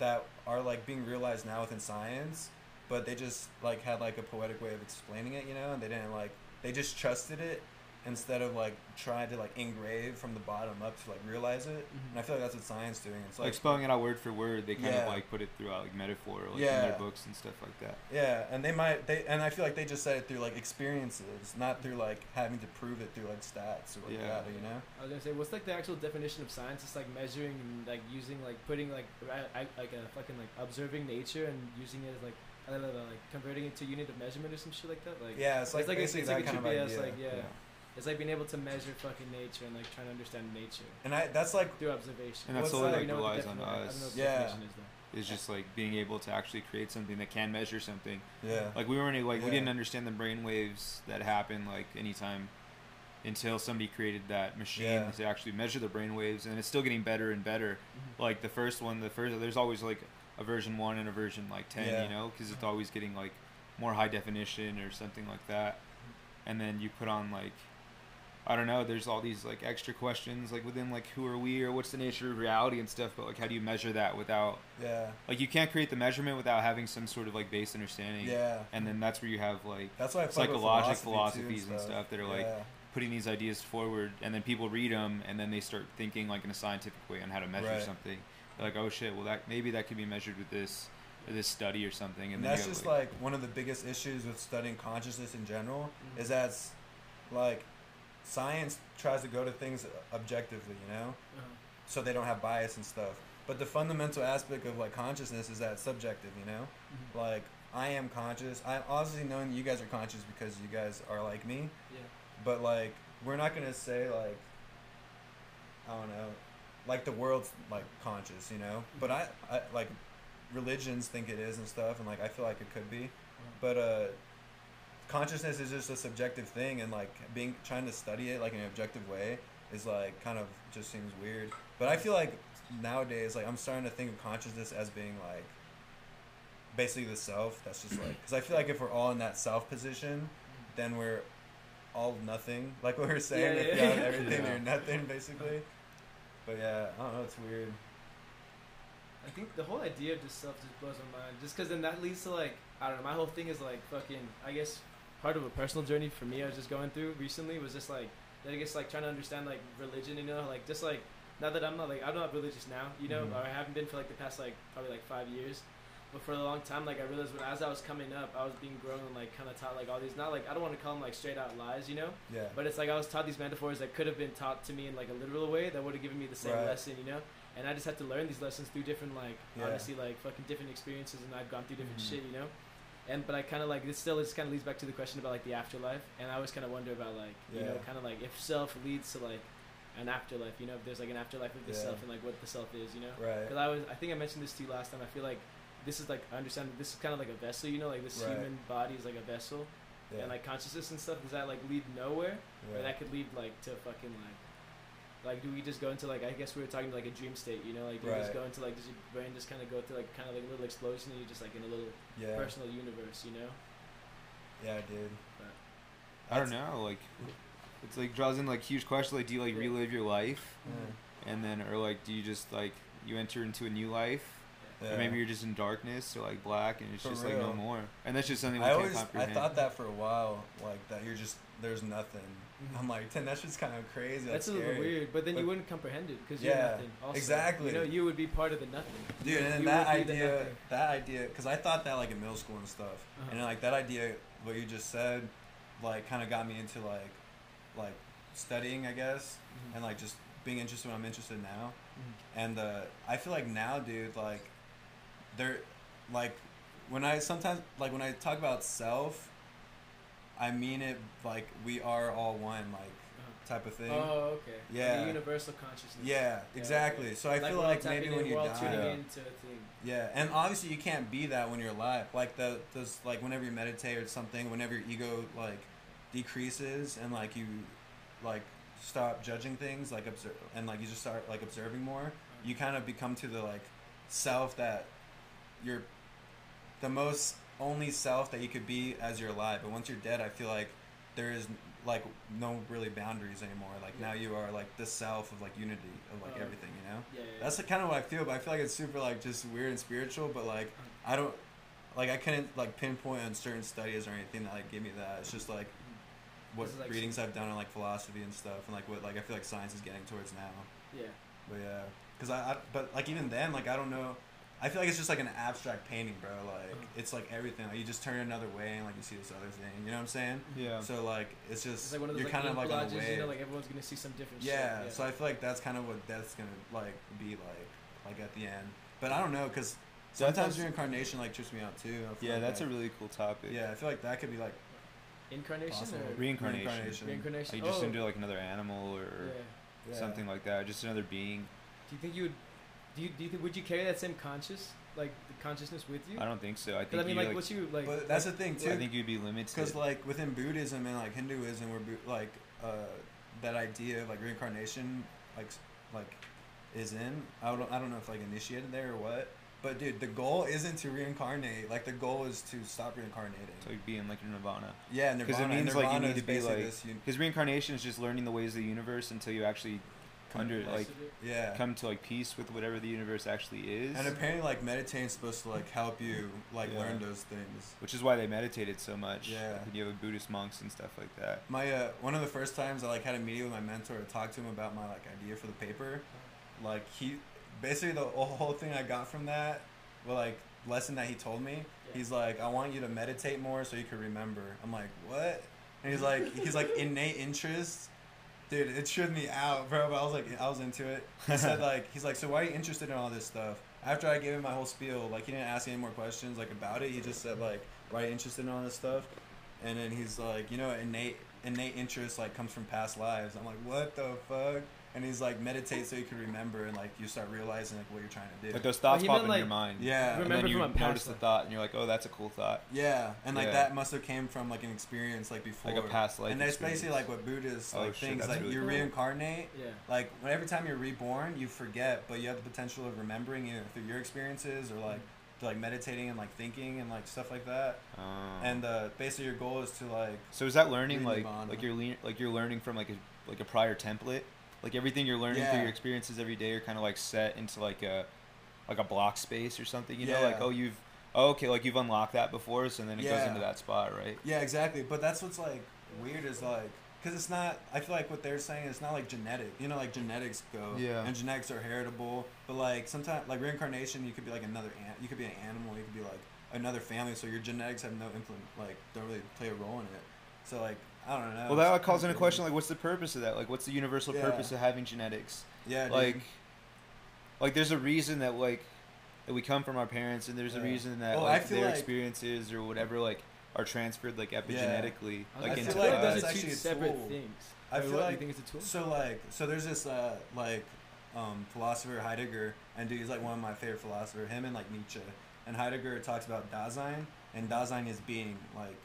Speaker 3: that are like being realized now within science, but they just like had like a poetic way of explaining it, you know, and they didn't like they just trusted it instead of like trying to like engrave from the bottom up to like realize it.
Speaker 1: Mhm.
Speaker 3: And I feel like that's what science doing. It's
Speaker 2: like,
Speaker 3: like,
Speaker 2: spelling it out word for word. They kind
Speaker 3: Yeah.
Speaker 2: of like put it throughout like metaphor, like in their books and stuff like that.
Speaker 3: yeah, and they might they and I feel like they just said it through like experiences, not through like having to prove it through like stats or like
Speaker 2: Yeah.
Speaker 3: data, you know?
Speaker 1: I was gonna say, what's like the actual definition of science? It's like measuring and like using like putting like I, I, like a fucking like observing nature and using it as like I don't know like converting it to unit of measurement or some shit like that. Like
Speaker 3: Yeah, it's like
Speaker 1: like a-
Speaker 3: basically
Speaker 1: it's like a
Speaker 3: kind of
Speaker 1: trippy
Speaker 3: idea.
Speaker 1: ass, like, yeah. It's like being able to measure fucking nature and like trying to understand nature
Speaker 3: And I that's like
Speaker 1: through observation.
Speaker 2: And that
Speaker 3: What's
Speaker 2: solely
Speaker 3: that?
Speaker 2: like
Speaker 1: You know
Speaker 2: relies on
Speaker 1: I don't know what
Speaker 2: us.
Speaker 3: Yeah.
Speaker 1: definition is, though.
Speaker 2: It's just like being able to actually create something that can measure something.
Speaker 3: yeah.
Speaker 2: Like we weren't like we didn't understand the brain waves that happen like anytime until somebody created that machine
Speaker 3: Yeah.
Speaker 2: to actually measure the brain waves, and it's still getting better and better.
Speaker 1: Mhm.
Speaker 2: Like the first one, the first there's always like a version one and a version like ten,
Speaker 3: Yeah.
Speaker 2: you know, because it's always getting like more high definition or something like that. And then you put on like I don't know. There's all these like extra questions like within like who are we or what's the nature of reality and stuff. But like how do you measure that without
Speaker 3: Yeah.
Speaker 2: like you can't create the measurement without having some sort of like base understanding.
Speaker 3: Yeah.
Speaker 2: And then that's where you have like
Speaker 3: That's why I fuck
Speaker 2: psychologic
Speaker 3: philosophy,
Speaker 2: philosophies and stuff that are, like,
Speaker 3: yeah.
Speaker 2: putting these ideas forward, and then people read them, and then they start thinking like in a scientific way on how to measure
Speaker 3: Right.
Speaker 2: something. They're like, oh shit, well that maybe that could be measured with this this study or something. And,
Speaker 3: And
Speaker 2: then
Speaker 3: that's just like, one of the biggest issues with studying consciousness in general
Speaker 1: Mhm.
Speaker 3: is that it's, like science tries to go to things objectively, you know,
Speaker 1: Uh-huh.
Speaker 3: so they don't have bias and stuff. But the fundamental aspect of like consciousness is that it's subjective, you know.
Speaker 1: Mhm.
Speaker 3: Like I am conscious. I'm obviously knowing you guys are conscious because you guys are like me.
Speaker 1: Yeah.
Speaker 3: But like we're not gonna say like I don't know, like the world's like conscious, you know. But I, I like religions think it is and stuff, and like I feel like it could be. But uh, consciousness is just a subjective thing, and like being trying to study it like in an objective way is like kind of just seems weird. But I feel like nowadays, like I'm starting to think of consciousness as being like basically the self. That's just like because I feel like if we're all in that self position, then we're all nothing. Like what we were saying,
Speaker 1: Yeah,
Speaker 3: if
Speaker 1: yeah,
Speaker 3: you have
Speaker 1: yeah.
Speaker 3: everything,
Speaker 2: Yeah.
Speaker 3: you're nothing basically. But yeah, I don't know. It's weird.
Speaker 1: I think the whole idea of just self just blows my mind. Just because then that leads to like I don't know. My whole thing is like fucking. I guess part of a personal journey for me I was just going through recently was just like I guess like trying to understand like religion. You know, like just like now that I'm not like I'm not religious now. You know,
Speaker 3: Mhm.
Speaker 1: or I haven't been for like the past like probably like five years. But for a long time, like I realized when as I was coming up, I was being grown and like kind of taught like all these not like I don't want to call them like straight out lies, you know.
Speaker 3: Yeah.
Speaker 1: But it's like I was taught these metaphors that could have been taught to me in like a literal way that would have given me the same
Speaker 3: Right.
Speaker 1: lesson, you know. And I just had to learn these lessons through different like
Speaker 3: Yeah.
Speaker 1: honestly like fucking different experiences, and I've gone through different
Speaker 3: Mhm.
Speaker 1: shit, you know. And but I kind of like this still just kind of leads back to the question about like the afterlife, and I always kind of wonder about like you know kind of like if self leads to like an afterlife, you know, if there's like an afterlife of the
Speaker 3: Yeah.
Speaker 1: self and like what the self is, you know.
Speaker 3: Right.
Speaker 1: Because I was, I think I mentioned this to you last time. I feel like this is like I understand this is kind of like a vessel, you know, like this
Speaker 3: Right.
Speaker 1: human body is like a vessel,
Speaker 3: Yeah.
Speaker 1: and like consciousness and stuff. Does that like lead nowhere, or that could lead like to fucking like, like do we just go into like I guess we were talking like a dream state, you know, like do we just go into like does your brain just kind of go through like kind of like a little explosion and you're just like in a little
Speaker 3: yeah.
Speaker 1: personal universe, you know?
Speaker 3: Yeah, dude.
Speaker 2: I don't know, like it's like draws in like huge questions like do you like
Speaker 1: Yeah.
Speaker 2: relive your life
Speaker 3: Yeah.
Speaker 2: and then or like do you just like you enter into a new life
Speaker 3: Yeah.
Speaker 2: or maybe you're just in darkness or like black and it's
Speaker 3: For
Speaker 2: just like no more and that's just something we
Speaker 3: I
Speaker 2: can't
Speaker 3: always I thought that for a while, like that you're just there's nothing. I'm like, ten, that's just kind of crazy.
Speaker 1: That's
Speaker 3: That's,
Speaker 1: a little weird, but then you wouldn't comprehend it because you're
Speaker 3: Yeah,
Speaker 1: nothing. Also.
Speaker 3: exactly.
Speaker 1: You know, you would be part of the nothing.
Speaker 3: Dude,
Speaker 1: You-
Speaker 3: and that
Speaker 1: would be the
Speaker 3: idea, that idea, because I thought that like in middle school and stuff,
Speaker 1: Uh-huh.
Speaker 3: and like that idea, what you just said, like kind of got me into like, like studying, I guess,
Speaker 1: Mhm.
Speaker 3: and like just being interested when I'm interested now.
Speaker 1: Mhm.
Speaker 3: And uh, I feel like now, dude, like, there, like, when I sometimes like when I talk about self, I mean it like we are all one, like
Speaker 1: Uh-huh.
Speaker 3: type of thing.
Speaker 1: Oh, okay. Like
Speaker 3: Yeah.
Speaker 1: universal consciousness.
Speaker 3: Yeah, exactly.
Speaker 1: okay.
Speaker 3: So I feel like maybe
Speaker 1: in,
Speaker 3: when you die,
Speaker 1: tuning
Speaker 3: Yeah.
Speaker 1: into a thing.
Speaker 3: Yeah, and obviously you can't be that when you're alive. Like the those like whenever you meditate or something, whenever your ego like decreases and like you like stop judging things, like observe and like you just start like observing more, you kind of become to the like self that you're the most only self that you could be as you're alive. But once you're dead, I feel like there is like no really boundaries anymore. Like now you are like the self of like unity of like
Speaker 1: Oh.
Speaker 3: everything, you know?
Speaker 1: Yeah, yeah.
Speaker 3: That's the kind of what I feel, but I feel like it's super like just weird and spiritual. But like I don't like I couldn't like pinpoint on certain studies or anything that like give me that. It's just like what
Speaker 1: like,
Speaker 3: readings I've done on like philosophy and stuff, and like what like I feel like science is getting towards now.
Speaker 1: Yeah.
Speaker 3: But yeah, because I, I but like even then like I don't know. I feel like it's just like an abstract painting, bro. Like it's like everything. Like you just turn it another way and like you see this other thing. You know what I'm saying?
Speaker 2: Yeah.
Speaker 3: So like it's just
Speaker 1: It's like one of those
Speaker 3: you're
Speaker 1: like,
Speaker 3: kind of like on
Speaker 1: collages,
Speaker 3: a wave.
Speaker 1: you know, like everyone's gonna see some different
Speaker 3: yeah,
Speaker 1: shit.
Speaker 3: So I feel like that's kind of what death's gonna like be like, like at the end. But I don't know, cause
Speaker 2: Death
Speaker 3: sometimes
Speaker 2: has-
Speaker 3: reincarnation like trips me out too.
Speaker 2: Yeah,
Speaker 3: like
Speaker 2: that's a really cool topic.
Speaker 3: Yeah, I feel like that could be like
Speaker 1: incarnation
Speaker 3: possible.
Speaker 1: or
Speaker 2: Reincarnation.
Speaker 3: Reincarnation.
Speaker 1: reincarnation.
Speaker 2: Like just
Speaker 1: oh,
Speaker 2: into like another animal or
Speaker 1: yeah.
Speaker 3: Yeah.
Speaker 2: something like that. Just another being.
Speaker 1: Do you think you would? Do you do you think would you carry that same conscious like the consciousness with you?
Speaker 2: I don't think so. I
Speaker 1: 'Cause
Speaker 2: think
Speaker 1: I mean,
Speaker 2: you,
Speaker 1: like,
Speaker 2: like,
Speaker 1: what's you like?
Speaker 3: But that's the thing too.
Speaker 2: I think you'd be limited.
Speaker 3: Because like within Buddhism and like Hinduism, where Bu- like uh, that idea of like reincarnation, like like is in. I don't I don't know if like initiated there or what. But dude, the goal isn't to reincarnate. Like the goal is to stop reincarnating.
Speaker 2: to like in like nirvana.
Speaker 3: yeah,
Speaker 2: Because
Speaker 3: nirvana.
Speaker 2: it
Speaker 3: and
Speaker 2: means like you need to be like.
Speaker 3: this, you-
Speaker 2: Because reincarnation is just learning the ways of the universe until you actually under like
Speaker 3: yeah.
Speaker 2: come to like peace with whatever the universe actually is.
Speaker 3: And apparently, like meditating is supposed to like help you like
Speaker 2: Yeah.
Speaker 3: learn those things.
Speaker 2: which is why they meditated so much.
Speaker 3: Yeah.
Speaker 2: Like, you have Buddhist monks and stuff like that.
Speaker 3: My uh, one of the first times I like had a meeting with my mentor to talk to him about my like idea for the paper, like he basically the whole thing I got from that, well like lesson that he told me, he's like I want you to meditate more so you can remember. I'm like what? And he's like he's like innate interest. Dude, it tripped me out, bro. But I was like, I was into it. He said like, he's like, so why are you interested in all this stuff? After I gave him my whole spiel, like he didn't ask any more questions like about it. He just said like, why are you interested in all this stuff? And then he's like, you know, innate innate interest like comes from past lives. I'm like, what the fuck? And he's like, meditate so you can remember and like you start realizing like what you're trying to do.
Speaker 2: Like those thoughts
Speaker 1: he
Speaker 2: pop
Speaker 1: meant,
Speaker 2: in your mind.
Speaker 3: yeah,
Speaker 2: And
Speaker 1: Remember
Speaker 2: then you
Speaker 1: from a past
Speaker 2: notice the
Speaker 1: life.
Speaker 2: thought, and you're like, oh, that's a cool thought.
Speaker 3: yeah, and like
Speaker 2: Yeah.
Speaker 3: that must have came from like an experience like before.
Speaker 2: Like a past life.
Speaker 3: and that's basically like what Buddhists
Speaker 2: Oh,
Speaker 3: like
Speaker 2: shit,
Speaker 3: things
Speaker 2: that's
Speaker 3: like
Speaker 2: really
Speaker 3: you
Speaker 2: cool.
Speaker 3: reincarnate
Speaker 1: Yeah.
Speaker 3: like when every time you're reborn you forget but you have the potential of remembering either through your experiences or like through, like meditating and like thinking and like stuff like that
Speaker 2: Oh.
Speaker 3: and uh, basically your goal is to like
Speaker 2: So is that learning like like you're le- like you're learning from like a like a prior template? Like everything you're learning
Speaker 3: Yeah.
Speaker 2: through your experiences every day are kind of like set into like a like a block space or something. You know, like oh you've oh, okay like you've unlocked that before, so then it goes into that spot, right?
Speaker 3: yeah exactly but that's what's like weird is like because it's not i feel like what they're saying is not like genetic you know like genetics go
Speaker 2: Yeah.
Speaker 3: and genetics are heritable but like sometimes like reincarnation you could be like another an- you could be an animal you could be like another family so your genetics have no influence like don't really play a role in it so like i don't know
Speaker 2: Well, that
Speaker 3: It's
Speaker 2: calls
Speaker 3: kinda
Speaker 2: into question like what's the purpose of that? Like what's the universal
Speaker 3: Yeah.
Speaker 2: purpose of having genetics?
Speaker 3: yeah dude.
Speaker 2: like like there's a reason that like that we come from our parents and there's a reason that
Speaker 3: Well,
Speaker 2: like their
Speaker 3: like-
Speaker 2: experiences or whatever like are transferred like epigenetically
Speaker 1: I
Speaker 2: like
Speaker 3: I
Speaker 2: into
Speaker 3: feel like
Speaker 1: those
Speaker 3: that's
Speaker 1: are
Speaker 3: actually
Speaker 1: two separate
Speaker 3: tool.
Speaker 1: things.
Speaker 3: I
Speaker 1: Or
Speaker 3: feel
Speaker 1: what, you
Speaker 3: like-
Speaker 1: think it's a tool.
Speaker 3: So like, so there's this uh like um philosopher Heidegger, and dude, he's like one of my favorite philosophers. Him and like Nietzsche, and Heidegger talks about Dasein, and Dasein is being, like,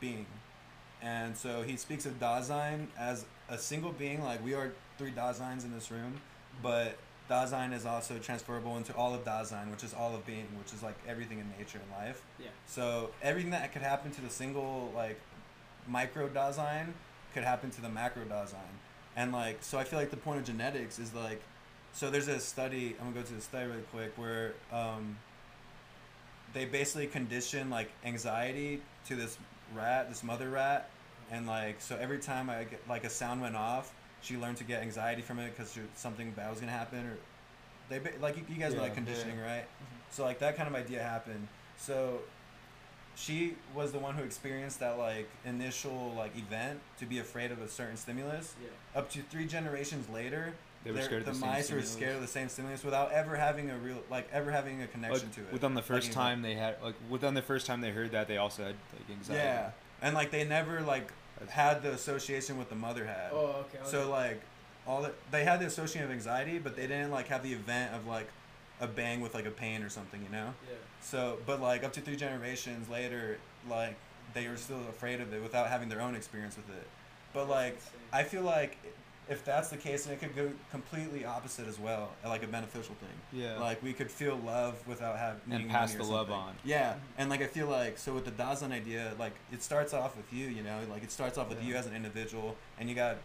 Speaker 3: being, and so he speaks of Dasein as a single being. Like we are three Daseins in this room, but Dasein is also transferable into all of Dasein, which is all of being, which is like everything in nature and life.
Speaker 1: yeah.
Speaker 3: So everything that could happen to the single like micro Dasein could happen to the macro Dasein. And like so I feel like the point of genetics is like so there's a study I'm gonna go to the study really quick where um, they basically condition like anxiety to this rat, this mother rat, and like so every time I get like a sound went off, she learned to get anxiety from it because something bad was gonna happen or they like you, you guys know like conditioning right?
Speaker 1: Mm-hmm.
Speaker 3: So like that kind of idea happened. So she was the one who experienced that like initial like event to be afraid of a certain stimulus.
Speaker 1: Yeah.
Speaker 3: Up to three generations later,
Speaker 2: They were scared of
Speaker 3: the
Speaker 2: the same
Speaker 3: mice were scared of the same stimulus without ever having a real like ever having a connection
Speaker 2: like,
Speaker 3: to it.
Speaker 2: within the first
Speaker 3: anxiety.
Speaker 2: time they had like within the first time they heard that they also had like anxiety.
Speaker 3: Yeah, and like they never like had the association with the mother had.
Speaker 1: Oh, okay.
Speaker 3: So like all the, they had the association of anxiety, but they didn't like have the event of like a bang with like a pain or something, you know.
Speaker 1: yeah.
Speaker 3: So, but like up to three generations later, like they were still afraid of it without having their own experience with it. But like, I feel like if that's the case, then it could go completely opposite as well, like a beneficial thing.
Speaker 2: Yeah.
Speaker 3: Like we could feel love without having
Speaker 2: And pass the love on.
Speaker 3: Yeah, and like I feel like so with the Dasein idea, like it starts off with you, you know, like it starts off with
Speaker 1: Yeah.
Speaker 3: you as an individual, and you got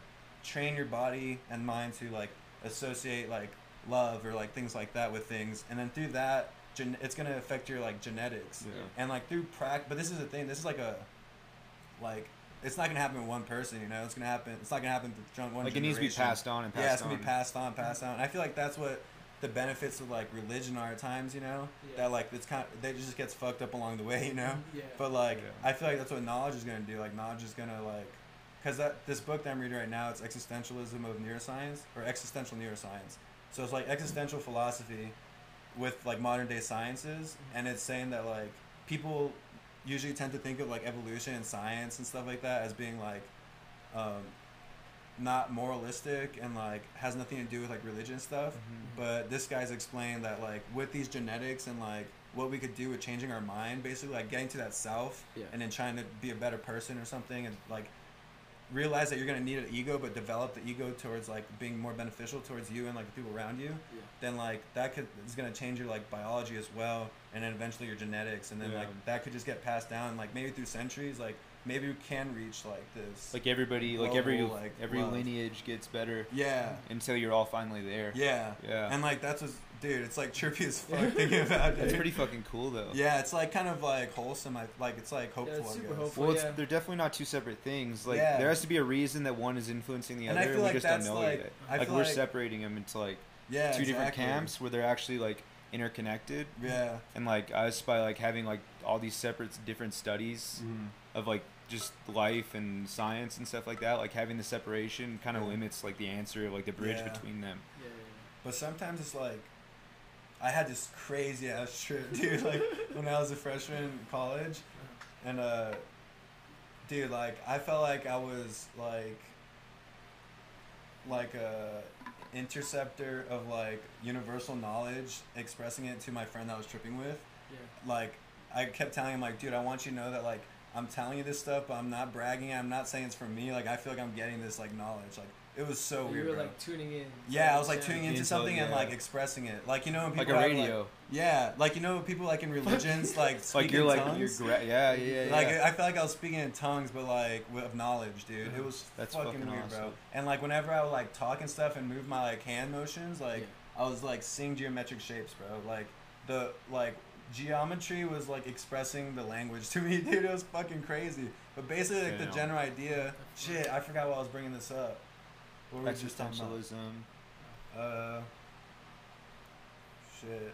Speaker 3: to train your body and mind to like associate like love or like things like that with things, and then through that, gen- it's gonna affect your like genetics,
Speaker 2: Yeah.
Speaker 3: and like through practice. But this is the thing. This is like a like it's not gonna happen with one person. You know, it's gonna happen. It's not gonna happen with drunk one.
Speaker 2: Like it needs to be passed on and passed on.
Speaker 3: yeah, it's gonna
Speaker 2: on.
Speaker 3: be passed on, passed on. And I feel like that's what the benefits of like religion are at times. You know,
Speaker 1: Yeah.
Speaker 3: that like it's kind of that just gets fucked up along the way. You know,
Speaker 1: Yeah.
Speaker 3: but like
Speaker 2: Yeah.
Speaker 3: I feel like that's what knowledge is gonna do. Like knowledge is gonna like, cause that this book that I'm reading right now, it's existentialism of neuroscience or existential neuroscience. So it's like existential philosophy with like modern day sciences, mm-hmm. and it's saying that like people usually tend to think of like evolution and science and stuff like that as being like um, not moralistic and like has nothing to do with like religion stuff
Speaker 2: Mhm.
Speaker 3: but this guy's explained that like with these genetics and like what we could do with changing our mind basically like getting to that self
Speaker 1: Yeah.
Speaker 3: and then trying to be a better person or something and like realize that you're going to need an ego but develop the ego towards like being more beneficial towards you and like the people around you
Speaker 1: Yeah.
Speaker 3: then like that could is going to change your like biology as well and then eventually your genetics and then
Speaker 2: Yeah.
Speaker 3: like that could just get passed down like maybe through centuries like maybe we can reach like this
Speaker 2: Like everybody, like every
Speaker 3: like,
Speaker 2: every
Speaker 3: love.
Speaker 2: lineage gets better
Speaker 3: yeah
Speaker 2: until you're all finally there.
Speaker 3: yeah
Speaker 2: Yeah.
Speaker 3: and like that's what's dude it's like trippy as fuck thinking about it
Speaker 2: It's pretty fucking cool though.
Speaker 3: yeah it's like kind of like wholesome I, like it's like hopeful
Speaker 1: it's
Speaker 3: I
Speaker 1: super
Speaker 3: guess.
Speaker 1: hopeful.
Speaker 2: Well, it's,
Speaker 1: yeah.
Speaker 2: they're definitely not two separate things. Like
Speaker 3: Yeah.
Speaker 2: there has to be a reason that one is influencing the
Speaker 3: And
Speaker 2: other.
Speaker 3: I feel
Speaker 2: we
Speaker 3: like
Speaker 2: just
Speaker 3: that's
Speaker 2: don't know
Speaker 3: like
Speaker 2: it.
Speaker 3: I
Speaker 2: Like
Speaker 3: feel
Speaker 2: we're
Speaker 3: like,
Speaker 2: separating them into like
Speaker 3: yeah
Speaker 2: two different camps where they're actually like interconnected.
Speaker 3: yeah
Speaker 2: And like us by like having like all these separate different studies mm-hmm. of like just life and science and stuff like that. Like having the separation kind of
Speaker 3: Yeah.
Speaker 2: limits like the answer of like the bridge
Speaker 3: Yeah.
Speaker 2: between them.
Speaker 1: Yeah, yeah,
Speaker 3: But sometimes it's like, I had this crazy ass trip, dude. Like when I was a freshman in college, uh-huh. and uh, dude, like I felt like I was like, like a interceptor of like universal knowledge, expressing it to my friend that I was tripping with.
Speaker 1: yeah.
Speaker 3: Like I kept telling him, like, dude, I want you to know that like I'm telling you this stuff, but I'm not bragging. I'm not saying it's for me. Like I feel like I'm getting this like knowledge. Like it was so
Speaker 1: you
Speaker 3: weird.
Speaker 1: were
Speaker 3: bro.
Speaker 1: like tuning in.
Speaker 3: Yeah, I was like tuning into
Speaker 2: Into,
Speaker 3: something and like expressing it. Like you know when
Speaker 2: Like
Speaker 3: people
Speaker 2: a
Speaker 3: have,
Speaker 2: radio.
Speaker 3: Like, yeah, like you know people like in religions like speak
Speaker 2: Like you're
Speaker 3: in
Speaker 2: like
Speaker 3: tongues.
Speaker 2: you're gra- yeah yeah yeah.
Speaker 3: like. I felt like I was speaking in tongues, but like with of knowledge, dude. It was
Speaker 2: That's
Speaker 3: fucking,
Speaker 2: fucking
Speaker 3: weird, bro. And like whenever I would like talk and stuff and move my like hand motions, like I was like seeing geometric shapes, bro. Like the like geometry was like expressing the language to me, dude. It was fucking crazy. But basically, like the general idea. Shit, I forgot why I was bringing this up. What were we just talking about? Uh, shit.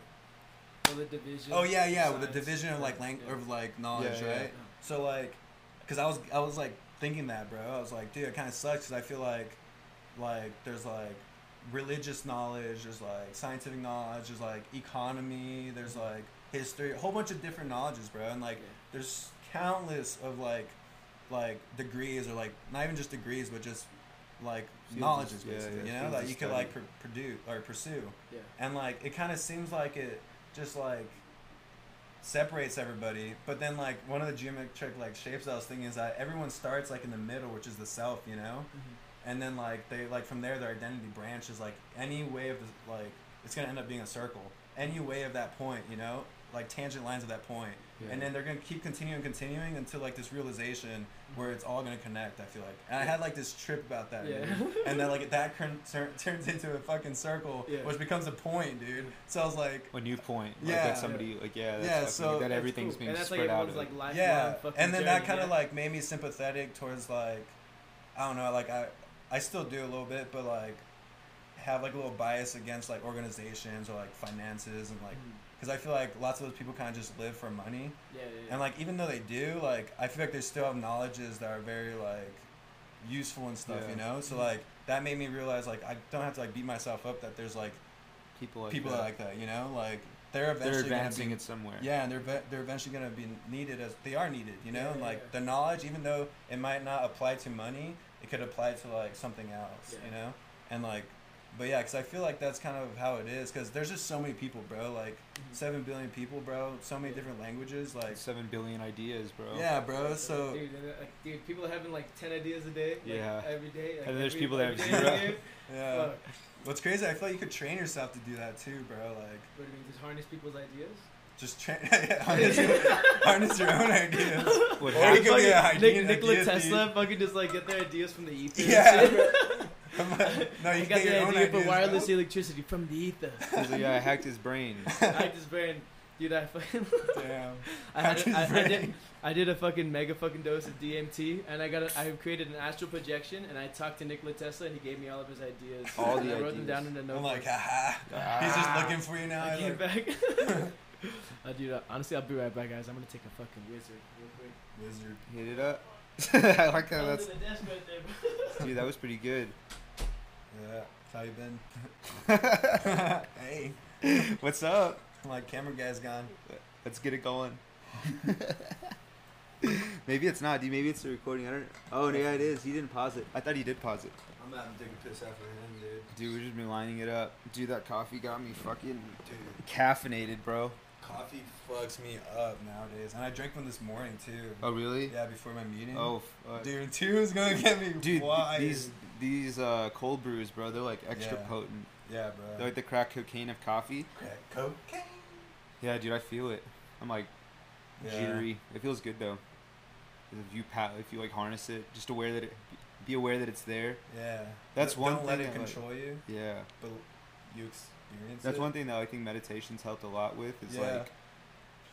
Speaker 1: Or the division.
Speaker 3: Oh yeah, yeah, with the division of like
Speaker 1: Yeah.
Speaker 3: lang- of like knowledge,
Speaker 2: Yeah, yeah.
Speaker 3: right? So like, cause I was I was like thinking that, bro. I was like, dude, it kind of sucks. Cause I feel like, like there's like religious knowledge, there's like scientific knowledge, there's like economy, there's like history, a whole bunch of different knowledges, bro. And like,
Speaker 1: Yeah.
Speaker 3: there's countless of like, like degrees or like not even just degrees, but just like
Speaker 2: Fields of-
Speaker 3: knowledges, basically.
Speaker 2: yeah,
Speaker 3: you know,
Speaker 2: fields
Speaker 3: that
Speaker 2: of
Speaker 3: you could
Speaker 2: study.
Speaker 3: like pr- produce or pursue
Speaker 1: Yeah.
Speaker 3: and like it kind of seems like it just like separates everybody. But then like one of the geometric like shapes i was thinking is that everyone starts like in the middle which is the self you know?
Speaker 1: Mhm.
Speaker 3: and then like they like from there their identity branches like any way of the, like it's gonna end up being a circle. Any way of that point you know? Like tangent lines of that point and then they're gonna keep continuing and continuing until like this realization where it's all gonna connect i feel like and i had like this trip about that
Speaker 1: Yeah.
Speaker 3: dude. and then like that turn, turn, turns into a fucking circle
Speaker 1: Yeah.
Speaker 3: which becomes a point dude so i was like
Speaker 2: a new point. Like
Speaker 3: Yeah.
Speaker 2: that somebody like yeah. That's
Speaker 3: Yeah, so-
Speaker 2: that everything's
Speaker 1: cool.
Speaker 2: being
Speaker 1: and that's
Speaker 2: spread
Speaker 1: like
Speaker 2: out.
Speaker 1: like lifelong
Speaker 3: yeah and then that kind of
Speaker 1: yeah.
Speaker 3: like made me sympathetic towards like i don't know like i i still do a little bit but like have like a little bias against like organizations or like finances and like
Speaker 1: Mhm.
Speaker 3: Because i feel like lots of those people kind of just live for money
Speaker 1: Yeah, yeah, yeah.
Speaker 3: and like even though they do like i feel like they still have knowledges that are very like useful and stuff
Speaker 2: Yeah.
Speaker 3: you know so
Speaker 1: Mhm.
Speaker 3: like that made me realize like i don't have to like beat myself up that there's like
Speaker 2: people like
Speaker 3: people
Speaker 2: that.
Speaker 3: that like that you know like they're eventually
Speaker 2: They're
Speaker 3: gonna
Speaker 2: advancing
Speaker 3: be,
Speaker 2: it somewhere.
Speaker 3: yeah and they're ve- they're eventually going to be needed as they are needed you know
Speaker 1: Yeah,
Speaker 3: and
Speaker 1: yeah,
Speaker 3: like
Speaker 1: yeah.
Speaker 3: the knowledge even though it might not apply to money it could apply to like something else
Speaker 1: Yeah.
Speaker 3: you know and like but yeah because i feel like that's kind of how it is because there's just so many people bro like
Speaker 1: Mhm.
Speaker 3: 7 billion people bro so many different languages like
Speaker 2: Like seven billion ideas, bro.
Speaker 3: yeah bro so
Speaker 1: dude, and, uh, like, dude, people having like ten ideas a day. Like,
Speaker 2: Yeah.
Speaker 1: every day. Like,
Speaker 2: And there's
Speaker 1: every-
Speaker 2: people that have
Speaker 1: every day,
Speaker 2: zero.
Speaker 3: yeah
Speaker 1: Fuck.
Speaker 3: what's crazy i feel like you could train yourself to do that too bro like
Speaker 1: What do you mean, just harness people's ideas?
Speaker 3: just train harness, your, harness your own ideas
Speaker 2: What
Speaker 3: Or you could be a
Speaker 1: Fucking
Speaker 3: idea-
Speaker 1: Nik- Nikola
Speaker 3: idea
Speaker 1: Tesla
Speaker 3: thief.
Speaker 1: fucking just like get their ideas from the ether.
Speaker 3: Yeah,
Speaker 1: shit.
Speaker 3: bro. No
Speaker 1: I
Speaker 3: you
Speaker 1: got
Speaker 3: get
Speaker 1: the
Speaker 3: your own
Speaker 1: idea for wireless
Speaker 3: bro.
Speaker 1: electricity from the ether.
Speaker 2: He's like, yeah, I hacked his brain.
Speaker 1: I just brain. Dude, I fucking.
Speaker 3: Damn.
Speaker 1: I, had
Speaker 3: How'd
Speaker 1: a,
Speaker 3: you
Speaker 1: I, I did I did a fucking mega fucking dose of DMT and I got a, I created an astral projection and I talked to Nikola Tesla and he gave me all of his ideas.
Speaker 5: All
Speaker 1: and
Speaker 5: the
Speaker 1: I wrote them
Speaker 5: ideas.
Speaker 1: down in a notebook.
Speaker 3: I'm like, haha. He's just looking for you now.
Speaker 1: I
Speaker 3: He's
Speaker 1: came
Speaker 3: like,
Speaker 1: back. uh, dude, uh, honestly, I'll be right back, guys. I'm gonna take a fucking wizard real quick.
Speaker 3: Wizard.
Speaker 2: Hit it up. I like how
Speaker 1: Under
Speaker 2: that's.
Speaker 1: the desk right there.
Speaker 2: Dude, that was pretty good.
Speaker 3: Yeah. How you been? hey.
Speaker 2: What's up?
Speaker 3: My camera guy's gone.
Speaker 2: Let's get it going. maybe it's not, dude. Maybe it's the recording. I don't. Oh, yeah, it is. He didn't pause it. I thought he did pause it.
Speaker 3: I'm about to take a piss after him, dude.
Speaker 2: Dude, we've just been lining it up. Dude, that coffee got me fucking
Speaker 3: Dude,
Speaker 2: caffeinated, bro.
Speaker 3: coffee fucks me up nowadays. And I drank one this morning, too.
Speaker 2: Oh, really?
Speaker 3: Yeah, before my meeting.
Speaker 2: Oh, fuck.
Speaker 3: Dude, two is gonna get me
Speaker 2: Dude,
Speaker 3: wired.
Speaker 2: these these uh, cold brews, bro, they're like extra
Speaker 3: Yeah.
Speaker 2: potent.
Speaker 3: Yeah, bro.
Speaker 2: They're like the crack cocaine of coffee.
Speaker 3: Crack cocaine.
Speaker 2: Yeah, dude, I feel it. I'm like
Speaker 3: Yeah.
Speaker 2: jittery. It feels good though. If you pa- if you like harness it, just aware that it, be aware that it's there.
Speaker 3: Yeah.
Speaker 2: That's
Speaker 3: Don't
Speaker 2: one
Speaker 3: Don't let
Speaker 2: thing
Speaker 3: it
Speaker 2: that, like-
Speaker 3: control you,
Speaker 2: Yeah,
Speaker 3: but you experience
Speaker 2: that's
Speaker 3: it.
Speaker 2: one thing that I think meditation's helped a lot with. Is
Speaker 3: Yeah.
Speaker 2: like,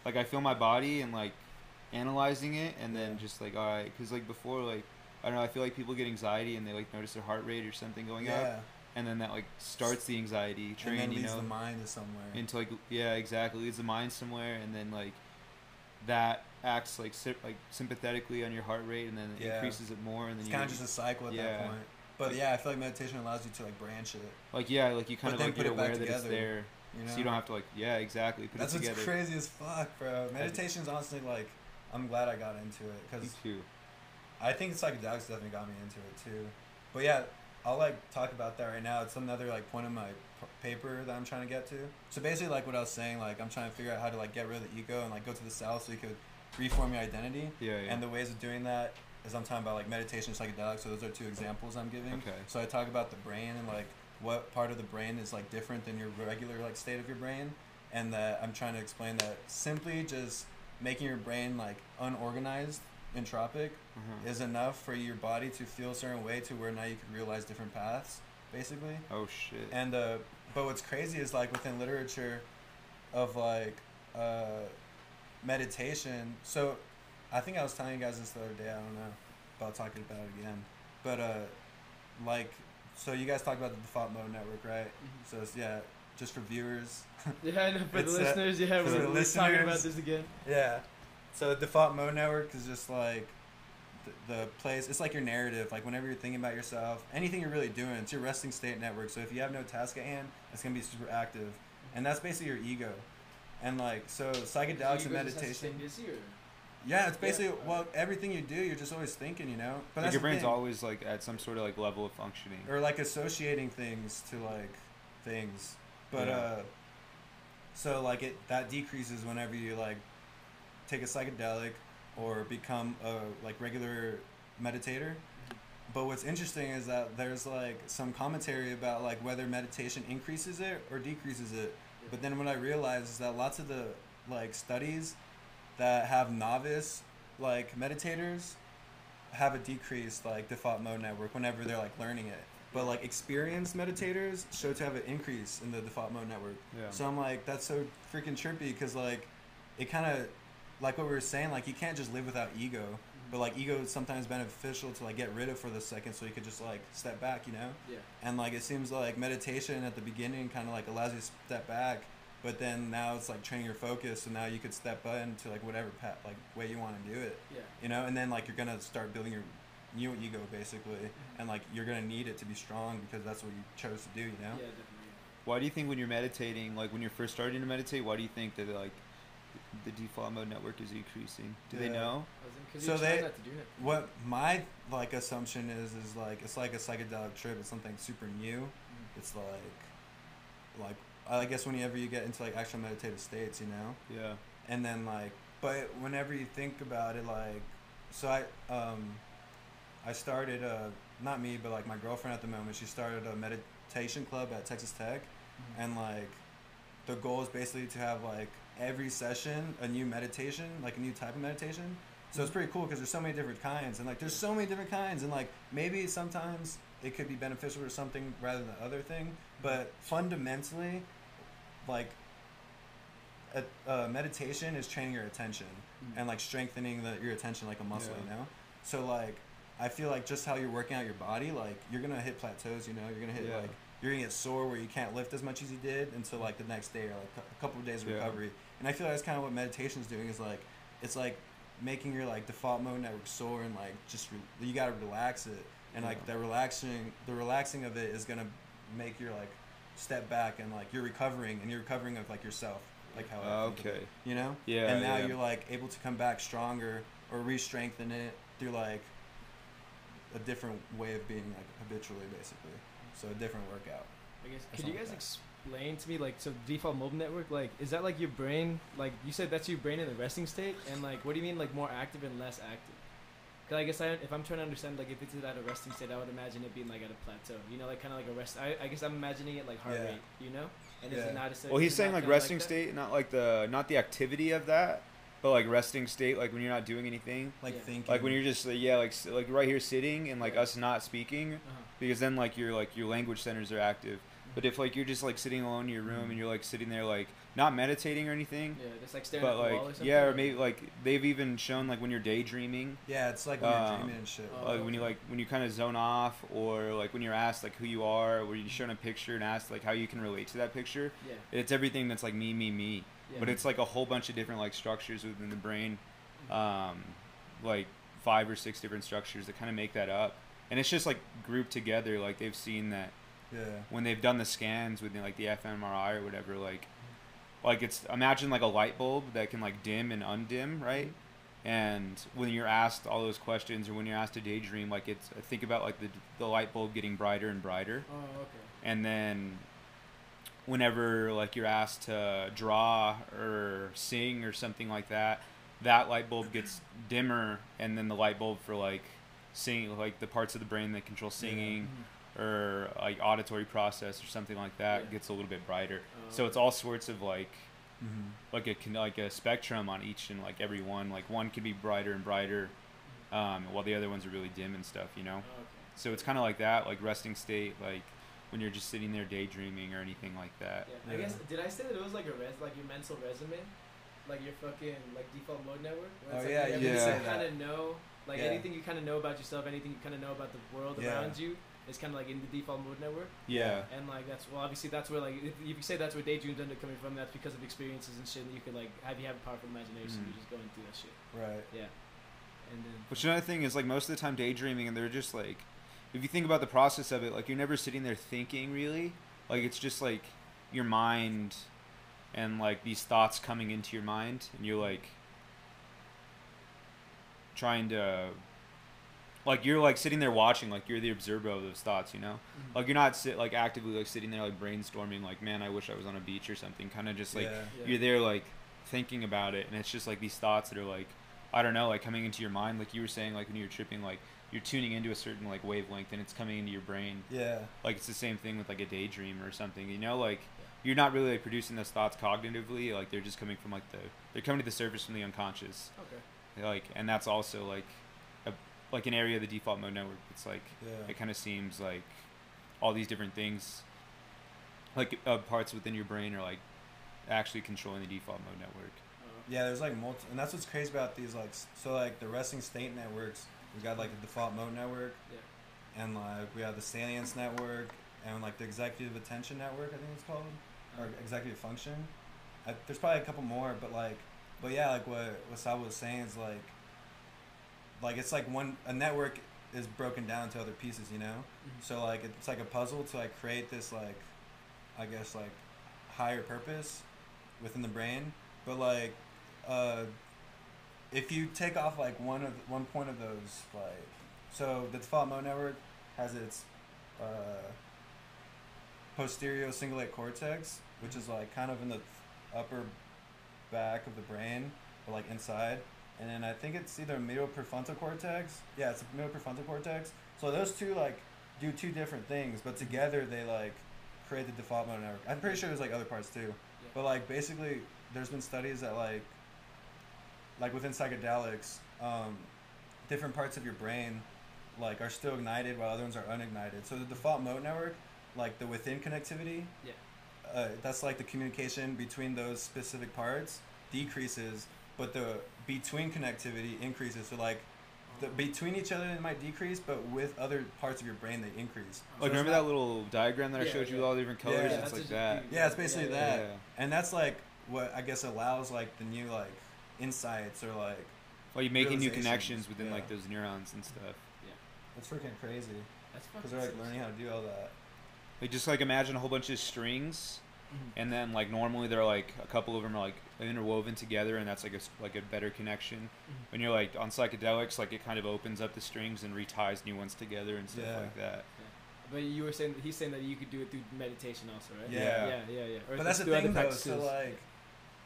Speaker 2: like I feel my body and like analyzing it, and then just like all right, because like before, like I don't know, I feel like people get anxiety and they like notice their heart rate or something going
Speaker 3: yeah.
Speaker 2: up, and then that like starts the anxiety train,
Speaker 3: and then
Speaker 2: you
Speaker 3: leads
Speaker 2: know,
Speaker 3: the mind to somewhere.
Speaker 2: into like yeah exactly leads the mind somewhere and then like that acts like like sympathetically on your heart rate and then it
Speaker 3: Yeah.
Speaker 2: increases it more and then
Speaker 3: it's
Speaker 2: you
Speaker 3: kind of just a cycle at
Speaker 2: yeah.
Speaker 3: that point. But yeah, I feel like meditation allows you to like branch it.
Speaker 2: like yeah like you kind
Speaker 3: But
Speaker 2: of like
Speaker 3: put
Speaker 2: you're
Speaker 3: it back
Speaker 2: aware that it's
Speaker 3: together,
Speaker 2: there
Speaker 3: You know.
Speaker 2: so you don't have to like yeah exactly put
Speaker 3: That's
Speaker 2: it
Speaker 3: what's
Speaker 2: together
Speaker 3: crazy as fuck, bro. Meditation's honestly like, I'm glad I got into it
Speaker 2: me
Speaker 3: because
Speaker 2: too
Speaker 3: I think psychedelics definitely got me into it too. But yeah, I'll like talk about that right now. It's another like point of my p- paper that I'm trying to get to. So basically, like what I was saying, like I'm trying to figure out how to like get rid of the ego and like go to the south so you could reform your identity.
Speaker 2: yeah yeah
Speaker 3: And the ways of doing that is I'm talking about like meditation, psychedelics. So those are two examples I'm giving.
Speaker 2: okay
Speaker 3: So I talk about the brain and like what part of the brain is like different than your regular like state of your brain, and that I'm trying to explain that simply just making your brain like unorganized, entropic,
Speaker 2: uh-huh.
Speaker 3: is enough for your body to feel a certain way to where now you can realize different paths, basically.
Speaker 2: oh shit
Speaker 3: And uh, but what's crazy is like within literature, of like uh, meditation. So, I think I was telling you guys this the other day. I don't know, but I'll talk about it again. But uh, like, so you guys talked about the default mode network, right? So it's, yeah, just for viewers.
Speaker 1: Yeah, I know. For
Speaker 3: It's,
Speaker 1: the
Speaker 3: uh,
Speaker 1: listeners, yeah, we're, we're talking about this again.
Speaker 3: Yeah. So the default mode network is just like the, the place. It's like your narrative. Like whenever you're thinking about yourself, anything you're really doing, it's your resting state network. So if you have no task at hand, it's gonna be super active, and that's basically your ego. And like so, psychedelics and
Speaker 1: You guys just have to
Speaker 3: meditation.
Speaker 1: stay busy, or-
Speaker 3: Yeah, it's basically
Speaker 1: Yeah.
Speaker 3: well, everything you do, you're just always thinking, you know. But
Speaker 2: like
Speaker 3: that's
Speaker 2: your brain's
Speaker 3: thing.
Speaker 2: always like at some sort of like level of functioning
Speaker 3: or like associating things to like things but
Speaker 2: Yeah.
Speaker 3: uh so like it that decreases whenever you like take a psychedelic or become a like regular meditator but what's interesting is that there's like some commentary about like whether meditation increases it or decreases it but then what i realized is that lots of the like studies that have novice like meditators have a decreased like default mode network whenever they're like learning it. But like experienced meditators show to have an increase in the default mode network.
Speaker 2: yeah
Speaker 3: So I'm like, that's so freaking trippy because like it kind of like what we were saying, like you can't just live without ego. Mm-hmm. But like ego is sometimes beneficial to like get rid of for the second, so you could just like step back, you know.
Speaker 1: Yeah.
Speaker 3: And like it seems like meditation at the beginning kind of like allows you to step back, but then now it's like training your focus, so now you could step into like whatever path, like way you want to do it
Speaker 1: Yeah.
Speaker 3: you know and then like you're gonna start building your new ego basically mm-hmm. and like you're gonna need it to be strong because that's what you chose to do you know
Speaker 1: Yeah, definitely.
Speaker 2: why do you think when you're meditating like when you're first starting to meditate why do you think that like the default mode network is increasing. do they know?
Speaker 3: So they-
Speaker 1: not to do it.
Speaker 3: what my like assumption is is like it's like a psychedelic trip. It's something super new. It's like like i guess whenever you get into like actual meditative states you know?
Speaker 2: Yeah.
Speaker 3: And then like but whenever you think about it like so i um i started uh not me but like my girlfriend at the moment she started a meditation club at texas tech. And like the goal is basically to have like every session a new meditation like a new type of meditation so it's pretty cool because there's so many different kinds and like there's so many different kinds and like maybe sometimes it could be beneficial for something rather than the other thing but fundamentally like a, uh, meditation is training your attention
Speaker 1: Mm.
Speaker 3: and like strengthening the, your attention like a muscle,
Speaker 2: Yeah.
Speaker 3: you know. So like, I feel like just how you're working out your body, like you're gonna hit plateaus, you know. You're gonna hit
Speaker 2: Yeah.
Speaker 3: like you're gonna get sore where you can't lift as much as you did until like the next day or like a couple of days of
Speaker 2: Yeah.
Speaker 3: Recovery. And I feel like that's kind of what meditation is doing is like it's like making your like default mode network sore and like just re- you gotta relax it and like
Speaker 2: Yeah.
Speaker 3: the relaxing the relaxing of it is gonna make your like step back and like you're recovering and you're recovering of like yourself like how I oh, think of it,
Speaker 2: Okay.
Speaker 3: you know
Speaker 2: Yeah.
Speaker 3: and now
Speaker 2: yeah.
Speaker 3: you're like able to come back stronger or re-strengthen it through like a different way of being like habitually basically so a different workout
Speaker 1: I guess. Could you
Speaker 3: not
Speaker 1: guys
Speaker 3: bad.
Speaker 1: Explain to me, like, so default mobile network, like, is that like your brain? Like, you said that's your brain in the resting state, and like, what do you mean, like, more active and less active? Because I guess I, if I'm trying to understand, like, if it's at a resting state, I would imagine it being like at a plateau. You know, like kind of like a rest. I, I guess I'm imagining it like heart
Speaker 3: Yeah.
Speaker 1: rate. You know, and is
Speaker 3: Yeah.
Speaker 1: it not a
Speaker 2: Well, he's saying like resting
Speaker 1: that?
Speaker 2: state, not like the not the activity of that, but like resting state, like when you're not doing anything,
Speaker 3: like
Speaker 1: Yeah.
Speaker 3: thinking
Speaker 2: like when you're just yeah, like like right here sitting and like
Speaker 1: Yeah.
Speaker 2: us not speaking,
Speaker 1: Uh-huh.
Speaker 2: because then like your like your language centers are active. But if like you're just like sitting alone in your room and you're like sitting there like not meditating or anything,
Speaker 1: Yeah, just like staring
Speaker 2: but
Speaker 1: at the
Speaker 2: like
Speaker 1: wall or something.
Speaker 2: yeah, or maybe like they've even shown like when you're daydreaming,
Speaker 3: yeah it's like when you're
Speaker 2: Um,
Speaker 3: dreaming and shit
Speaker 1: Oh,
Speaker 2: like when you like when you kind of zone off, or like when you're asked like who you are, where you're shown a picture and asked like how you can relate to that picture.
Speaker 1: Yeah.
Speaker 2: It's everything that's like me, me, me.
Speaker 1: yeah.
Speaker 2: But it's like a whole bunch of different like structures within the brain, um, like five or six different structures that kind of make that up, and it's just like grouped together. Like they've seen that
Speaker 3: yeah
Speaker 2: when they've done the scans with like the fMRI or whatever, like like it's imagine like a light bulb that can like dim and undim, right? And when you're asked all those questions, or when you're asked to daydream, like it's think about like the the light bulb getting brighter and brighter,
Speaker 1: Oh, okay.
Speaker 2: and then whenever like you're asked to draw or sing or something like that, that light bulb gets dimmer, and then the light bulb for like singing, like the parts of the brain that control singing
Speaker 1: Mhm.
Speaker 2: Or like auditory process or something like that
Speaker 1: Yeah.
Speaker 2: gets a little bit brighter.
Speaker 1: Oh,
Speaker 2: So it's all sorts of like
Speaker 3: mm-hmm.
Speaker 2: like a like a spectrum on each and like every one. Like one can be brighter and brighter, um, while the other ones are really dim and stuff. You know.
Speaker 1: Oh, okay.
Speaker 2: So it's kind of like that, like resting state, like when you're just sitting there daydreaming or anything like that.
Speaker 1: Yeah. I
Speaker 3: Yeah.
Speaker 1: guess did I say that it was like a res like your mental resume, like your fucking like default mode network? Where
Speaker 3: Oh,
Speaker 1: it's
Speaker 3: yeah,
Speaker 1: like
Speaker 3: you
Speaker 2: did
Speaker 1: everything
Speaker 2: say
Speaker 1: you
Speaker 3: that.
Speaker 1: kind of know, like
Speaker 3: Yeah.
Speaker 1: anything you kind of know about yourself, anything you kind of know about the world
Speaker 3: Yeah.
Speaker 1: around you is kind of like in the default mode network.
Speaker 2: Yeah.
Speaker 1: And like that's well, obviously that's where like if, if you say that's where daydreams end up coming from, that's because of experiences and shit. And you could like have you have a powerful imagination.
Speaker 2: Mhm.
Speaker 1: You're just going through that shit.
Speaker 3: right
Speaker 1: Yeah. And then
Speaker 2: Which another thing is like most of the time daydreaming, and they're just like, if you think about the process of it, like you're never sitting there thinking really. Like it's just like your mind, and like these thoughts coming into your mind, and you're like trying to. Like you're like sitting there watching, like you're the observer of those thoughts, you know.
Speaker 1: Mhm.
Speaker 2: Like you're not sit like actively like sitting there like brainstorming, like man, I wish I was on a beach or something. Kind of just like
Speaker 3: yeah
Speaker 1: Yeah.
Speaker 2: you're there like thinking about it and it's just like these thoughts that are like i don't know like coming into your mind like you were saying like when you were tripping like you're tuning into a certain like wavelength and it's coming into your brain
Speaker 3: yeah
Speaker 2: like it's the same thing with like a daydream or something you know like you're not really like producing those thoughts cognitively like they're just coming from like the they're coming to the surface from the unconscious
Speaker 1: okay.
Speaker 2: like and that's also like like an area of the default mode network it's like
Speaker 3: yeah
Speaker 2: it kind of seems like all these different things like uh, parts within your brain are like actually controlling the default mode network
Speaker 1: Uh,
Speaker 3: Yeah, there's like multi, and that's what's crazy about these like so like the resting state networks. We got like the default mode network,
Speaker 1: yeah.
Speaker 3: and like we have the salience network, and like the executive attention network. I think it's called, or executive function. I, there's probably a couple more, but like, but yeah, like what what Sabo was saying is like, like it's like one a network is broken down to other pieces, you know.
Speaker 1: Mhm.
Speaker 3: So like it's like a puzzle to like create this like, I guess like, higher purpose within the brain. But like, uh, if you take off like one of one point of those like, so the default mode network has its uh, posterior cingulate cortex, which is like kind of in the upper back of the brain, or like inside. And then I think it's either medial prefrontal cortex. Yeah, it's medial prefrontal cortex. So those two like do two different things, but together they like create the default mode network. I'm pretty sure there's like other parts too, but like basically there's been studies that like like within psychedelics, um, different parts of your brain like are still ignited while other ones are unignited. So the default mode network, like the within connectivity,
Speaker 1: Yeah.
Speaker 3: uh, that's like the communication between those specific parts decreases, but the between connectivity increases. So like. The, between each other, it might decrease, but with other parts of your brain, they increase.
Speaker 2: Like
Speaker 3: So it's
Speaker 2: remember
Speaker 3: not-
Speaker 2: that little diagram that I
Speaker 1: Yeah,
Speaker 2: showed you
Speaker 1: yeah.
Speaker 2: with all the different colors?
Speaker 3: Yeah,
Speaker 2: it's like
Speaker 1: a-
Speaker 2: that.
Speaker 3: Yeah, it's basically
Speaker 1: Yeah,
Speaker 3: that.
Speaker 2: Yeah.
Speaker 3: and that's like what I guess allows like the new like insights or like
Speaker 2: Well, you're making new connections within
Speaker 3: yeah.
Speaker 2: like those neurons and stuff. Yeah.
Speaker 3: It's freaking crazy
Speaker 1: That's
Speaker 3: because they're like learning how to do all that.
Speaker 2: Like just like imagine a whole bunch of strings,
Speaker 1: Mhm.
Speaker 2: and then like normally they're like a couple of them are like interwoven together, and that's like a s- like a better connection.
Speaker 1: Mhm.
Speaker 2: When you're like on psychedelics, like it kind of opens up the strings and reties new ones together and stuff
Speaker 3: Yeah.
Speaker 2: like that.
Speaker 1: But you were saying he's saying that you could do it through meditation also, right?
Speaker 3: Yeah.
Speaker 1: yeah, yeah, yeah. Or
Speaker 3: But that's the thing though. So like,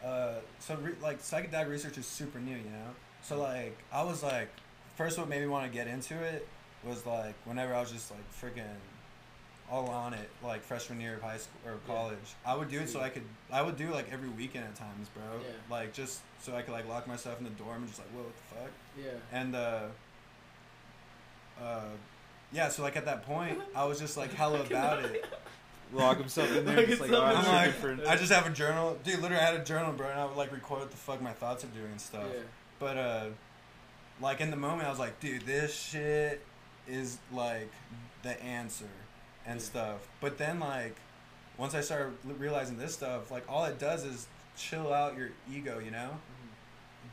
Speaker 3: uh, so re- like psychedelic research is super new, you know. So like, I was like, first what made me want to get into it was like whenever I was just like freaking all on it, like freshman year of high school or
Speaker 1: Yeah.
Speaker 3: college. I would do it so I could. I would do like every weekend at times, bro.
Speaker 1: Yeah.
Speaker 3: Like just so I could like lock myself in the dorm and just like, whoa, what the fuck.
Speaker 1: yeah.
Speaker 3: And uh, uh, yeah. So like at that point, I was just like hella about it.
Speaker 2: Lock himself in there.
Speaker 1: Lock
Speaker 2: just like,
Speaker 1: himself
Speaker 2: oh, I'm
Speaker 3: there.
Speaker 2: looking
Speaker 3: I just have a journal, dude. Literally, I had a journal, bro, and I would like record what the fuck my thoughts are doing and stuff.
Speaker 1: Yeah.
Speaker 3: But uh, like in the moment, I was like, dude, this shit is like the answer and stuff. But then like, once I started realizing this stuff, like all it does is chill out your ego, you know.
Speaker 1: Mhm.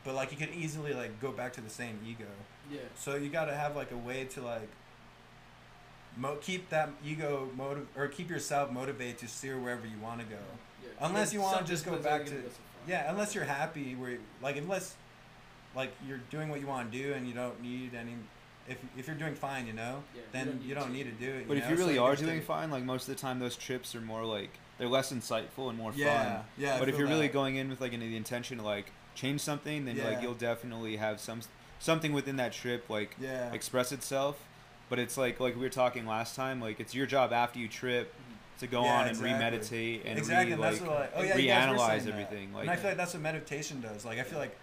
Speaker 3: But like you could easily like go back to the same ego.
Speaker 1: Yeah.
Speaker 3: So you got to have like a way to like mo- keep that ego motive or keep yourself motivated to steer wherever you want to go.
Speaker 1: Yeah.
Speaker 3: Unless you wanna just go back to-
Speaker 1: go so far.
Speaker 3: Yeah, unless you're happy where like unless like you're doing what you want to do and you don't need any if if you're doing fine, you know,
Speaker 1: Yeah,
Speaker 3: then you don't,
Speaker 1: to.
Speaker 3: need to do it.
Speaker 2: But
Speaker 3: you
Speaker 2: if
Speaker 3: know?
Speaker 2: you
Speaker 3: So
Speaker 2: really
Speaker 3: can
Speaker 2: are doing fine, like most of the time, those trips are more like they're less insightful and more
Speaker 3: yeah,
Speaker 2: fun.
Speaker 3: yeah. I
Speaker 2: but if you're really going in with like the intention to like change something, then
Speaker 3: Yeah.
Speaker 2: like you'll definitely have some something within that trip like
Speaker 3: yeah,
Speaker 2: express itself. But it's like like we were talking last time, like it's your job after you trip to go
Speaker 3: Yeah,
Speaker 2: on and
Speaker 3: exactly.
Speaker 2: remeditate and
Speaker 3: exactly.
Speaker 2: re,
Speaker 3: and that's
Speaker 2: like,
Speaker 3: what like, oh yeah, you guys were
Speaker 2: reanalyze
Speaker 3: saying that.
Speaker 2: everything. Like
Speaker 3: and I feel like that's what meditation does. Like I feel like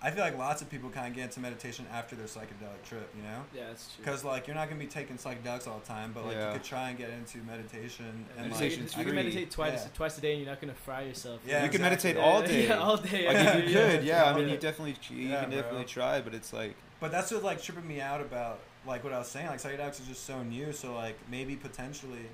Speaker 3: I feel like lots of people kind of get into meditation after their psychedelic trip, you know.
Speaker 1: Yeah, that's true.
Speaker 3: Because like you're not gonna be taking psychedelics all the time, but like
Speaker 2: Yeah.
Speaker 3: you could try and get into meditation and
Speaker 1: And
Speaker 3: like,
Speaker 1: you, can, you can
Speaker 2: free.
Speaker 1: meditate twice
Speaker 3: Yeah.
Speaker 1: twice a day, and you're not gonna fry yourself.
Speaker 3: Yeah,
Speaker 2: you can meditate all day.
Speaker 1: Yeah, all day.
Speaker 2: like
Speaker 1: yeah,
Speaker 2: if you could, yeah. I mean, you definitely you
Speaker 3: Yeah,
Speaker 2: can
Speaker 3: bro.
Speaker 2: definitely try, but it's like
Speaker 3: But that's what like tripping me out about like what I was saying. Like psychedelics is just so new, so like maybe potentially,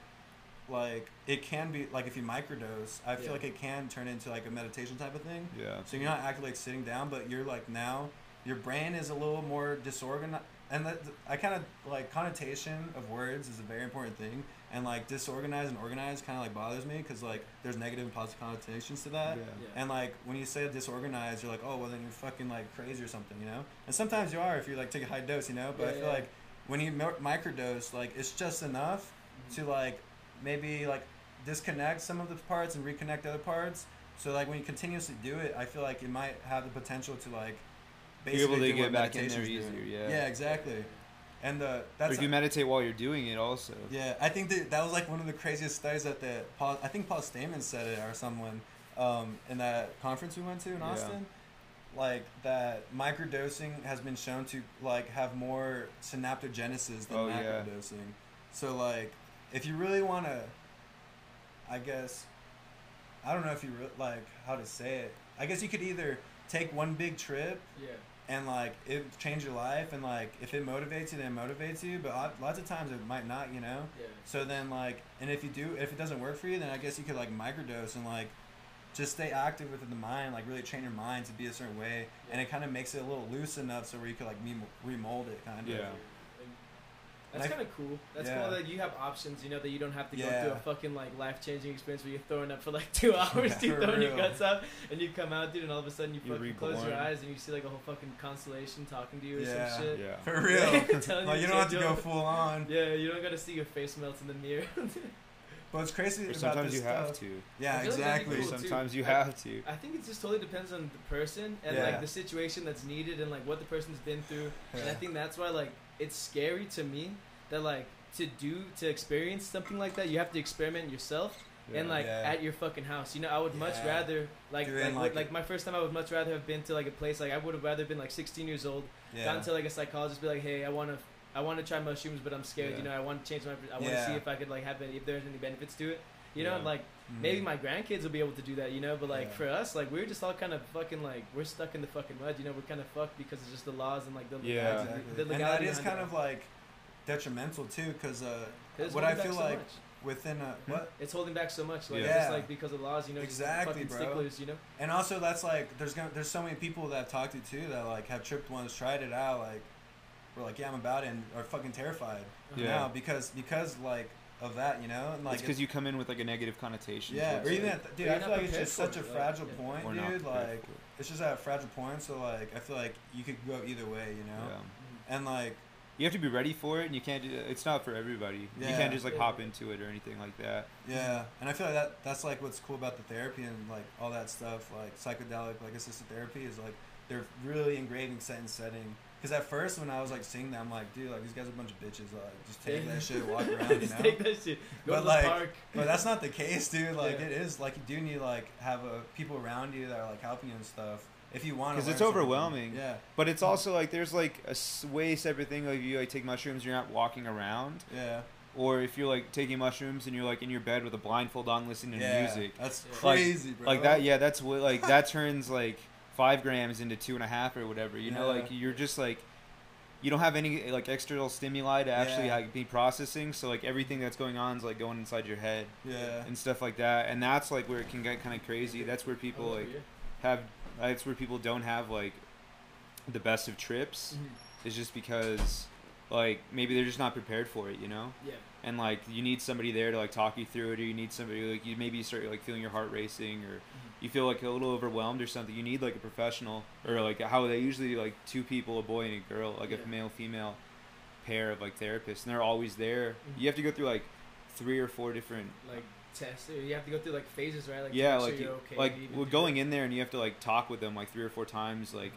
Speaker 3: like it can be like if you microdose, I feel
Speaker 1: Yeah.
Speaker 3: like it can turn into like a meditation type of thing.
Speaker 2: yeah.
Speaker 3: So you're not actually like sitting down, but you're like now your brain is a little more disorganized. And that I kind of like connotation of words is a very important thing. And like disorganized and organized kind of like bothers me because like there's negative and positive connotations to that.
Speaker 2: Yeah.
Speaker 1: Yeah.
Speaker 3: And like when you say disorganized, you're like, oh well, then you're fucking like crazy or something, you know. And sometimes you are if you like take a high dose, you know. But I feel
Speaker 1: yeah.
Speaker 3: like when you microdose, like it's just enough
Speaker 1: Mhm.
Speaker 3: to like maybe like disconnect some of the parts and reconnect other parts. So like when you continuously do it, I feel like it might have the potential to like
Speaker 2: Be able to get back in there
Speaker 3: meditation's doing.
Speaker 2: easier, yeah.
Speaker 3: Yeah, exactly. And uh,
Speaker 2: But
Speaker 3: that's
Speaker 2: if you meditate while you're doing it, also.
Speaker 3: yeah, I think that that was like one of the craziest studies that the Paul, I think Paul Stamets said it or someone um, in that conference we went to in
Speaker 2: Yeah.
Speaker 3: Austin. Like that microdosing has been shown to like have more synaptogenesis than
Speaker 2: Oh, yeah.
Speaker 3: macrodosing. So like if you really want to, I guess, I don't know if you re- like how to say it. I guess you could either take one big trip
Speaker 1: Yeah.
Speaker 3: and like it change your life and like if it motivates you then it motivates you but lot- lots of times it might not you know
Speaker 1: Yeah.
Speaker 3: so then like and if you do if it doesn't work for you then i guess you could like microdose and like just stay active within the mind like really train your mind to be a certain way and it kind of makes it a little loose enough so where you could like remold it kind of
Speaker 2: Yeah.
Speaker 1: That's kind of cool. That's
Speaker 3: Yeah.
Speaker 1: cool that you have options. You know that you don't have to go through a fucking like life changing experience where you're throwing up for like two hours,
Speaker 3: Yeah,
Speaker 1: dude,
Speaker 3: for
Speaker 1: throwing your guts out, and you come out, dude, and all of a sudden you
Speaker 2: You're
Speaker 1: fucking close your eyes and you see like a whole fucking constellation talking to you or
Speaker 3: Yeah.
Speaker 1: some shit.
Speaker 2: Yeah.
Speaker 3: for real
Speaker 1: Telling
Speaker 3: like you
Speaker 1: to
Speaker 3: don't have to go full on
Speaker 1: Yeah, you don't gotta see your face melt in the mirror.
Speaker 3: but it's crazy
Speaker 2: Or
Speaker 3: about
Speaker 2: sometimes
Speaker 3: this
Speaker 2: you have to.
Speaker 3: yeah
Speaker 1: I feel like that'd be
Speaker 3: exactly
Speaker 2: Or
Speaker 1: cool, too.
Speaker 2: sometimes you
Speaker 1: I-
Speaker 2: have to.
Speaker 1: I think it just totally depends on the person and
Speaker 3: Yeah.
Speaker 1: like the situation that's needed and like what the person's been through. And I think that's why like it's scary to me that like to do to experience something like that you have to experiment yourself and like
Speaker 3: Yeah.
Speaker 1: at your fucking house. You know, I would much rather like
Speaker 3: Doing,
Speaker 1: like,
Speaker 3: like-
Speaker 1: like my first time I would much rather have been to like a place like I would have rather been like 16 years old,
Speaker 3: yeah
Speaker 1: gone to like a psychologist, be like, hey, I want to I want to try mushrooms, but I'm scared.
Speaker 3: Yeah.
Speaker 1: You know, I want to change my. I want to see if I could like have any, if there's any benefits to it. You know,
Speaker 3: Yeah.
Speaker 1: and like
Speaker 3: Mm.
Speaker 1: maybe my grandkids will be able to do that. You know, but like
Speaker 3: Yeah.
Speaker 1: for us, like we're just all kind of fucking like we're stuck in the fucking mud. You know, we're kind of fucked because it's just the laws and like the
Speaker 2: Yeah.
Speaker 3: Exactly.
Speaker 1: the
Speaker 3: and that is kind
Speaker 1: it.
Speaker 3: of like detrimental too, because uh, what I feel
Speaker 1: so
Speaker 3: like
Speaker 1: much.
Speaker 3: within a what
Speaker 1: It's holding back so much, like
Speaker 2: Yeah.
Speaker 1: just like because of laws, you know, just
Speaker 3: Exactly,
Speaker 1: fucking
Speaker 3: bro.
Speaker 1: sticklers, you know.
Speaker 3: And also, that's like there's gonna there's so many people that I've talked to too that like have tripped once, tried it out, like we're like, yeah, I'm about it, and are fucking terrified
Speaker 2: Yeah.
Speaker 3: now because because like of that, you know, and like
Speaker 2: it's because you come in with like a negative connotation.
Speaker 3: yeah, or even
Speaker 2: it.
Speaker 3: at, dude, I feel like it's just such a
Speaker 1: it,
Speaker 3: fragile
Speaker 1: yeah.
Speaker 3: point,
Speaker 2: We're
Speaker 3: dude. Like
Speaker 2: it.
Speaker 3: it's just at a fragile point, so like I feel like you could go either way, you know,
Speaker 2: Yeah.
Speaker 3: and like
Speaker 2: You have to be ready for it, and you can't. Do, it's not for everybody.
Speaker 3: Yeah.
Speaker 2: You can't just like
Speaker 1: Yeah.
Speaker 2: hop into it or anything like that.
Speaker 3: Yeah, and I feel like that that's like what's cool about the therapy and like all that stuff, like psychedelic, like assisted therapy is like they're really engraving set and setting. Because at first when I was like seeing that, I'm like, dude, like these guys are a bunch of bitches. Like just take that shit, walk around, you know.
Speaker 1: take that shit. Go
Speaker 3: But,
Speaker 1: to the
Speaker 3: like,
Speaker 1: park.
Speaker 3: But that's not the case, dude. Like
Speaker 1: Yeah.
Speaker 3: it is like you do need like have a people around you that are like helping you and stuff. If you want,
Speaker 2: because it's overwhelming.
Speaker 3: Yeah,
Speaker 2: But it's also like there's like a way separate thing. Like if you like take mushrooms, you're not walking around,
Speaker 3: yeah,
Speaker 2: or if you're like taking mushrooms and you're like in your bed with a blindfold on, listening to
Speaker 3: yeah.
Speaker 2: music.
Speaker 3: That's
Speaker 1: Yeah.
Speaker 2: Like-
Speaker 3: crazy, bro.
Speaker 2: Like that, yeah, that's what like that turns like five grams into two and a half or whatever. You know, like you're just like you don't have any like external stimuli to actually
Speaker 3: Yeah.
Speaker 2: like, be processing. So like everything that's going on is like going inside your head
Speaker 3: Yeah,
Speaker 2: and stuff like that. And that's like where it can get kind of crazy. That's where people like have. That's where people don't have like the best of trips.
Speaker 1: Mhm.
Speaker 2: Is just because like maybe they're just not prepared for it. You know.
Speaker 1: Yeah.
Speaker 2: and like you need somebody there to like talk you through it or you need somebody like you maybe start like feeling your heart racing or you feel like a little overwhelmed or something you need like a professional or like how they usually like two people a boy and a girl like
Speaker 1: Yeah.
Speaker 2: a male female pair of like therapists and they're always there
Speaker 1: Mhm.
Speaker 2: you have to go through like three or four different
Speaker 1: Like test. You have to go through like phases, right? Like
Speaker 2: yeah like
Speaker 1: you're
Speaker 2: you-
Speaker 1: okay
Speaker 2: like we're
Speaker 1: do
Speaker 2: going
Speaker 1: it.
Speaker 2: in there and you have to like talk with them like three or four times like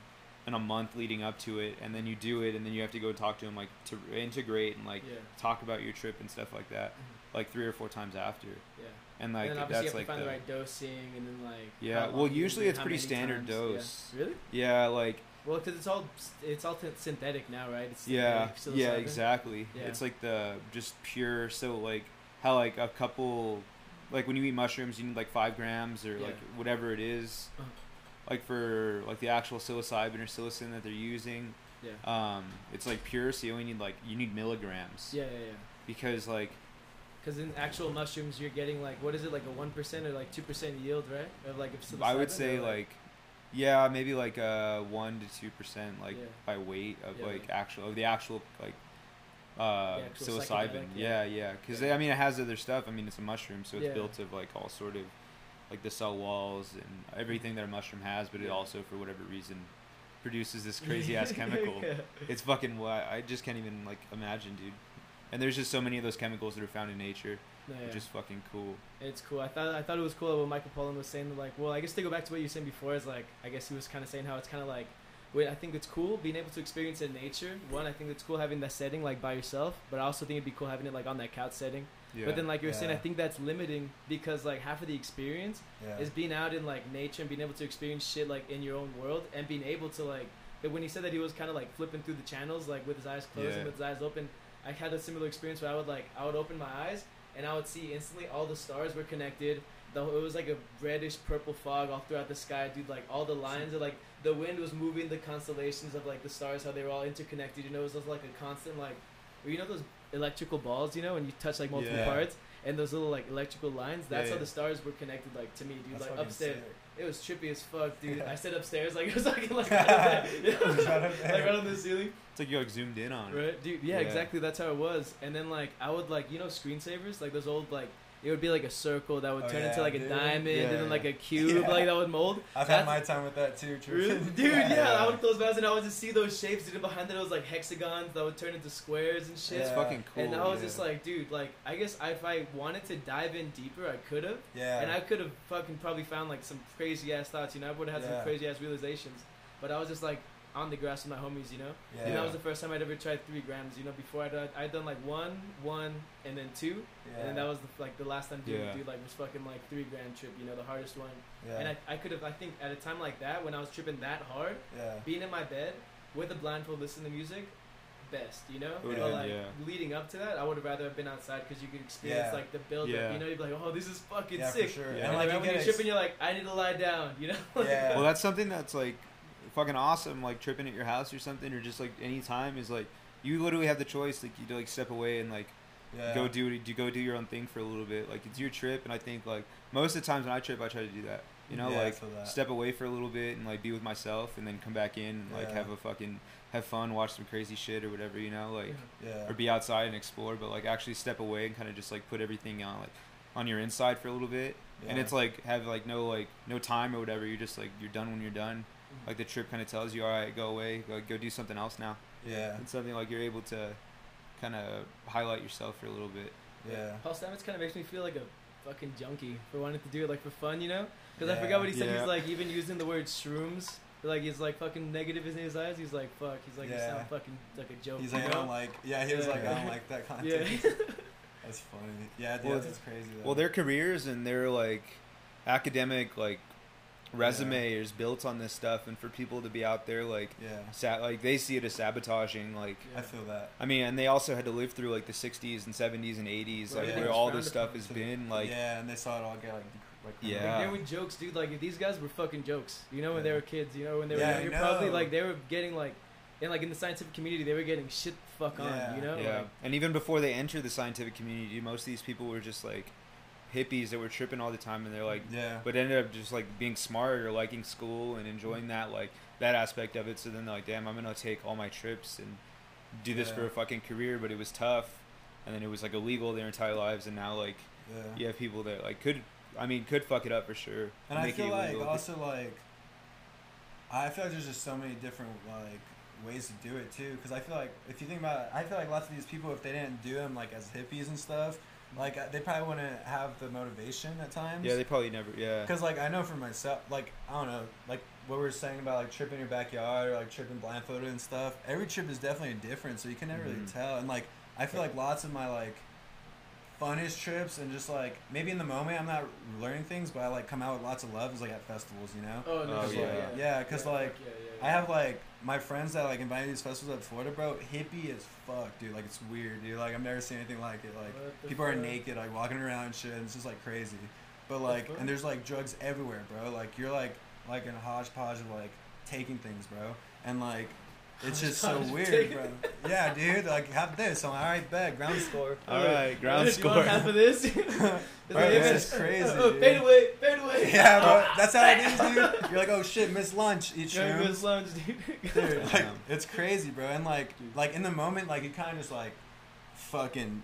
Speaker 2: in a month leading up to it and then you do it and then you have to go talk to them like to integrate and like
Speaker 1: Yeah.
Speaker 2: talk about your trip and stuff like that
Speaker 1: Mhm.
Speaker 2: like three or four times after
Speaker 1: Yeah.
Speaker 2: And like
Speaker 1: and
Speaker 2: that's
Speaker 1: you
Speaker 2: like
Speaker 1: have to find
Speaker 2: the,
Speaker 1: the, right dosing, and then like
Speaker 2: Yeah, well, usually it's pretty standard
Speaker 1: times.
Speaker 2: dose.
Speaker 1: Yeah. Really?
Speaker 2: yeah like
Speaker 1: Well, because it's all it's all synthetic now, right? It's
Speaker 2: yeah yeah exactly
Speaker 1: Yeah.
Speaker 2: it's like the just pure so like how like a couple like when you eat mushrooms you need like five grams or like whatever it is
Speaker 1: Uh-huh.
Speaker 2: like for like the actual psilocybin or psilocin that they're using
Speaker 1: Yeah.
Speaker 2: um it's like pure so you only need like you need milligrams
Speaker 1: Yeah, yeah, yeah.
Speaker 2: because like
Speaker 1: Because in actual mushrooms, you're getting like what is it like a one percent or like two percent yield, right? Of like if
Speaker 2: i would say
Speaker 1: or,
Speaker 2: like yeah maybe like uh one to two percent like
Speaker 1: Yeah.
Speaker 2: by weight of
Speaker 1: Yeah,
Speaker 2: like
Speaker 1: like-
Speaker 2: actual of the actual like uh
Speaker 1: actual
Speaker 2: psilocybin yeah
Speaker 1: yeah.
Speaker 2: because
Speaker 1: Yeah.
Speaker 2: i mean it has other stuff i mean it's a mushroom so it's built of like all sort of like the cell walls and everything that a mushroom has but it also for whatever reason produces this crazy ass chemical it's fucking why i just can't even like imagine dude and there's just so many of those chemicals that are found in nature
Speaker 1: No, yeah.
Speaker 2: which is fucking cool
Speaker 1: It's cool. I thought I thought it was cool what Michael Pollan was saying. Like, well, I guess to go back to what you were saying before is like, I guess he was kind of saying how it's kind of like, wait, I think it's cool being able to experience it in nature. One, I think it's cool having that setting like by yourself, but I also think it'd be cool having it like on that couch setting.
Speaker 2: yeah
Speaker 1: But then, like you were saying, I think that's limiting because like half of the experience
Speaker 3: yeah.
Speaker 1: is being out in like nature and being able to experience shit like in your own world and being able to like but when he said that he was kind of like flipping through the channels like with his eyes closed
Speaker 2: Yeah.
Speaker 1: and with his eyes open i had a similar experience where i would like i would open my eyes and i would see instantly all the stars were connected the, it was like a reddish purple fog all throughout the sky dude like all the lines of like the wind was moving the constellations of like the stars how they were all interconnected you know it was just like a constant like you know those electrical balls you know when you touch like multiple
Speaker 3: Yeah.
Speaker 1: parts and those little like electrical lines that's
Speaker 3: Yeah,
Speaker 1: how the stars were connected like to me dude
Speaker 3: That's
Speaker 1: like upstairs
Speaker 3: sick.
Speaker 1: It was trippy as fuck, dude. I said upstairs, like it was like like,
Speaker 3: Right
Speaker 1: like,
Speaker 3: up there.
Speaker 1: right on the ceiling,
Speaker 2: it's like you like zoomed in on it
Speaker 1: right, dude? Yeah,
Speaker 2: Yeah.
Speaker 1: exactly. That's how it was. And then like I would like you know screensavers, like those old like it would be like a circle that would
Speaker 3: Oh,
Speaker 1: turn
Speaker 3: yeah,
Speaker 1: into like a diamond,
Speaker 3: Yeah,
Speaker 1: and then like a cube,
Speaker 3: Yeah.
Speaker 1: like that would mold.
Speaker 3: I've
Speaker 1: That's-
Speaker 3: had my time with that too,
Speaker 1: Really? Dude, yeah. I would close my eyes and I would just see those shapes, dude. and Behind it, it was like hexagons that would turn into squares and shit.
Speaker 2: it's fucking cool
Speaker 1: and I was just like, dude, like I guess if I wanted to dive in deeper, I could have.
Speaker 3: Yeah.
Speaker 1: And I could have fucking probably found like some crazy ass thoughts, you know. I would have had some crazy ass realizations, but I was just like on the grass with my homies, you know.
Speaker 3: yeah.
Speaker 1: And that was the first time I'd ever tried three grams, you know. Before I'd done, I'd done like one, one, and then two,
Speaker 3: yeah.
Speaker 1: and then that was the, like the last time doing
Speaker 2: Yeah.
Speaker 1: dude like was fucking like three gram trip, you know, the hardest one.
Speaker 3: yeah.
Speaker 1: And I, I could have, I think at a time like that when I was tripping that hard,
Speaker 3: yeah.
Speaker 1: being in my bed with a blindfold, listening to music, best, you know.
Speaker 2: It would've
Speaker 1: But like
Speaker 2: yeah.
Speaker 1: leading up to that, I would have rather have been outside because you could experience
Speaker 3: Yeah.
Speaker 1: like the build
Speaker 2: Yeah.
Speaker 1: up. You know, you'd be like, oh, this is fucking
Speaker 3: yeah,
Speaker 1: sick.
Speaker 3: for sure.
Speaker 2: Yeah.
Speaker 1: And
Speaker 3: And
Speaker 1: like
Speaker 3: like you
Speaker 1: when
Speaker 3: get
Speaker 1: you're
Speaker 3: ex-
Speaker 1: tripping, you're like, I need to lie down, you know.
Speaker 3: yeah.
Speaker 2: Well, that's something that's like fucking awesome. Like tripping at your house or something, or just like any time is like you literally have the choice. Like you to like step away and like
Speaker 3: yeah.
Speaker 2: go do do go do your own thing for a little bit. Like it's your trip, and I think like most of the times when I trip, I try to do that. You know,
Speaker 3: Yeah,
Speaker 2: like step away for a little bit and like be with myself, and then come back in, and, like
Speaker 3: Yeah.
Speaker 2: have a fucking have fun, watch some crazy shit or whatever. You know, like
Speaker 3: Yeah.
Speaker 2: or be outside and explore, but like actually step away and kind of just like put everything on like on your inside for a little bit. And it's like have like no like no time or whatever. You're just like you're done when you're done. Like the trip kind of tells you, all right, go away, go go do something else now.
Speaker 3: Yeah.
Speaker 2: It's something like you're able to kind of highlight yourself for a little bit.
Speaker 3: Yeah.
Speaker 1: Paul Stamets kind of makes me feel like a fucking junkie for wanting to do it like for fun, you know? Because I forgot what he said.
Speaker 2: Yeah.
Speaker 1: He's like even using the word shrooms. Like he's like fucking negative in his eyes. He's like fuck. He's like you sound fucking like a joke.
Speaker 3: He's
Speaker 1: you
Speaker 3: like, I
Speaker 1: know?
Speaker 3: don't like. Yeah, he was
Speaker 1: Yeah.
Speaker 3: like, I don't like that
Speaker 1: Yeah.
Speaker 3: content. That's funny. Yeah, dude,
Speaker 2: Well,
Speaker 3: that's crazy. Though.
Speaker 2: Well, their careers and their like academic like resume is built on this stuff, and for people to be out there like
Speaker 3: Yeah,
Speaker 2: sa- like they see it as sabotaging like.
Speaker 1: Yeah.
Speaker 3: I feel that.
Speaker 2: I mean, and they also had to live through like the '60s and '70s and '80s, like
Speaker 3: yeah.
Speaker 2: where all this stuff has been. Like,
Speaker 3: yeah, and they saw it all get like, like
Speaker 2: Yeah.
Speaker 1: Like, they were jokes, dude. Like if these guys were fucking jokes. You know when they were kids. You know when they were
Speaker 3: Yeah, I
Speaker 1: younger, probably like they were getting like, and like in the scientific community they were getting shit the fuck on.
Speaker 3: Yeah.
Speaker 1: You know.
Speaker 2: yeah.
Speaker 1: Like,
Speaker 2: And even before they entered the scientific community, most of these people were just like hippies that were tripping all the time, and they're like,
Speaker 3: Yeah.
Speaker 2: but ended up just like being smart or liking school and enjoying mm. that like that aspect of it. So then they're like, damn, I'm gonna take all my trips and do this
Speaker 3: Yeah.
Speaker 2: for a fucking career. But it was tough, and then it was like illegal their entire lives, and now like
Speaker 3: Yeah.
Speaker 2: you have people that like could, I mean, could fuck it up for sure.
Speaker 3: And I feel like also like, I feel like there's just so many different like ways to do it too. Because I feel like if you think about it, I feel like lots of these people, if they didn't do them like as hippies and stuff, like uh, they probably wouldn't have the motivation at times.
Speaker 2: yeah, they probably never, yeah.
Speaker 3: Because like I know for myself, like I don't know, like what we were saying about like tripping your backyard or like tripping blindfolded and stuff. Every trip is definitely different, so you can never really
Speaker 2: Mhm.
Speaker 3: tell. And like I feel like lots of my like funnest trips and just like maybe in the moment I'm not learning things, but I like come out with lots of love is like at festivals, you know.
Speaker 1: Oh no.
Speaker 2: Oh,
Speaker 1: yeah.
Speaker 2: yeah.
Speaker 1: Yeah.
Speaker 3: Yeah, 'cause,
Speaker 1: Yeah,
Speaker 3: like,
Speaker 1: fuck yeah, yeah,
Speaker 3: I have like my friends that like invite me to these festivals at Florida, bro. Hippie as fuck, dude. Like it's weird, dude. Like I've never seen anything like it. Like people are naked, like walking around and shit. And it's just like crazy. But like,
Speaker 1: fuck?
Speaker 3: and there's like drugs everywhere, bro. Like you're like like in a hodgepodge of like taking things, bro. And like, it's just so weird, bro. Yeah, dude. Like have this. I'm like, all right, bet ground score.
Speaker 2: All right, ground
Speaker 1: Do you want
Speaker 2: score.
Speaker 1: half of this? It's
Speaker 3: Bro,
Speaker 1: like,
Speaker 3: this is crazy,
Speaker 1: Oh,
Speaker 3: dude.
Speaker 1: fade away, fade away.
Speaker 3: Yeah, bro. That's how it is, dude. You're like, oh shit, miss lunch. Eat
Speaker 1: Yeah,
Speaker 3: shrooms.
Speaker 1: good lunch, dude.
Speaker 3: Dude, like it's crazy, bro. And like, like in the moment, like you kind of just like, fucking,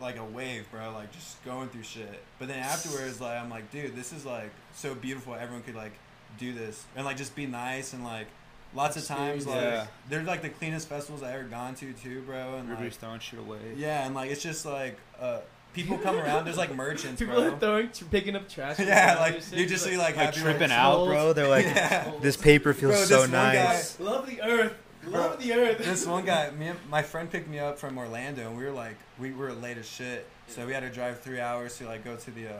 Speaker 3: like a wave, bro. Like just going through shit. But then afterwards, like I'm like, dude, this is like so beautiful. Everyone could like do this and like just be nice and like. Lots of times, like
Speaker 2: Yeah.
Speaker 3: they're like the cleanest festivals I ever gone to too, bro. And
Speaker 2: Everybody's
Speaker 3: like,
Speaker 2: throwing shit away.
Speaker 3: yeah, and like it's just like uh, people come around. There's like merchants,
Speaker 1: People
Speaker 3: bro.
Speaker 1: are throwing, picking up trash.
Speaker 3: yeah, like you just see like,
Speaker 2: Like
Speaker 3: happy,
Speaker 2: tripping
Speaker 3: like,
Speaker 2: out, bro. They're like,
Speaker 3: Yeah.
Speaker 2: this paper feels
Speaker 3: Bro,
Speaker 2: so
Speaker 3: this one guy-
Speaker 2: nice.
Speaker 1: Love the earth. Love
Speaker 3: Bro,
Speaker 1: the earth.
Speaker 3: this one guy, me and my friend picked me up from Orlando, and we were like, we were late as shit, so we had to drive three hours to like go to the uh,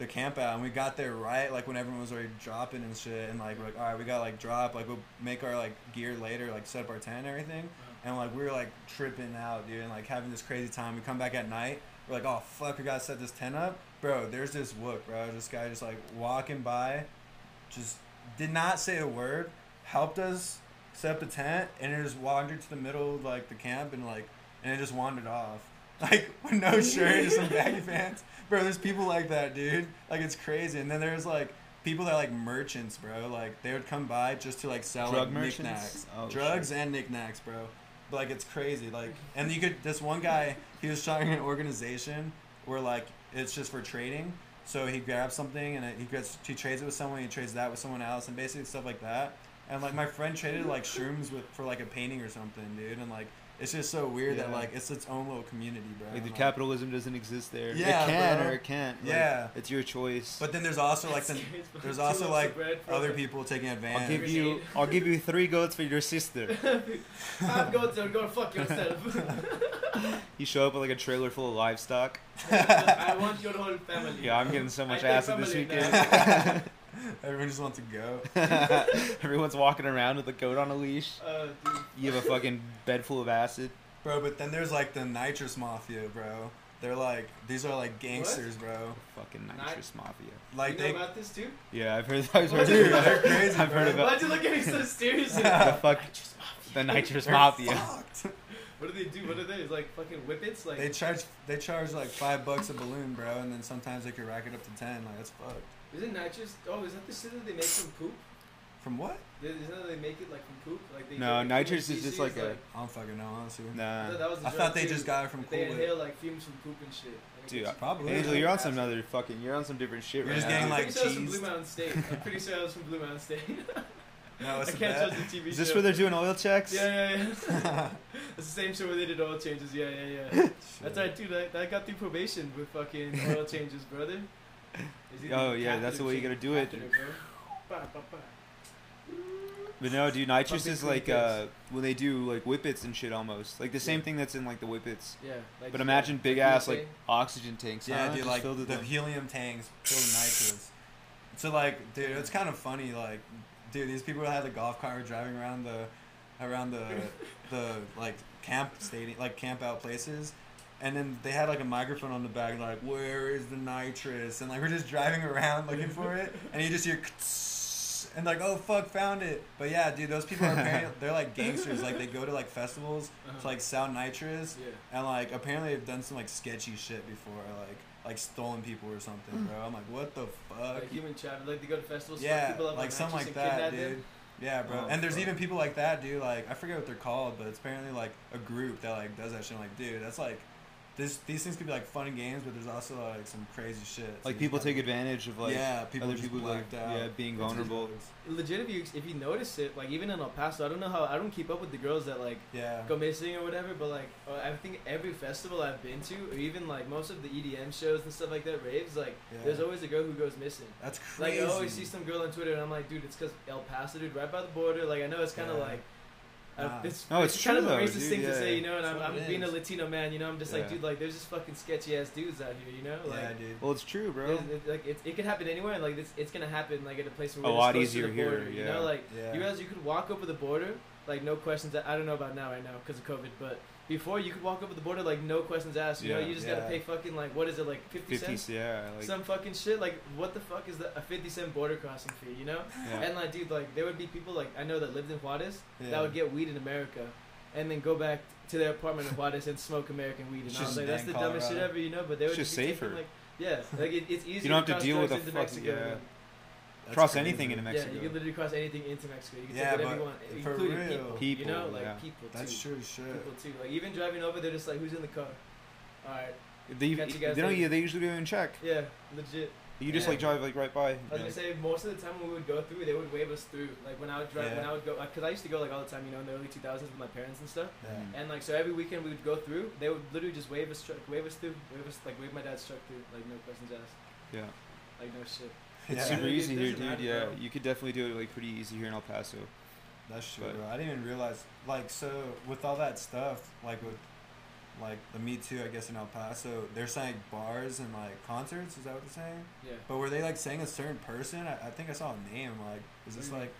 Speaker 3: the camp out, and we got there right like when everyone was already dropping and shit, and like we're like, all right, we got like drop, like we'll make our like gear later, like set up our tent and everything, uh-huh. and like we were like tripping out, dude, and like having this crazy time. We come back at night, we're like, oh fuck, we gotta set this tent up, bro. There's this wook, bro. This guy just like walking by, just did not say a word, helped us set up the tent, and it just wandered to the middle of like the camp, and like, and it just wandered off, like with no shirt, just some baggy pants, bro. There's people like that, dude. Like it's crazy. And then there's like people that are like merchants, bro. Like they would come by just to like sell
Speaker 2: Drug
Speaker 3: like knickknacks,
Speaker 2: Oh,
Speaker 3: drugs
Speaker 2: shit.
Speaker 3: and knickknacks, bro. But, like it's crazy. Like, and you could this one guy, he was starting an organization where like it's just for trading. So he grabs something and it, he gets he trades it with someone. He trades that with someone else, and basically stuff like that. And like my friend traded like shrooms with for like a painting or something, dude. And like it's just so weird that like it's its own little community, bro.
Speaker 2: Like the
Speaker 3: And,
Speaker 2: capitalism doesn't exist there.
Speaker 3: Yeah,
Speaker 2: it can
Speaker 3: bro.
Speaker 2: or it can't. Like,
Speaker 3: Yeah.
Speaker 2: it's your choice.
Speaker 3: But then there's also like the, there's also like other people taking advantage.
Speaker 2: I'll
Speaker 3: advantage.
Speaker 2: give you, I'll give you three goats for your sister.
Speaker 1: I'm going to go fuck yourself.
Speaker 2: You show up with like a trailer full of livestock.
Speaker 1: I want your whole family.
Speaker 2: Yeah, I'm getting so much
Speaker 1: I take
Speaker 2: acid this weekend.
Speaker 1: now.
Speaker 3: Everyone just wants to go.
Speaker 2: Everyone's walking around with a goat on a leash.
Speaker 1: Uh, dude.
Speaker 2: You have a fucking bed full of acid.
Speaker 3: Bro, but then there's like the nitrous mafia, bro. They're like these are like gangsters, bro.
Speaker 2: Fucking
Speaker 1: Ni-
Speaker 2: nitrous mafia.
Speaker 3: Like
Speaker 1: you know
Speaker 3: they
Speaker 1: about this too?
Speaker 2: Yeah, I've heard. I've heard.
Speaker 3: Dude,
Speaker 2: about-
Speaker 3: they're crazy,
Speaker 2: I've heard about
Speaker 1: Why'd you look at me so seriously?
Speaker 2: the fuck. The nitrous
Speaker 3: they're
Speaker 2: mafia.
Speaker 3: fucked.
Speaker 1: what do they do? What are they? It's like fucking whippets? Like
Speaker 3: They charge they charge like five bucks a balloon, bro, and then sometimes they could rack it up to ten. Like that's fucked.
Speaker 1: Isn't nitrous? Oh, is that the shit that they make from poop?
Speaker 3: From what?
Speaker 1: Isn't that they make it like from poop? Like they
Speaker 2: No, nitrous is just
Speaker 1: feces,
Speaker 2: like a-
Speaker 3: I don't fucking know, honestly.
Speaker 1: I thought that was the
Speaker 3: I
Speaker 1: drug,
Speaker 3: thought they
Speaker 1: too.
Speaker 3: just got it from
Speaker 1: They inhale like fumes from poop and shit. and
Speaker 2: Dude,
Speaker 1: gets-
Speaker 3: Probably.
Speaker 2: Angel, you're on some other fucking. You're on some different shit
Speaker 3: You're
Speaker 2: right
Speaker 3: just
Speaker 2: now.
Speaker 3: getting,
Speaker 1: I'm
Speaker 3: like,
Speaker 1: pretty sure it's from. Blue Mountain State. I'm pretty sure I was from Blue Mountain State.
Speaker 3: No,
Speaker 1: I
Speaker 3: it's a
Speaker 1: can't
Speaker 3: bet.
Speaker 1: trust the TV
Speaker 2: Is this
Speaker 1: show.
Speaker 2: where they're doing oil checks?
Speaker 1: Yeah, yeah, yeah. it's the same show where they did oil changes. Yeah, yeah, yeah. That's right, dude. I, I got through probation with fucking oil changes, brother. Is he
Speaker 2: Oh, yeah, that's the way you gotta do it. But no, dude, nitrous
Speaker 1: Pumping
Speaker 2: is like uh when they do like whippets and shit almost. Like the same thing that's in like the whippets.
Speaker 1: Yeah. Like,
Speaker 2: But imagine big
Speaker 1: like
Speaker 2: ass like oxygen tanks.
Speaker 3: Yeah,
Speaker 2: huh?
Speaker 3: dude, like the
Speaker 2: them.
Speaker 3: helium tanks filled with nitrous. So like, dude, it's kind of funny. Like, dude, these people had the golf cart driving around the, around the, the like camp stadium, like camp out places, and then they had like a microphone on the back, like, where is the nitrous? And like we're just driving around looking for it, and you just hear. And like, oh fuck, found it! But yeah, dude, those people are apparently they're like gangsters. Like they go to like festivals
Speaker 1: Uh-huh.
Speaker 3: to like sell nitrous,
Speaker 1: Yeah.
Speaker 3: and like apparently they've done some like sketchy shit before, like like stolen people or something, bro. I'm like, what the fuck?
Speaker 1: Like human trafficking. Like they go to festivals,
Speaker 3: yeah,
Speaker 1: people up
Speaker 3: like something like that, dude.
Speaker 1: them.
Speaker 3: Yeah, bro.
Speaker 2: Oh,
Speaker 3: and there's
Speaker 2: fuck.
Speaker 3: even people like that, dude. Like I forget what they're called, but it's apparently like a group that like does that shit. I'm like, dude, that's like, this these things could be like fun and games, but there's also like some crazy shit. So
Speaker 2: Like people
Speaker 3: gotta-
Speaker 2: take advantage of like
Speaker 3: yeah, people
Speaker 2: other people like
Speaker 3: out.
Speaker 2: yeah being vulnerable.
Speaker 3: drugs.
Speaker 1: Legit, if you if you notice it, like even in El Paso, I don't know how I don't keep up with the girls that like
Speaker 3: Yeah.
Speaker 1: go missing or whatever, but like uh, I think every festival I've been to, or even like most of the EDM shows and stuff like that, raves, like
Speaker 3: Yeah.
Speaker 1: there's always a girl who goes missing.
Speaker 3: That's crazy. Like.
Speaker 1: I always see some girl on Twitter, and I'm like, dude, it's because El Paso, dude, right by the border. Like I know it's kind of
Speaker 3: Yeah.
Speaker 1: like. Uh, it's,
Speaker 2: No, it's
Speaker 1: kind of
Speaker 2: true,
Speaker 1: a racist
Speaker 2: dude,
Speaker 1: thing to say, you know. And
Speaker 3: That's
Speaker 1: I'm, I'm
Speaker 3: it
Speaker 1: being a. Latino man, you know. I'm just like, dude, like there's just fucking sketchy ass dudes out here, you know. Like,
Speaker 3: yeah, dude.
Speaker 2: Well, it's true, bro.
Speaker 1: there's- it, like it, it could happen anywhere, like it's, it's gonna happen like at a place where
Speaker 2: A
Speaker 1: we're
Speaker 2: lot
Speaker 1: just close to
Speaker 2: easier
Speaker 1: the
Speaker 2: here,
Speaker 1: border, You know, like
Speaker 3: Yeah.
Speaker 1: you realize you could walk over the border, like no questions. I don't know about now, right now, because of COVID, but before you could walk over the border like no questions asked. You know, you just gotta pay fucking like what is it like fifty cents?
Speaker 2: yeah, like
Speaker 1: Some fucking shit. Like what the fuck is that? A fifty cent border crossing fee? You know?
Speaker 2: yeah.
Speaker 1: And like, dude, like there would be people like I know that lived in Juarez
Speaker 3: Yeah.
Speaker 1: that would get weed in America, and then go back to their apartment in Juarez and smoke American weed. And
Speaker 2: It's
Speaker 1: I was
Speaker 2: just
Speaker 1: like, that's the dumbest shit ever, you know. But they would
Speaker 2: It's just
Speaker 1: be taking,
Speaker 2: safer.
Speaker 1: Like, yeah, like it, it's easier.
Speaker 2: You don't have to
Speaker 1: cross
Speaker 2: deal with fuck-
Speaker 1: Mexico
Speaker 2: yeah.
Speaker 1: Than-
Speaker 3: That's
Speaker 2: cross
Speaker 3: crazy.
Speaker 2: anything in Mexico.
Speaker 1: Yeah, you can literally cross anything into Mexico. You can
Speaker 3: Yeah,
Speaker 1: take whatever
Speaker 3: but
Speaker 1: you want,
Speaker 3: for
Speaker 1: including
Speaker 3: real.
Speaker 1: people,
Speaker 2: People,
Speaker 1: You know, like
Speaker 2: yeah.
Speaker 3: That's
Speaker 1: people too.
Speaker 3: true as shit.
Speaker 1: People too. Like even driving over, they're just like, "Who's in the car?" All right.
Speaker 2: They,
Speaker 1: Catch you
Speaker 2: they don't.
Speaker 1: later.
Speaker 2: Yeah, they usually don't even check.
Speaker 1: Yeah, legit.
Speaker 2: You just
Speaker 1: Yeah.
Speaker 2: like drive like right by.
Speaker 1: I was gonna say most of the time when we would go through, they would wave us through. Like when I would drive, when I would go, because I used to go like all the time, you know, in the early 2000s with my parents and stuff.
Speaker 3: Yeah.
Speaker 1: And like so, every weekend we would go through. They would literally just wave us, truck, wave us through, wave us like wave my dad's truck through, like no questions asked,
Speaker 2: Yeah,
Speaker 1: like no shit.
Speaker 2: It's
Speaker 3: Yeah.
Speaker 2: super
Speaker 1: It
Speaker 2: easy here, dude.
Speaker 1: matter,
Speaker 2: Yeah,
Speaker 1: bro.
Speaker 2: you could definitely do it like pretty easy here in El Paso.
Speaker 3: That's true,
Speaker 2: But-
Speaker 3: bro. I didn't even realize. Like, so with all that stuff, like with, like the Me Too, I guess in El Paso, they're saying bars and like concerts. Is that what they're saying?
Speaker 1: Yeah.
Speaker 3: But were they like saying a certain person? I, I think I saw a name. Like, is this
Speaker 1: What do
Speaker 3: like?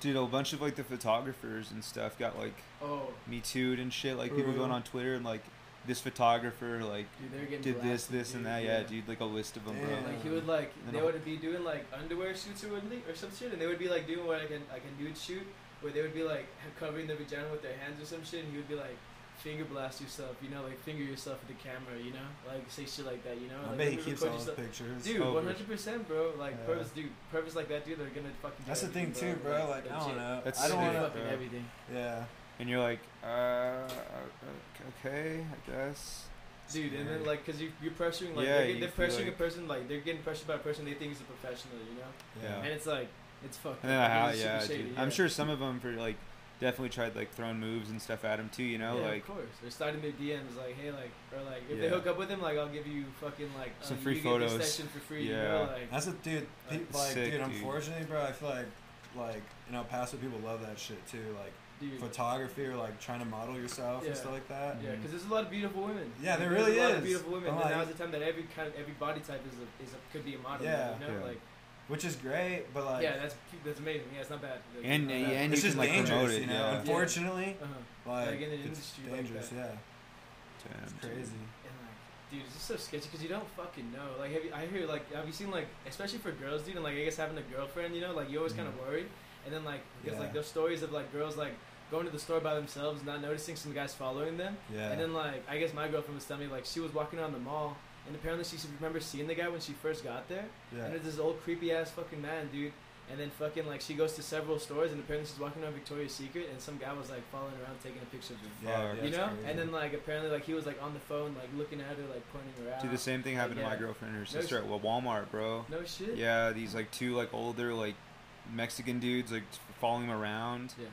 Speaker 2: Dude, a bunch of like the photographers and stuff got like
Speaker 1: Oh,
Speaker 2: me too'd and shit. Like
Speaker 3: For
Speaker 2: people
Speaker 3: real?
Speaker 2: going on Twitter and like this photographer like
Speaker 1: dude,
Speaker 2: did this,
Speaker 1: blasted,
Speaker 2: this, and that. Yeah, dude, like a list of them, bro.
Speaker 1: Like he would like they would be doing like underwear shoots or something or some shit, and they would be like doing what like a like a nude shoot where they would be like covering their vagina with their hands or some shit, and he would be like finger blast yourself, you know, like finger yourself with the camera, you know, like say shit like that, you know.
Speaker 3: I
Speaker 1: like,
Speaker 3: bet he
Speaker 1: let
Speaker 3: keeps all those pictures.
Speaker 1: Dude,
Speaker 2: Oh,
Speaker 1: one
Speaker 2: for
Speaker 1: hundred percent, bro. Like
Speaker 3: Yeah.
Speaker 1: purpose, dude, purpose like that, dude. They're gonna fucking.
Speaker 3: That's the thing
Speaker 1: everything,
Speaker 3: too,
Speaker 1: bro.
Speaker 3: bro. Like I don't
Speaker 1: legit.
Speaker 3: know.
Speaker 2: That's
Speaker 3: I don't
Speaker 1: They're
Speaker 3: want
Speaker 2: sick,
Speaker 3: to.
Speaker 1: fucking
Speaker 2: bro.
Speaker 1: everything.
Speaker 3: Yeah.
Speaker 2: And you're like, uh, okay, I guess.
Speaker 1: Dude, and then
Speaker 3: Scary.
Speaker 1: like, cause you you're pressuring like
Speaker 2: Yeah,
Speaker 1: they're, they're pressuring
Speaker 2: like-
Speaker 1: a person like they're getting pressured by a person they think is a professional, you know,
Speaker 2: Yeah.
Speaker 1: and it's like it's fucked.
Speaker 2: And then
Speaker 1: up.
Speaker 2: I ha-
Speaker 1: It's super
Speaker 2: yeah,
Speaker 1: shady,
Speaker 2: dude.
Speaker 1: yeah.
Speaker 2: I'm sure some of them for like definitely tried like throwing moves and stuff at him too. You know,
Speaker 1: yeah,
Speaker 2: like
Speaker 1: of course. They're starting their DMs like, hey, like, or like, if they hook up with him, like, I'll give you fucking like
Speaker 2: Some
Speaker 1: uh,
Speaker 2: free
Speaker 1: you get
Speaker 2: photos.
Speaker 1: this session for free. You
Speaker 2: Yeah.
Speaker 1: know, like,
Speaker 3: That's a dude. Pe-
Speaker 1: Like,
Speaker 3: like,
Speaker 2: sick,
Speaker 3: dude,
Speaker 2: dude.
Speaker 3: unfortunately, bro, I feel like, like in El Paso, people love that shit too. Like
Speaker 1: dude.
Speaker 3: photography or like trying to model yourself
Speaker 1: Yeah.
Speaker 3: and stuff like that.
Speaker 1: Yeah, because there's a lot of beautiful women.
Speaker 3: Yeah, there
Speaker 1: there's
Speaker 3: really
Speaker 1: a lot
Speaker 3: is.
Speaker 1: Of beautiful women. And
Speaker 3: like-
Speaker 1: now's the time that every kind, of every body type is a, is a, could be a model.
Speaker 3: Yeah.
Speaker 1: you know,
Speaker 2: Yeah.
Speaker 1: like
Speaker 3: which is great, but like
Speaker 1: yeah, that's that's amazing. Yeah, it's not bad. Like,
Speaker 2: And-
Speaker 1: it's not bad.
Speaker 2: and
Speaker 3: it's
Speaker 2: you
Speaker 3: just
Speaker 2: can, like,
Speaker 3: dangerous,
Speaker 2: it,
Speaker 3: you know.
Speaker 2: yeah.
Speaker 3: Unfortunately,
Speaker 1: Uh-huh.
Speaker 3: like,
Speaker 1: Like, in an
Speaker 3: it's
Speaker 1: industry like
Speaker 3: dangerous.
Speaker 1: that.
Speaker 3: yeah,
Speaker 2: Damn,
Speaker 3: it's crazy.
Speaker 1: And like, dude, it's just so sketchy because you don't fucking know. Like, have you, I hear like, have you seen like, especially for girls, dude, and like, I guess having a girlfriend, you know, like you always kind of
Speaker 3: Mhm.
Speaker 1: worried. And then like, there's like
Speaker 3: Yeah.
Speaker 1: those stories of like girls like going to the store by themselves, not noticing some guys following them.
Speaker 3: Yeah.
Speaker 1: And then like, I guess my girlfriend was telling me like she was walking around the mall, and apparently she remembers seeing the guy when she first got there.
Speaker 3: yeah.
Speaker 1: And it's this old creepy ass fucking man, dude. And then fucking like she goes to several stores, and apparently she's walking around Victoria's Secret, and some guy was like following around taking a picture of her.
Speaker 3: yeah, yeah,
Speaker 1: you know,
Speaker 3: crazy.
Speaker 1: and then like apparently like he was like on the phone like looking at her like pointing her out.
Speaker 2: Dude, the same thing happened to
Speaker 1: Yeah.
Speaker 2: my girlfriend and her
Speaker 1: No
Speaker 2: sister at Walmart, bro.
Speaker 1: No shit.
Speaker 2: Yeah, these like two like older like Mexican dudes like following him around
Speaker 1: Yeah.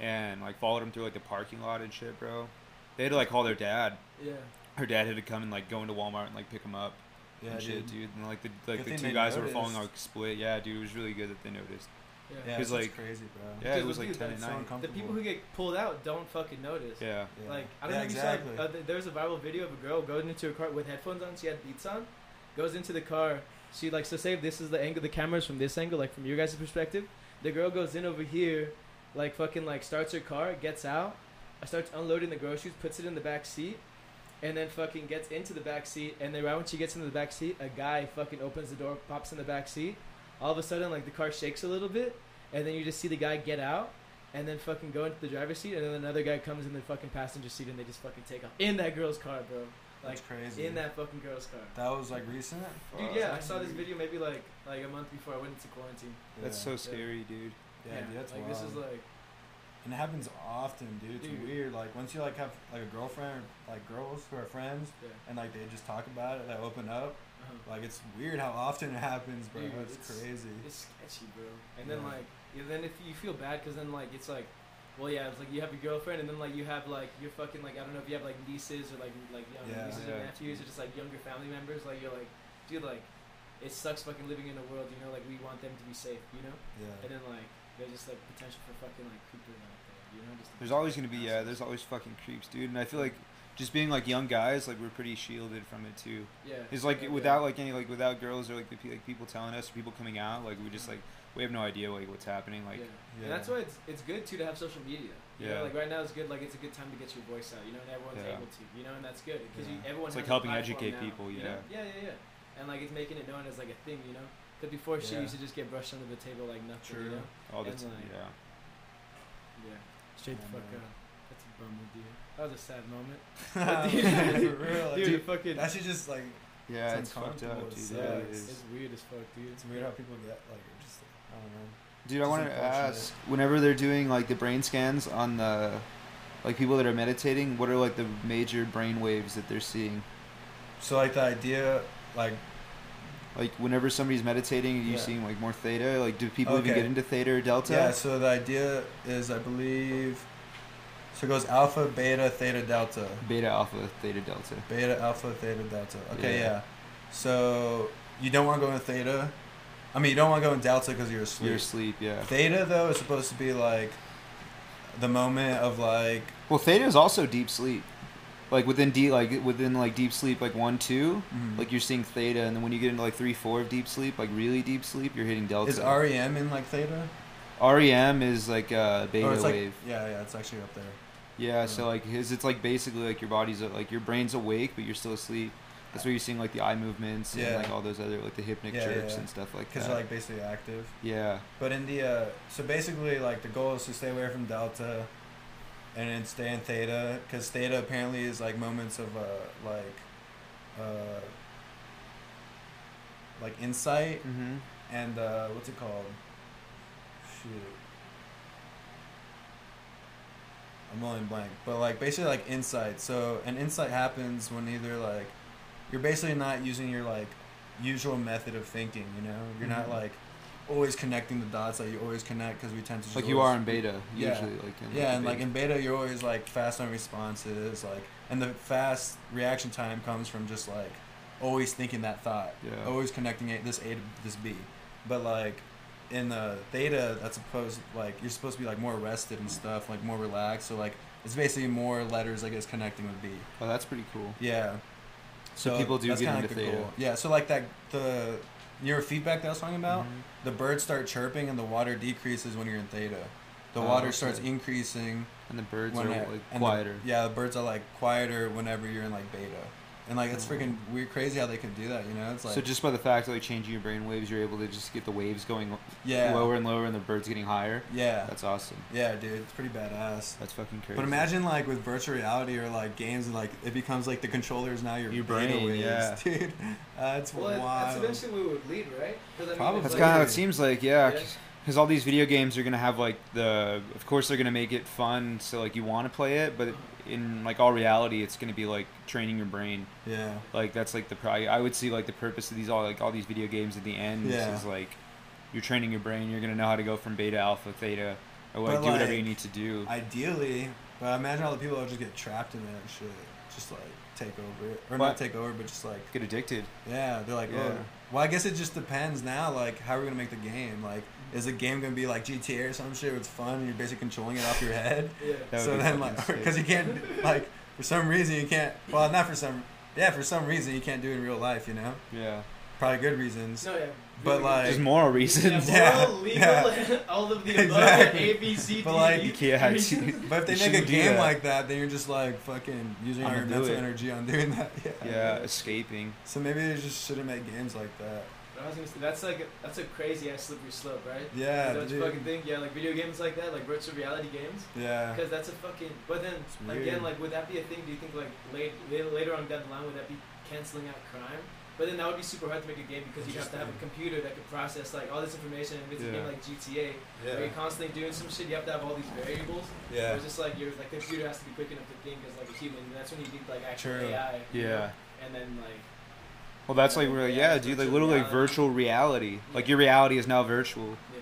Speaker 2: And like followed him through like the parking lot and shit, bro. They had to like call their dad.
Speaker 1: Yeah.
Speaker 2: Her dad had to come and like go into Walmart and like pick him up
Speaker 3: yeah,
Speaker 2: and shit, dude. And like the like
Speaker 3: Good
Speaker 2: the two guys that were following
Speaker 3: noticed.
Speaker 2: like split. Yeah, dude, it was really good that they noticed.
Speaker 1: Yeah.
Speaker 3: Yeah, it's
Speaker 2: like-
Speaker 3: crazy, bro.
Speaker 2: Yeah, it was
Speaker 1: the
Speaker 2: like
Speaker 1: dude
Speaker 2: ten
Speaker 1: that's
Speaker 2: at
Speaker 3: so
Speaker 2: night.
Speaker 1: The people who get pulled out don't fucking notice.
Speaker 2: Yeah.
Speaker 3: Yeah.
Speaker 1: Like I don't
Speaker 3: yeah,
Speaker 1: know if
Speaker 3: exactly.
Speaker 1: you saw. Uh, there was a viral video of a girl going into a car with headphones on. She had beats on. Goes into the car. She like so say if this is the angle. The camera's from this angle, like from your guys' perspective. The girl goes in over here, like fucking like starts her car, gets out, uh, starts unloading the groceries, puts it in the back seat, and then fucking gets into the back seat. And then right when she gets into the back seat, a guy fucking opens the door, pops in the back seat. All of a sudden, like the car shakes a little bit, and then you just see the guy get out. And then fucking go into the driver's seat, and then another guy comes in the fucking passenger seat, and they just fucking take off in that girl's car, bro. Like
Speaker 3: That's crazy.
Speaker 1: in that fucking girl's car.
Speaker 3: That was like recent.
Speaker 1: Dude, yeah, I saw this video maybe like like a month before I went into quarantine.
Speaker 2: That's
Speaker 3: Yeah.
Speaker 2: so scary, dude.
Speaker 3: Yeah, dude, that's
Speaker 1: like
Speaker 3: wild.
Speaker 1: this is like
Speaker 3: and it happens often, dude. It's
Speaker 1: Dude.
Speaker 3: weird. Like once you like have like a girlfriend, or, like girls who are friends,
Speaker 1: yeah.
Speaker 3: and like they just talk about it, they open up.
Speaker 1: Uh-huh.
Speaker 3: Like it's weird how often it happens, bro.
Speaker 1: Dude,
Speaker 3: it's,
Speaker 1: it's-
Speaker 3: crazy.
Speaker 1: It's sketchy, bro. And then like, yeah, then if you feel bad, cause then like it's like, well, yeah, it's like you have your girlfriend, and then like you have like your fucking like I don't know if you have like nieces or like like young
Speaker 3: Yeah.
Speaker 1: nieces or nephews or just like younger family members. Like you're like, dude, like it sucks fucking living in a world, you know, like we want them to be safe, you know,
Speaker 3: yeah.
Speaker 1: and then like there's just like potential for fucking like creepers out there, you know, just
Speaker 2: There's always gonna be yeah. There's always fucking creeps, dude. And I feel like just being like young guys, like we're pretty shielded from it too.
Speaker 1: yeah.
Speaker 2: It's like
Speaker 1: yeah,
Speaker 2: without like any like without girls or like the like people telling us or people coming out, like we just mm-hmm. like we have no idea like what's happening. Like
Speaker 1: yeah.
Speaker 3: Yeah.
Speaker 1: And that's why it's it's good too to have social media. You
Speaker 2: Yeah.
Speaker 1: know, like right now it's good. Like it's a good time to get your voice out. You know, and everyone's
Speaker 2: Yeah.
Speaker 1: able to. You know, and that's good because
Speaker 3: Yeah.
Speaker 1: you everyone.
Speaker 2: Like helping educate
Speaker 1: now,
Speaker 2: people,
Speaker 1: you
Speaker 2: yeah.
Speaker 1: know? Yeah, yeah, yeah. And like it's making it known as like a thing. You know, because before shit
Speaker 3: Yeah.
Speaker 1: used to just get brushed under the table like nothing.
Speaker 3: True.
Speaker 1: You know.
Speaker 2: all
Speaker 1: And,
Speaker 2: that's
Speaker 1: like,
Speaker 2: yeah.
Speaker 1: Yeah. Straight the fuck
Speaker 3: man.
Speaker 1: out. That's a bummer, dude. That was a sad moment.
Speaker 3: For real,
Speaker 1: dude,
Speaker 3: dude,
Speaker 1: fucking.
Speaker 3: that should just like
Speaker 2: Yeah,
Speaker 3: It's
Speaker 2: it's fucked up,
Speaker 3: uncomfortable,
Speaker 2: dude.
Speaker 3: it
Speaker 2: It
Speaker 1: yeah,
Speaker 3: sucks.
Speaker 1: it's, it's weird as fuck, dude.
Speaker 3: it's weird how people get like just I don't know.
Speaker 2: Dude, I
Speaker 3: It's
Speaker 2: wanted to ask, whenever they're doing like the brain scans on the, like people that are meditating, what are like the major brain waves that they're seeing?
Speaker 3: So like the idea, like
Speaker 2: Like whenever somebody's meditating, are you
Speaker 3: Yeah.
Speaker 2: seeing like more theta? Like do people even get into theta or delta?
Speaker 3: yeah. So the idea is, I believe, so it goes alpha, beta, theta, delta.
Speaker 2: Beta, alpha, theta, delta.
Speaker 3: Beta, alpha, theta, delta. Okay,
Speaker 2: Yeah.
Speaker 3: yeah. So you don't want to go in theta. I mean, you don't want to go in delta because you're asleep.
Speaker 2: You're asleep, yeah.
Speaker 3: Theta though is supposed to be like the moment of like
Speaker 2: Well, theta is also deep sleep. Like within deep, like within like deep sleep, like one, two,
Speaker 3: Mhm.
Speaker 2: like you're seeing theta, and then when you get into like three, four of deep sleep, like really deep sleep, you're hitting delta.
Speaker 3: is REM in like theta?
Speaker 2: REM is like a beta
Speaker 3: Or it's like
Speaker 2: wave.
Speaker 3: yeah, yeah, it's actually up there.
Speaker 2: Yeah, so like his, it's like basically like your body's uh, like your brain's awake, but you're still asleep. That's where you're seeing like the eye movements and like all those other like the hypnic
Speaker 3: Yeah,
Speaker 2: jerks
Speaker 3: yeah.
Speaker 2: and stuff like that.
Speaker 3: Because
Speaker 2: that.
Speaker 3: you're like basically active.
Speaker 2: yeah,
Speaker 3: But in the uh, so basically like the goal is to stay away from delta, and then stay in theta because theta apparently is like moments of uh like uh like insight
Speaker 2: mm-hmm.
Speaker 3: and uh what's it called? Shoot. I'm going blank, but like basically like insight. So an insight happens when either like you're basically not using your like usual method of thinking. You know, you're not
Speaker 2: Mhm.
Speaker 3: like always connecting the dots that you always connect because we tend to just
Speaker 2: like you are in beta
Speaker 3: Yeah.
Speaker 2: usually. Like in,
Speaker 3: yeah, and like in beta, you're always like fast on responses, like, and the fast reaction time comes from just like always thinking that thought,
Speaker 2: Yeah.
Speaker 3: always connecting it, this A to this B. But like in the theta, that's supposed like you're supposed to be like more rested and stuff, like more relaxed. So like it's basically more letters, I guess, connecting with B.
Speaker 2: oh, that's pretty cool.
Speaker 3: Yeah.
Speaker 2: So people do
Speaker 3: that's
Speaker 2: get into
Speaker 3: like the
Speaker 2: theta.
Speaker 3: goal. Yeah. So like that the your feedback that I was talking about.
Speaker 2: Mhm.
Speaker 3: The birds start chirping and the water decreases when you're in theta. The
Speaker 2: Oh,
Speaker 3: water
Speaker 2: okay.
Speaker 3: starts increasing
Speaker 2: And the birds are
Speaker 3: it-
Speaker 2: like
Speaker 3: and the-
Speaker 2: quieter.
Speaker 3: yeah, the birds are like quieter whenever you're in like beta. And like it's freaking weird, crazy how they can do that. You know, it's like
Speaker 2: so just by the fact of like changing your brain waves, you're able to just get the waves going
Speaker 3: yeah,
Speaker 2: lower and lower, and the birds getting higher.
Speaker 3: yeah,
Speaker 2: That's awesome.
Speaker 3: yeah, dude, it's pretty badass.
Speaker 2: That's fucking crazy.
Speaker 3: But imagine like with virtual reality or like games, and like it becomes like the controller is now your,
Speaker 2: Your
Speaker 3: beta
Speaker 2: brain,
Speaker 3: waves,
Speaker 2: yeah.
Speaker 3: dude. That's
Speaker 1: Well, that-
Speaker 3: wild.
Speaker 1: that's eventually we would lead, right? 'Cause, I mean,
Speaker 3: Probably.
Speaker 1: it's
Speaker 2: That's
Speaker 1: like-
Speaker 2: kind of how it seems like, yeah.
Speaker 1: Yeah.
Speaker 2: Because all these video games are gonna have like the, of course they're gonna make it fun, so like you want to play it, but in like all reality, it's gonna be like training your brain.
Speaker 3: yeah,
Speaker 2: Like that's like the pro- I would see like the purpose of these all like all these video games at the end
Speaker 3: Yeah.
Speaker 2: is like you're training your brain. You're gonna know how to go from beta, alpha, theta, or like do whatever
Speaker 3: like,
Speaker 2: you need to do.
Speaker 3: ideally. But I imagine all the people that just get trapped in that shit, just like take over it, or
Speaker 2: What?
Speaker 3: not take over, but just like
Speaker 2: Get addicted.
Speaker 3: yeah, they're like,
Speaker 2: Yeah.
Speaker 3: oh. Well, I guess it just depends now. Like, how are we gonna make the game? Like, is the game gonna be like GTA or some shit? Where it's fun and you're basically controlling it off your head.
Speaker 1: Yeah.
Speaker 3: So then, like, because you can't, like, for some reason you can't. Well, not for some. Yeah, for some reason you can't do it in real life. You know,
Speaker 2: Yeah.
Speaker 3: probably good reasons.
Speaker 1: No, yeah.
Speaker 3: But, like-
Speaker 2: Just moral reasons.
Speaker 3: Yeah,
Speaker 1: moral, legal,
Speaker 3: yeah.
Speaker 1: all of the above,
Speaker 3: Exactly.
Speaker 1: A, B, C, D,
Speaker 3: But, like,
Speaker 2: You can't.
Speaker 1: reasons.
Speaker 3: But if they make a game
Speaker 2: that.
Speaker 3: like that, then you're just like fucking using
Speaker 2: I'ma
Speaker 3: your mental
Speaker 2: it.
Speaker 3: energy on doing that. Yeah.
Speaker 2: yeah, escaping.
Speaker 3: So maybe they just shouldn't make games like that.
Speaker 1: I was gonna say, that's like a, that's a crazy ass slippery slope, right?
Speaker 3: Yeah,
Speaker 1: Don't you fucking think? Yeah, like video games like that, like virtual reality games.
Speaker 3: Yeah.
Speaker 1: Because that's a fucking. But then again, like, would that be a thing? Do you think like late, later, on down the line, would that be canceling out crime? But then that would be super hard to make a game because you have to have a computer that could process like all this information. And if it's a game like GTA, where you're constantly doing some shit, you have to have all these variables.
Speaker 3: Yeah.
Speaker 1: It's just like your like the computer has to be quick enough to think as like a human. And that's when you need like actual
Speaker 3: True.
Speaker 1: AI. you know?
Speaker 2: Yeah.
Speaker 1: And then like.
Speaker 2: Well, that's like
Speaker 1: Yeah,
Speaker 2: really,
Speaker 1: yeah,
Speaker 2: dude. Like literally like virtual reality. Like your reality is now virtual,
Speaker 1: Yeah.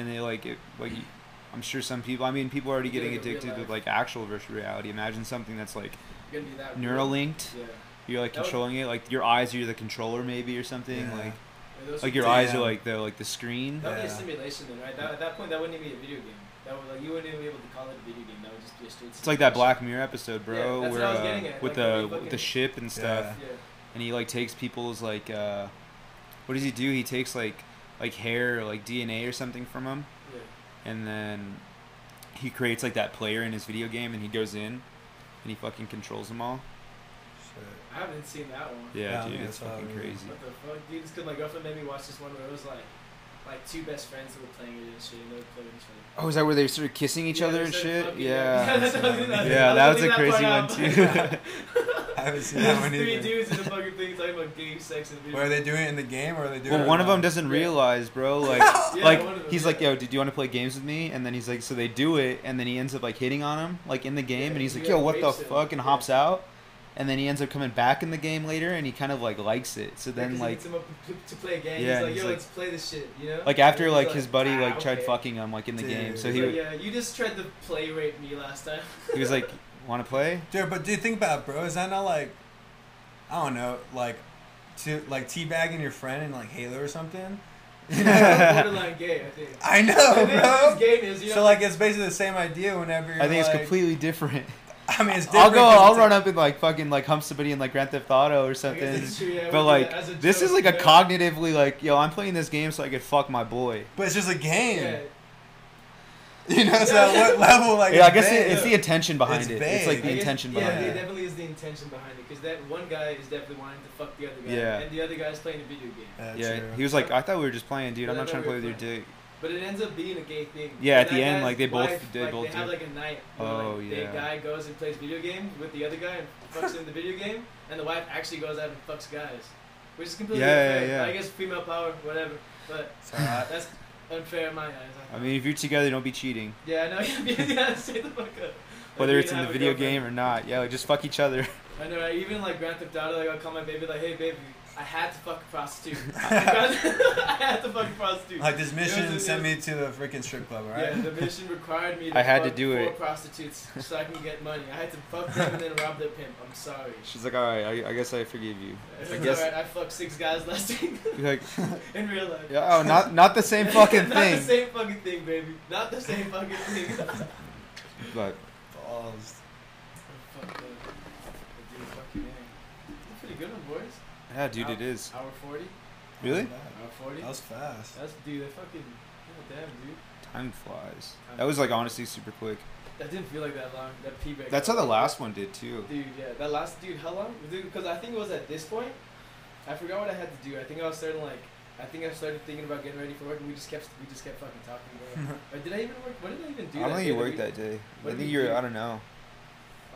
Speaker 2: and they like it. Like I'm sure some people. I mean, people are already getting addicted to like actual virtual reality. Imagine something that's like
Speaker 1: You're that. real.
Speaker 2: Neuralinked.
Speaker 1: Yeah.
Speaker 2: You're like controlling it. Like your eyes are the controller, maybe or something. Like
Speaker 1: Like, those
Speaker 2: like
Speaker 1: would
Speaker 2: your eyes are like the like the screen.
Speaker 1: That would be a simulation then, right? That, at that point, that wouldn't even be a video game. That would like you wouldn't even be able to call it a video game. That would just be a straight.
Speaker 2: It's like that. Black Mirror episode, bro,
Speaker 1: Yeah,
Speaker 2: where uh, with
Speaker 1: like,
Speaker 2: the with the ship and stuff,
Speaker 3: Yeah.
Speaker 1: Yeah.
Speaker 2: and he like takes people's like uh, what does he do? He takes like like hair or like DNA or something from them,
Speaker 1: Yeah.
Speaker 2: and then he creates like that player in his video game, and he goes in, and he fucking controls them all.
Speaker 3: Shit.
Speaker 1: I haven't seen that one.
Speaker 2: Yeah,
Speaker 3: Yeah,
Speaker 2: dude, it's fucking crazy.
Speaker 1: What the fuck, dude? Because my girlfriend made me watch this one where it was like, like two best friends who were playing it and shit, and they were playing each other.
Speaker 2: Oh, is that where they started kissing each
Speaker 1: Yeah,
Speaker 2: other and shit?
Speaker 1: fucking-
Speaker 2: Yeah.
Speaker 1: that's what I
Speaker 2: Yeah, that was a crazy one too.
Speaker 3: I haven't seen that
Speaker 1: There's
Speaker 3: one
Speaker 1: three dudes in a fucking thing talking about gay sex and video.
Speaker 3: Are they doing it in the game, or are they doing?
Speaker 2: well,
Speaker 3: it
Speaker 2: one of them doesn't realize, bro. Like,
Speaker 1: Yeah,
Speaker 2: like
Speaker 1: them,
Speaker 2: he's
Speaker 1: yeah.
Speaker 2: like, "Yo, did you want to play games with me?" And then he's like, "So they do it," and then he ends up like hitting on him, like in the game,
Speaker 1: Yeah,
Speaker 2: and he's like, "Yo, what the
Speaker 1: him.
Speaker 2: fuck?" and
Speaker 1: Yeah.
Speaker 2: hops out, and then he ends up coming back in the game later, and he kind of like likes it. So
Speaker 1: Yeah,
Speaker 2: then
Speaker 1: 'cause he
Speaker 2: like,
Speaker 1: him up to, to play a game.
Speaker 2: Yeah,
Speaker 1: he's like,
Speaker 2: he's
Speaker 1: yo,
Speaker 2: like-
Speaker 1: let's play this shit, you know?
Speaker 2: like after
Speaker 1: And
Speaker 2: like his buddy
Speaker 1: "Ah,
Speaker 2: like tried fucking him like in the game, so
Speaker 1: He's
Speaker 2: he
Speaker 1: like, yeah, you just tried to play rape me last time.
Speaker 2: he was like, "Want to play?"
Speaker 3: Dude, but do you think about it, bro? Is that not like, I don't know, like, to like teabagging your friend in like Halo or something? You know?
Speaker 1: borderline gay, I think.
Speaker 3: I know,
Speaker 1: I think
Speaker 3: bro.
Speaker 1: it's gayness, you know?
Speaker 3: So like, it's basically the same idea. Whenever you're
Speaker 2: I think it's completely different.
Speaker 3: I mean, it's
Speaker 2: I'll go. I'll
Speaker 3: it's
Speaker 2: run
Speaker 3: like-
Speaker 2: up and like fucking like hump somebody in like Grand Theft Auto or something.
Speaker 1: true, yeah,
Speaker 2: But like,
Speaker 1: that as a
Speaker 2: this is like a
Speaker 1: you
Speaker 2: cognitively like, yo, I'm playing this game so I could fuck my boy.
Speaker 3: But it's just a game.
Speaker 1: Yeah,
Speaker 3: You know, so
Speaker 1: Yeah.
Speaker 3: at what level? Like,
Speaker 2: yeah, I guess it, it's the intention behind
Speaker 3: It's
Speaker 2: it. It's like the
Speaker 1: guess-
Speaker 2: intention
Speaker 1: yeah,
Speaker 2: behind
Speaker 1: Yeah,
Speaker 2: it.
Speaker 1: definitely is the intention behind it because that one guy is definitely wanting to fuck the other guy,
Speaker 2: Yeah.
Speaker 1: and the other guy's playing a video game.
Speaker 3: Yeah,
Speaker 2: Yeah,
Speaker 3: true.
Speaker 2: he was like, I thought we were just playing, dude. I'm not trying to play with your dick.
Speaker 1: But it ends up being a gay thing.
Speaker 2: Yeah, at the end, like, they both-
Speaker 1: wife,
Speaker 2: they
Speaker 1: like,
Speaker 2: both
Speaker 1: they have
Speaker 2: do.
Speaker 1: like a night. Where,
Speaker 2: Oh,
Speaker 1: like,
Speaker 2: yeah.
Speaker 1: The guy goes and plays video games with the other guy and fucks in the video game, and the wife actually goes out and fucks guys, which is completely
Speaker 2: Yeah, yeah,
Speaker 1: unfair.
Speaker 2: yeah.
Speaker 1: I guess female power, whatever. But that's unfair in my eyes.
Speaker 2: I mean, if you're together, don't be cheating.
Speaker 1: yeah, I know. yeah, say the fuck up.
Speaker 2: Whether it's in the video game or not. Yeah, like just fuck each other.
Speaker 1: I know, right? Even like Grand Theft Auto, like I'll call my baby like, "Hey, baby, I had to fuck a prostitute. I had to fuck a prostitute."
Speaker 3: like this mission
Speaker 1: was-
Speaker 3: sent me to the freaking strip club, right?
Speaker 1: Yeah, the mission required me to
Speaker 2: I had to
Speaker 1: fuck
Speaker 2: do
Speaker 1: four
Speaker 2: it.
Speaker 1: prostitutes so I can get money. I had to fuck them and then rob their pimp. I'm sorry.
Speaker 2: She's like, all right, I, I guess I forgive you. I guess-
Speaker 1: alright, I fucked six guys last week
Speaker 2: like,
Speaker 1: in real life.
Speaker 2: yeah, oh, not not the same fucking thing.
Speaker 1: Not the same fucking thing, baby. Not the same fucking thing.
Speaker 2: But
Speaker 3: Balls.
Speaker 1: Fuck the, the dude fucking A. That's a pretty good one, boys.
Speaker 2: Yeah, dude, it is.
Speaker 1: Hour 40.
Speaker 2: Really?
Speaker 1: Uh, 40?
Speaker 3: That was fast.
Speaker 1: That's, dude, that fucking, god damn, dude.
Speaker 2: Time flies. That was like honestly super quick.
Speaker 1: That didn't feel like that long, that pee break.
Speaker 2: That's how the last one did too.
Speaker 1: Dude, yeah, that last, dude, how long? Dude, because I think it was at this point, I forgot what I had to do. I think I was starting like, I think I started thinking about getting ready for work, and we just kept, we just kept fucking talking, bro. or did I even work? What did I even do?
Speaker 2: I don't
Speaker 1: that
Speaker 2: think
Speaker 1: day?
Speaker 2: you worked
Speaker 1: We-
Speaker 2: that day.
Speaker 1: what
Speaker 2: I think you're.
Speaker 1: do?
Speaker 2: I don't know.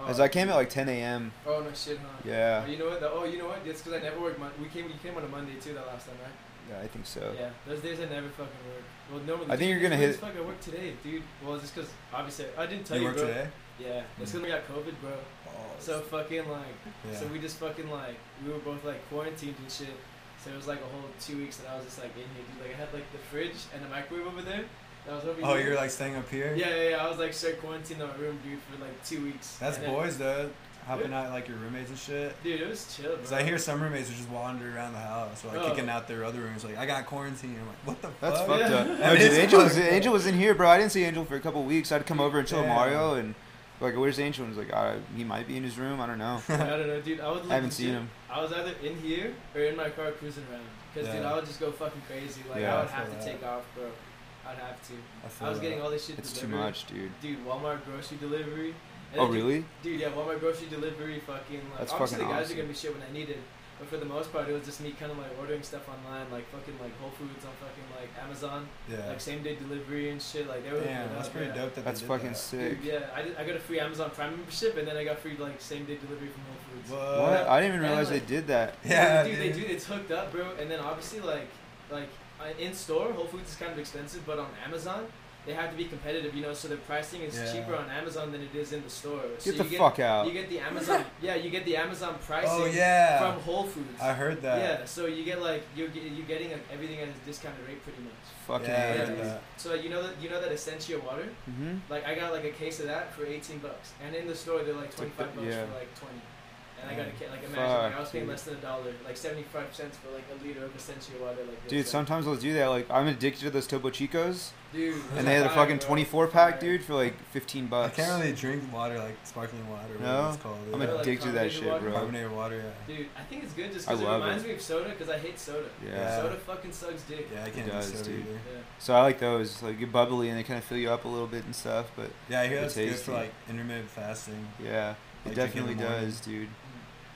Speaker 1: Oh,
Speaker 2: As I came at like 10 a.m.
Speaker 1: Oh no shit, huh?
Speaker 2: Yeah.
Speaker 1: Oh, you know what? The, oh, you know what? It's because I never worked. Mon- we came, you came on a Monday too. That last time, right?
Speaker 2: Yeah, I think so.
Speaker 1: Yeah, those days I never fucking work. Well, normally.
Speaker 2: I think you're gonna hit-
Speaker 1: Fuck, I work today, dude. Well, just because obviously I didn't tell
Speaker 3: You
Speaker 1: you,
Speaker 3: work
Speaker 1: bro.
Speaker 3: today?
Speaker 1: Yeah, it's because we got COVID, bro.
Speaker 3: Oh,
Speaker 1: So fucking like,
Speaker 3: yeah.
Speaker 1: so we just fucking like, we were both like quarantined and shit. So it was like a whole two weeks that I was just like in here, dude. Like I had like the fridge and the microwave over there. That was over
Speaker 3: oh,
Speaker 1: here.
Speaker 3: you're like staying up here?
Speaker 1: Yeah, yeah, yeah. I was like straight quarantined in my room, dude, for like two weeks.
Speaker 3: That's
Speaker 1: And then-
Speaker 3: boys though. Helping out like your roommates and shit.
Speaker 1: Dude, it was chill, bro.
Speaker 3: Cause I hear some roommates are just wandering around the house, or like
Speaker 1: Oh.
Speaker 3: kicking out their other rooms. Like I got quarantine. I'm like, what the
Speaker 2: That's
Speaker 3: fuck?
Speaker 2: fucked
Speaker 1: Yeah.
Speaker 2: up. Dude, Angel was
Speaker 3: fucked up.
Speaker 2: Angel was in here, bro. I didn't see Angel for a couple weeks. I'd come over and chill with Mario, and like, where's Angel? And he's like, uh, he might be in his room. I don't know.
Speaker 1: I don't know, dude. I would.
Speaker 2: I haven't seen him.
Speaker 1: I was either in here or in my car cruising around. Cause dude, I would just go fucking crazy. Like
Speaker 2: Yeah,
Speaker 1: I
Speaker 2: I
Speaker 1: would have to
Speaker 3: that.
Speaker 1: take off, bro. I'd have to.
Speaker 3: I,
Speaker 1: I was
Speaker 3: that.
Speaker 1: getting all this shit
Speaker 2: It's too
Speaker 1: delivered.
Speaker 2: much, dude.
Speaker 1: Dude, Walmart grocery delivery. And
Speaker 2: Oh
Speaker 1: then, dude-
Speaker 2: really?
Speaker 1: Dude, yeah, Walmart grocery delivery, fucking like
Speaker 2: That's
Speaker 1: obviously
Speaker 2: fucking
Speaker 1: the guys
Speaker 2: awesome.
Speaker 1: are gonna be shit when I need it. But for the most part, it was just me kind of like ordering stuff online, like fucking like Whole Foods on fucking like Amazon,
Speaker 3: Yeah.
Speaker 1: like same day delivery and shit. Like they were
Speaker 3: Damn, that's
Speaker 1: up,
Speaker 3: pretty
Speaker 1: yeah.
Speaker 3: dope. That
Speaker 2: That's
Speaker 3: they did
Speaker 2: fucking
Speaker 3: that.
Speaker 2: sick.
Speaker 1: Dude, yeah, I, did, I got a free Amazon Prime membership, and then I got free like same day delivery from Whole Foods.
Speaker 3: What?
Speaker 2: What? I didn't even
Speaker 1: and,
Speaker 2: realize
Speaker 1: like-
Speaker 2: they did that.
Speaker 3: Yeah,
Speaker 1: dude, they do. It's hooked up, bro. And then obviously, like, like in store, Whole Foods is kind of expensive, but on Amazon, they have to be competitive, you know. So the pricing is
Speaker 3: Yeah.
Speaker 1: cheaper on Amazon than it is in the store. so
Speaker 2: Get the
Speaker 1: you get,
Speaker 2: fuck out.
Speaker 1: You get the Amazon, yeah, you get the Amazon pricing
Speaker 3: Oh yeah.
Speaker 1: from Whole Foods.
Speaker 3: I heard that.
Speaker 1: Yeah, so you get like you're you're getting everything at a discounted rate pretty much.
Speaker 2: Fucking
Speaker 3: Yeah,
Speaker 1: Yeah. So you know that you know that Essentia water,
Speaker 2: Mhm.
Speaker 1: like I got like a case of that for 18 bucks, and in the store they're like 25 bucks
Speaker 2: yeah.
Speaker 1: for like 20. And I got a ca- like imagine like, I was paying
Speaker 2: dude.
Speaker 1: less than a dollar, like 75 cents for like a liter of Essentia water. Like this.
Speaker 2: Dude,
Speaker 1: Like,
Speaker 2: sometimes I'll do that. Like, I'm addicted to those Topo Chicos,
Speaker 1: dude,
Speaker 2: and they had a fucking 24 pack,
Speaker 1: Fire.
Speaker 2: dude, for like 15 bucks.
Speaker 3: I
Speaker 2: bucks.
Speaker 3: can't really drink water like sparkling water. or
Speaker 2: No?
Speaker 3: whatever it's called.
Speaker 2: I'm
Speaker 1: Yeah,
Speaker 3: yeah.
Speaker 1: like
Speaker 2: addicted to that shit,
Speaker 1: water.
Speaker 2: bro.
Speaker 3: Carbonated water. Yeah.
Speaker 1: Dude, I think it's good just
Speaker 2: I
Speaker 1: because it reminds
Speaker 2: it.
Speaker 1: me of soda because I hate soda.
Speaker 3: Yeah.
Speaker 1: Soda fucking sucks dick.
Speaker 3: Yeah, I can't
Speaker 2: does,
Speaker 3: do soda
Speaker 2: dude.
Speaker 3: either.
Speaker 1: Yeah.
Speaker 2: So I like those. Like, get bubbly and they kind of fill you up a little bit and stuff. But
Speaker 3: Yeah, I hear
Speaker 2: They're
Speaker 3: that's good for like intermittent fasting.
Speaker 2: yeah, it
Speaker 3: Like
Speaker 2: definitely does, dude.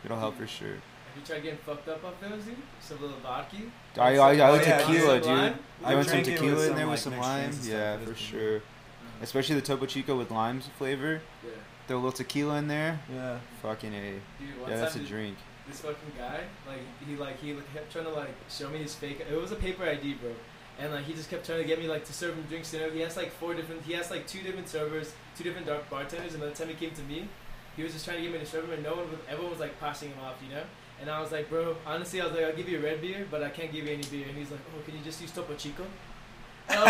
Speaker 2: It'll help for sure.
Speaker 1: Have you tried getting fucked up off those, dude? Some little vodka?
Speaker 2: I, I, I like
Speaker 3: Oh, yeah,
Speaker 2: tequila, dude.
Speaker 3: I
Speaker 2: I want some tequila in
Speaker 3: some,
Speaker 2: there with some lime.
Speaker 3: drinks and stuff.
Speaker 2: Yeah, for sure.
Speaker 1: Uh-huh.
Speaker 2: Especially the Topo Chico with limes flavor.
Speaker 1: Yeah.
Speaker 2: Throw a little tequila in there.
Speaker 3: Yeah.
Speaker 2: Fucking a.
Speaker 1: Dude,
Speaker 2: Yeah, that's a drink.
Speaker 1: this fucking guy, like he like he like, kept trying to like show me his fake. It was a paper ID, bro. And like he just kept trying to get me like to serve him drinks. You know, he has like four different. He has like two different servers, two different dark bartenders. And by the time he came to me, he was just trying to get me to serve him, and no one, was, everyone was like passing him off, you know. And I was like, bro, honestly, I was like, I'll give you a red beer, but I can't give you any beer. And he's like, oh, can you just use Topo Chico? And I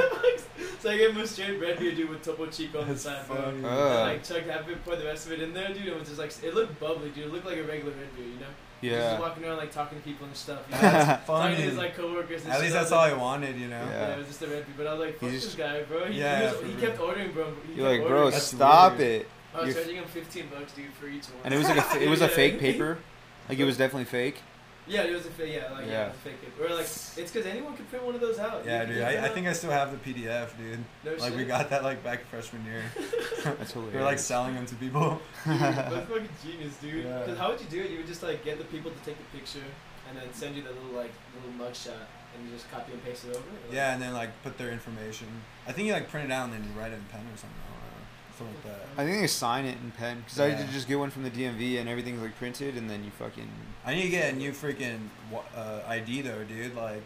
Speaker 1: was like- so I gave him a straight red beer, dude, with Topo Chico on the
Speaker 3: That's
Speaker 1: side, bro.
Speaker 3: funny.
Speaker 1: And
Speaker 2: Uh.
Speaker 1: like chugged half of it, poured the rest of it in there, dude. It was just like it looked bubbly, dude. It looked like a regular red beer, you know.
Speaker 2: Yeah.
Speaker 1: Just walking around like talking to people and stuff. You know?
Speaker 3: That's
Speaker 1: talking to his like coworkers. And
Speaker 3: At
Speaker 1: shit.
Speaker 3: least that's
Speaker 1: was
Speaker 3: all
Speaker 1: like,
Speaker 3: I wanted, you know.
Speaker 2: Yeah.
Speaker 1: Yeah, it was just a red beer, but I was like, fuck
Speaker 2: He's
Speaker 1: this guy, bro. He,
Speaker 3: Yeah,
Speaker 1: he, was, he kept ordering, bro. He
Speaker 2: You're
Speaker 1: kept
Speaker 2: like, bro.
Speaker 3: That's
Speaker 2: stop
Speaker 3: weird.
Speaker 2: it.
Speaker 1: Oh, I was
Speaker 2: you're-
Speaker 1: charging him 15 bucks, dude, for each one.
Speaker 2: And it was like a, it was a fake paper. Like it was definitely fake.
Speaker 1: Yeah, it was a fake. Yeah, like yeah,
Speaker 2: Yeah.
Speaker 1: it was a fake paper. Or like it's because anyone can print one of those out.
Speaker 3: Yeah,
Speaker 1: You
Speaker 3: dude. I, I think I still have the PDF, dude.
Speaker 1: No
Speaker 3: Like
Speaker 1: shit.
Speaker 3: we got that like back freshman year.
Speaker 2: That's hilarious.
Speaker 3: We were like selling them to people.
Speaker 1: Dude, that's fucking genius, dude.
Speaker 3: Yeah.
Speaker 1: Because how would you do it? You would just like get the people to take the picture and then send you the little like little mug shot and you just copy and paste it over. Or, like-
Speaker 3: Yeah, and then like put their information. I think you like print it out and then you write it in pen or something. I don't. Something like that.
Speaker 2: I think they sign it in pen because I
Speaker 3: Yeah.
Speaker 2: did just get one from the DMV and everything's like printed and then you fucking.
Speaker 3: I need to get a new freaking uh, ID though, dude. Like,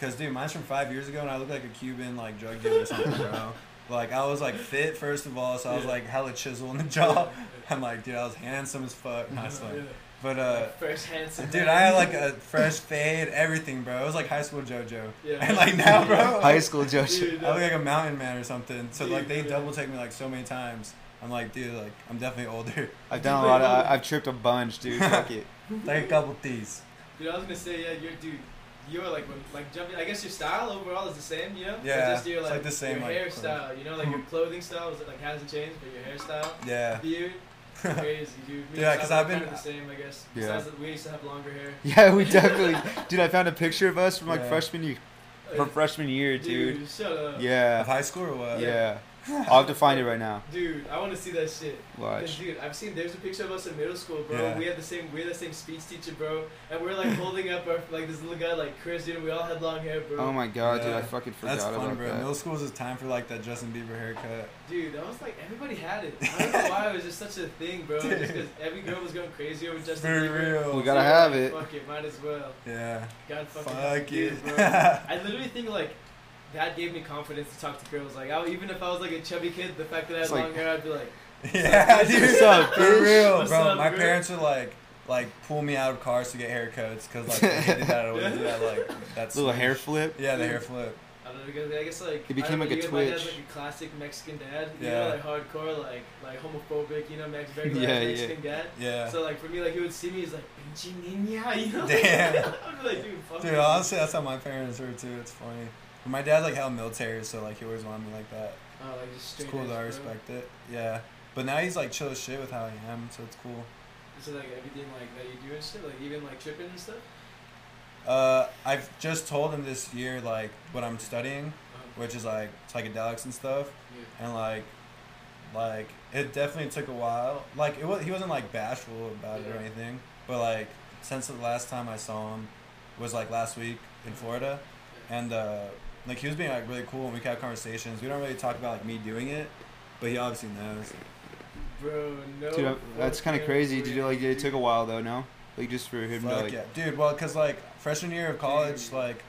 Speaker 3: cause dude, mine's from five years ago and I look like a Cuban like drug dealer or something, bro. Like I was like fit first of all, so I was
Speaker 1: Yeah.
Speaker 3: like hella chisel in the jaw. I'm like, dude, I was handsome as fuck. Not
Speaker 1: Yeah.
Speaker 3: like, but uh,
Speaker 1: First handsome.
Speaker 3: dude,
Speaker 1: man.
Speaker 3: I had like a fresh fade, everything, bro. It was like high school JoJo.
Speaker 1: Yeah.
Speaker 3: And like now, bro,
Speaker 2: High school JoJo.
Speaker 1: Dude,
Speaker 3: I look like a mountain man or something. So like they
Speaker 1: Dude,
Speaker 3: double take me like so many times. I'm like, dude, like I'm definitely older.
Speaker 2: I've done a lot of. I, I've tripped a bunch, dude. Fuck it.
Speaker 3: like a couple T's.
Speaker 1: Dude, I was gonna say, yeah, you're dude. You're like when, like jumping. I guess your style overall is the same, you know. But
Speaker 3: Yeah,
Speaker 1: just your
Speaker 3: it's
Speaker 1: like,
Speaker 3: like the same,
Speaker 1: Your
Speaker 3: like,
Speaker 1: hairstyle, you know, like your clothing style is like hasn't changed, but your hairstyle,
Speaker 3: Yeah.
Speaker 1: beard, Crazy, dude. Me
Speaker 3: Yeah,
Speaker 1: and
Speaker 3: 'cause
Speaker 1: Sab
Speaker 3: I've been-
Speaker 1: kinda the same, I guess.
Speaker 2: Yeah.
Speaker 1: Besides we used to have longer hair.
Speaker 2: Yeah, we definitely. Dude, I found a picture of us from like
Speaker 3: Yeah.
Speaker 2: freshman year. Uh, from freshman year, dude.
Speaker 1: Dude, shut up.
Speaker 3: Of
Speaker 2: Yeah.
Speaker 3: high school or what?
Speaker 2: Yeah. I'll have to find it right now.
Speaker 1: Dude, I want to see that shit.
Speaker 2: Watch.
Speaker 1: dude, I've seen there's a picture of us in middle school, bro.
Speaker 3: Yeah.
Speaker 1: We had the same we had the same speech teacher, bro, and we're like holding up our like this little guy like Chris, dude. We all had long hair, bro.
Speaker 2: Oh my god, dude, I fucking forgot
Speaker 3: That's fun,
Speaker 2: about
Speaker 3: bro.
Speaker 2: that.
Speaker 3: Middle school was a time for like that Justin Bieber haircut.
Speaker 1: Dude, that was like everybody had it. I don't know why it was just such a thing, bro. Just because every girl was going crazy over Justin
Speaker 3: For
Speaker 1: Bieber.
Speaker 3: real.
Speaker 2: We gotta
Speaker 1: we're
Speaker 2: have
Speaker 1: like,
Speaker 2: it.
Speaker 1: Fuck it, might as well.
Speaker 3: Yeah.
Speaker 1: God fucking
Speaker 3: Fuck
Speaker 1: help me,
Speaker 3: it.
Speaker 1: bro. I literally think like that gave me confidence to talk to girls. Like, I, even if I was like a chubby kid, the fact that I had
Speaker 2: It's like-
Speaker 1: long hair, I'd be like,
Speaker 3: yeah, dude.
Speaker 2: What's up,
Speaker 3: For real,
Speaker 1: What's
Speaker 3: bro.
Speaker 1: up,
Speaker 3: My
Speaker 1: girl?
Speaker 3: parents would like like pull me out of cars to get haircuts because like they did that. I always do that. Like that's
Speaker 2: Little hair flip.
Speaker 3: Yeah, the hair flip.
Speaker 1: I don't know, because I guess like
Speaker 2: It became
Speaker 1: I don't
Speaker 2: like
Speaker 1: know,
Speaker 2: a
Speaker 1: you- My dad's like a classic Mexican dad. You
Speaker 3: Yeah.
Speaker 1: know, like hardcore, like like homophobic. You know, Mex very like,
Speaker 2: Yeah, yeah.
Speaker 1: Mexican dad.
Speaker 3: Yeah.
Speaker 1: So like for me, like he would see me, he's like pinche niña, you know.
Speaker 3: Damn.
Speaker 1: I'd be like, dude, fuck.
Speaker 3: Dude,
Speaker 1: you."
Speaker 3: honestly, that's how my parents were too. It's funny. But my dad's like hella military, so like he always wanted me like that.
Speaker 1: Oh, like just straight.
Speaker 3: It's cool though. I respect it. Yeah. But now he's like chill as shit with how I am, so it's cool.
Speaker 1: So like everything like that you do and shit, like even like tripping and stuff.
Speaker 3: Uh, I've just told him this year like what I'm studying,
Speaker 1: Um,
Speaker 3: which is like psychedelics and stuff,
Speaker 1: yeah.
Speaker 3: and like, like it definitely took a while. Like it was he wasn't like bashful about it or anything, but like since the last time I saw him was like last week in Florida, and uh, like he was being like really cool and we could have conversations. We don't really talk about like me doing it, but he obviously knows.
Speaker 1: Bro, no.
Speaker 2: Dude, that's kind of crazy. Did you
Speaker 1: way,
Speaker 2: like? It took a while though, no? Like just for him to like.
Speaker 3: yeah, dude. Well, cause like freshman year of college,
Speaker 1: Dude.
Speaker 3: like.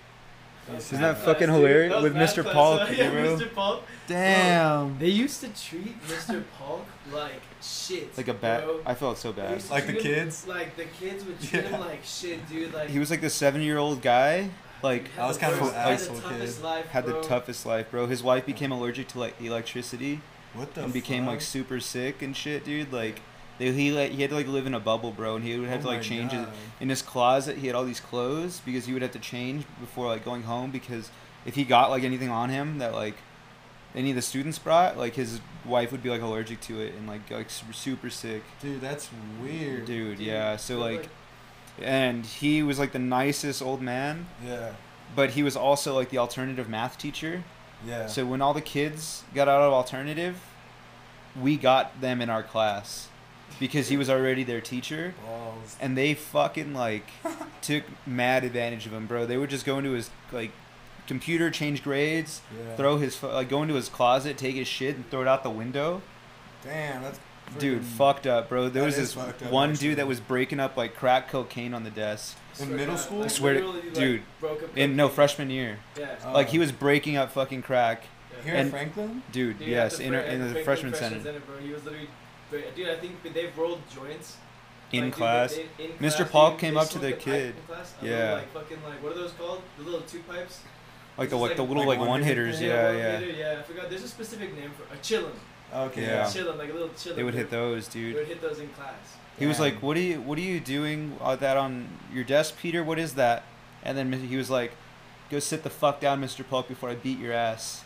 Speaker 2: Isn't that
Speaker 1: math
Speaker 2: fucking
Speaker 1: class,
Speaker 2: hilarious?
Speaker 1: That
Speaker 2: With Mr.
Speaker 1: class,
Speaker 2: Paul,
Speaker 1: yeah,
Speaker 2: bro.
Speaker 1: Mr. Paul.
Speaker 2: Damn.
Speaker 1: They used to treat Mr. Polk like shit.
Speaker 2: Like a bat.
Speaker 1: bro.
Speaker 2: I felt so bad.
Speaker 3: Like the
Speaker 1: him-
Speaker 3: kids?
Speaker 1: Like the kids would treat him like shit, dude. Like
Speaker 2: He was like the seven-year-old guy. Like
Speaker 3: I was kind of
Speaker 1: worst-
Speaker 3: an asshole kid.
Speaker 1: Life,
Speaker 2: had the toughest life, bro. His wife became allergic to like electricity
Speaker 3: What the?
Speaker 2: and became like super sick and shit, dude. Like, they, he like he had to like live in a bubble, bro, and he would have
Speaker 3: Oh
Speaker 2: to like change it
Speaker 3: God.
Speaker 2: in his closet. He had all these clothes because he would have to change before like going home because if he got like anything on him that like any of the students brought, like his wife would be like allergic to it and like like super, super sick,
Speaker 3: Dude, that's weird.
Speaker 2: dude.
Speaker 1: Dude,
Speaker 2: Yeah, so
Speaker 1: they're
Speaker 2: like, and he was like the nicest old man,
Speaker 3: Yeah.
Speaker 2: but he was also like the alternative math teacher.
Speaker 3: Yeah.
Speaker 2: So when all the kids got out of alternative, we got them in our class because he was already their teacher,
Speaker 3: balls.
Speaker 2: and they fucking like took mad advantage of him, bro. They would just go into his like computer, change grades,
Speaker 3: Yeah.
Speaker 2: throw his like go into his closet, take his shit, and throw it out the window.
Speaker 3: Damn, that's.
Speaker 2: Dude, fucked up, bro. There
Speaker 3: That
Speaker 2: was
Speaker 3: is
Speaker 2: this
Speaker 3: fucked up,
Speaker 2: one
Speaker 3: actually.
Speaker 2: dude that was breaking up like crack cocaine on the desk.
Speaker 3: In middle school?
Speaker 2: I swear to-
Speaker 1: literally, like,
Speaker 2: dude,
Speaker 1: broke up
Speaker 2: In no freshman year,
Speaker 1: Yeah.
Speaker 3: Oh.
Speaker 2: like he oh. was breaking up fucking crack,
Speaker 1: yeah.
Speaker 3: Here
Speaker 2: and-
Speaker 3: at Franklin.
Speaker 2: dude.
Speaker 1: Dude,
Speaker 2: yes, in,
Speaker 1: Fra-
Speaker 2: in the
Speaker 1: Franklin
Speaker 2: freshman
Speaker 1: Freshman
Speaker 2: center,
Speaker 1: bro. He was literally, dude. I think they've rolled joints
Speaker 2: in
Speaker 1: Like, dude,
Speaker 2: class.
Speaker 1: they- in
Speaker 2: Mr.
Speaker 1: class,
Speaker 2: Paul
Speaker 1: dude,
Speaker 2: came
Speaker 1: they
Speaker 2: up to
Speaker 1: smoked
Speaker 2: the
Speaker 1: a pipe
Speaker 2: kid.
Speaker 1: in class, a
Speaker 2: Yeah.
Speaker 1: little, like fucking like what are those called? The little two pipes.
Speaker 2: Like the like
Speaker 1: like-
Speaker 2: the little
Speaker 3: like
Speaker 2: like one
Speaker 3: one-hitter
Speaker 2: hitters,
Speaker 3: thing?
Speaker 2: yeah, yeah.
Speaker 1: yeah. I forgot. There's a specific name for a chillum.
Speaker 3: Okay.
Speaker 2: Yeah.
Speaker 1: Chillum, like a little chillum.
Speaker 2: They would hit those, dude.
Speaker 1: They would hit those in class.
Speaker 2: He was like, "What are you What are you doing uh, that on your desk, Peter? What is that?" And then he was like, "Go sit the fuck down, Mr. Polk, before I beat your ass."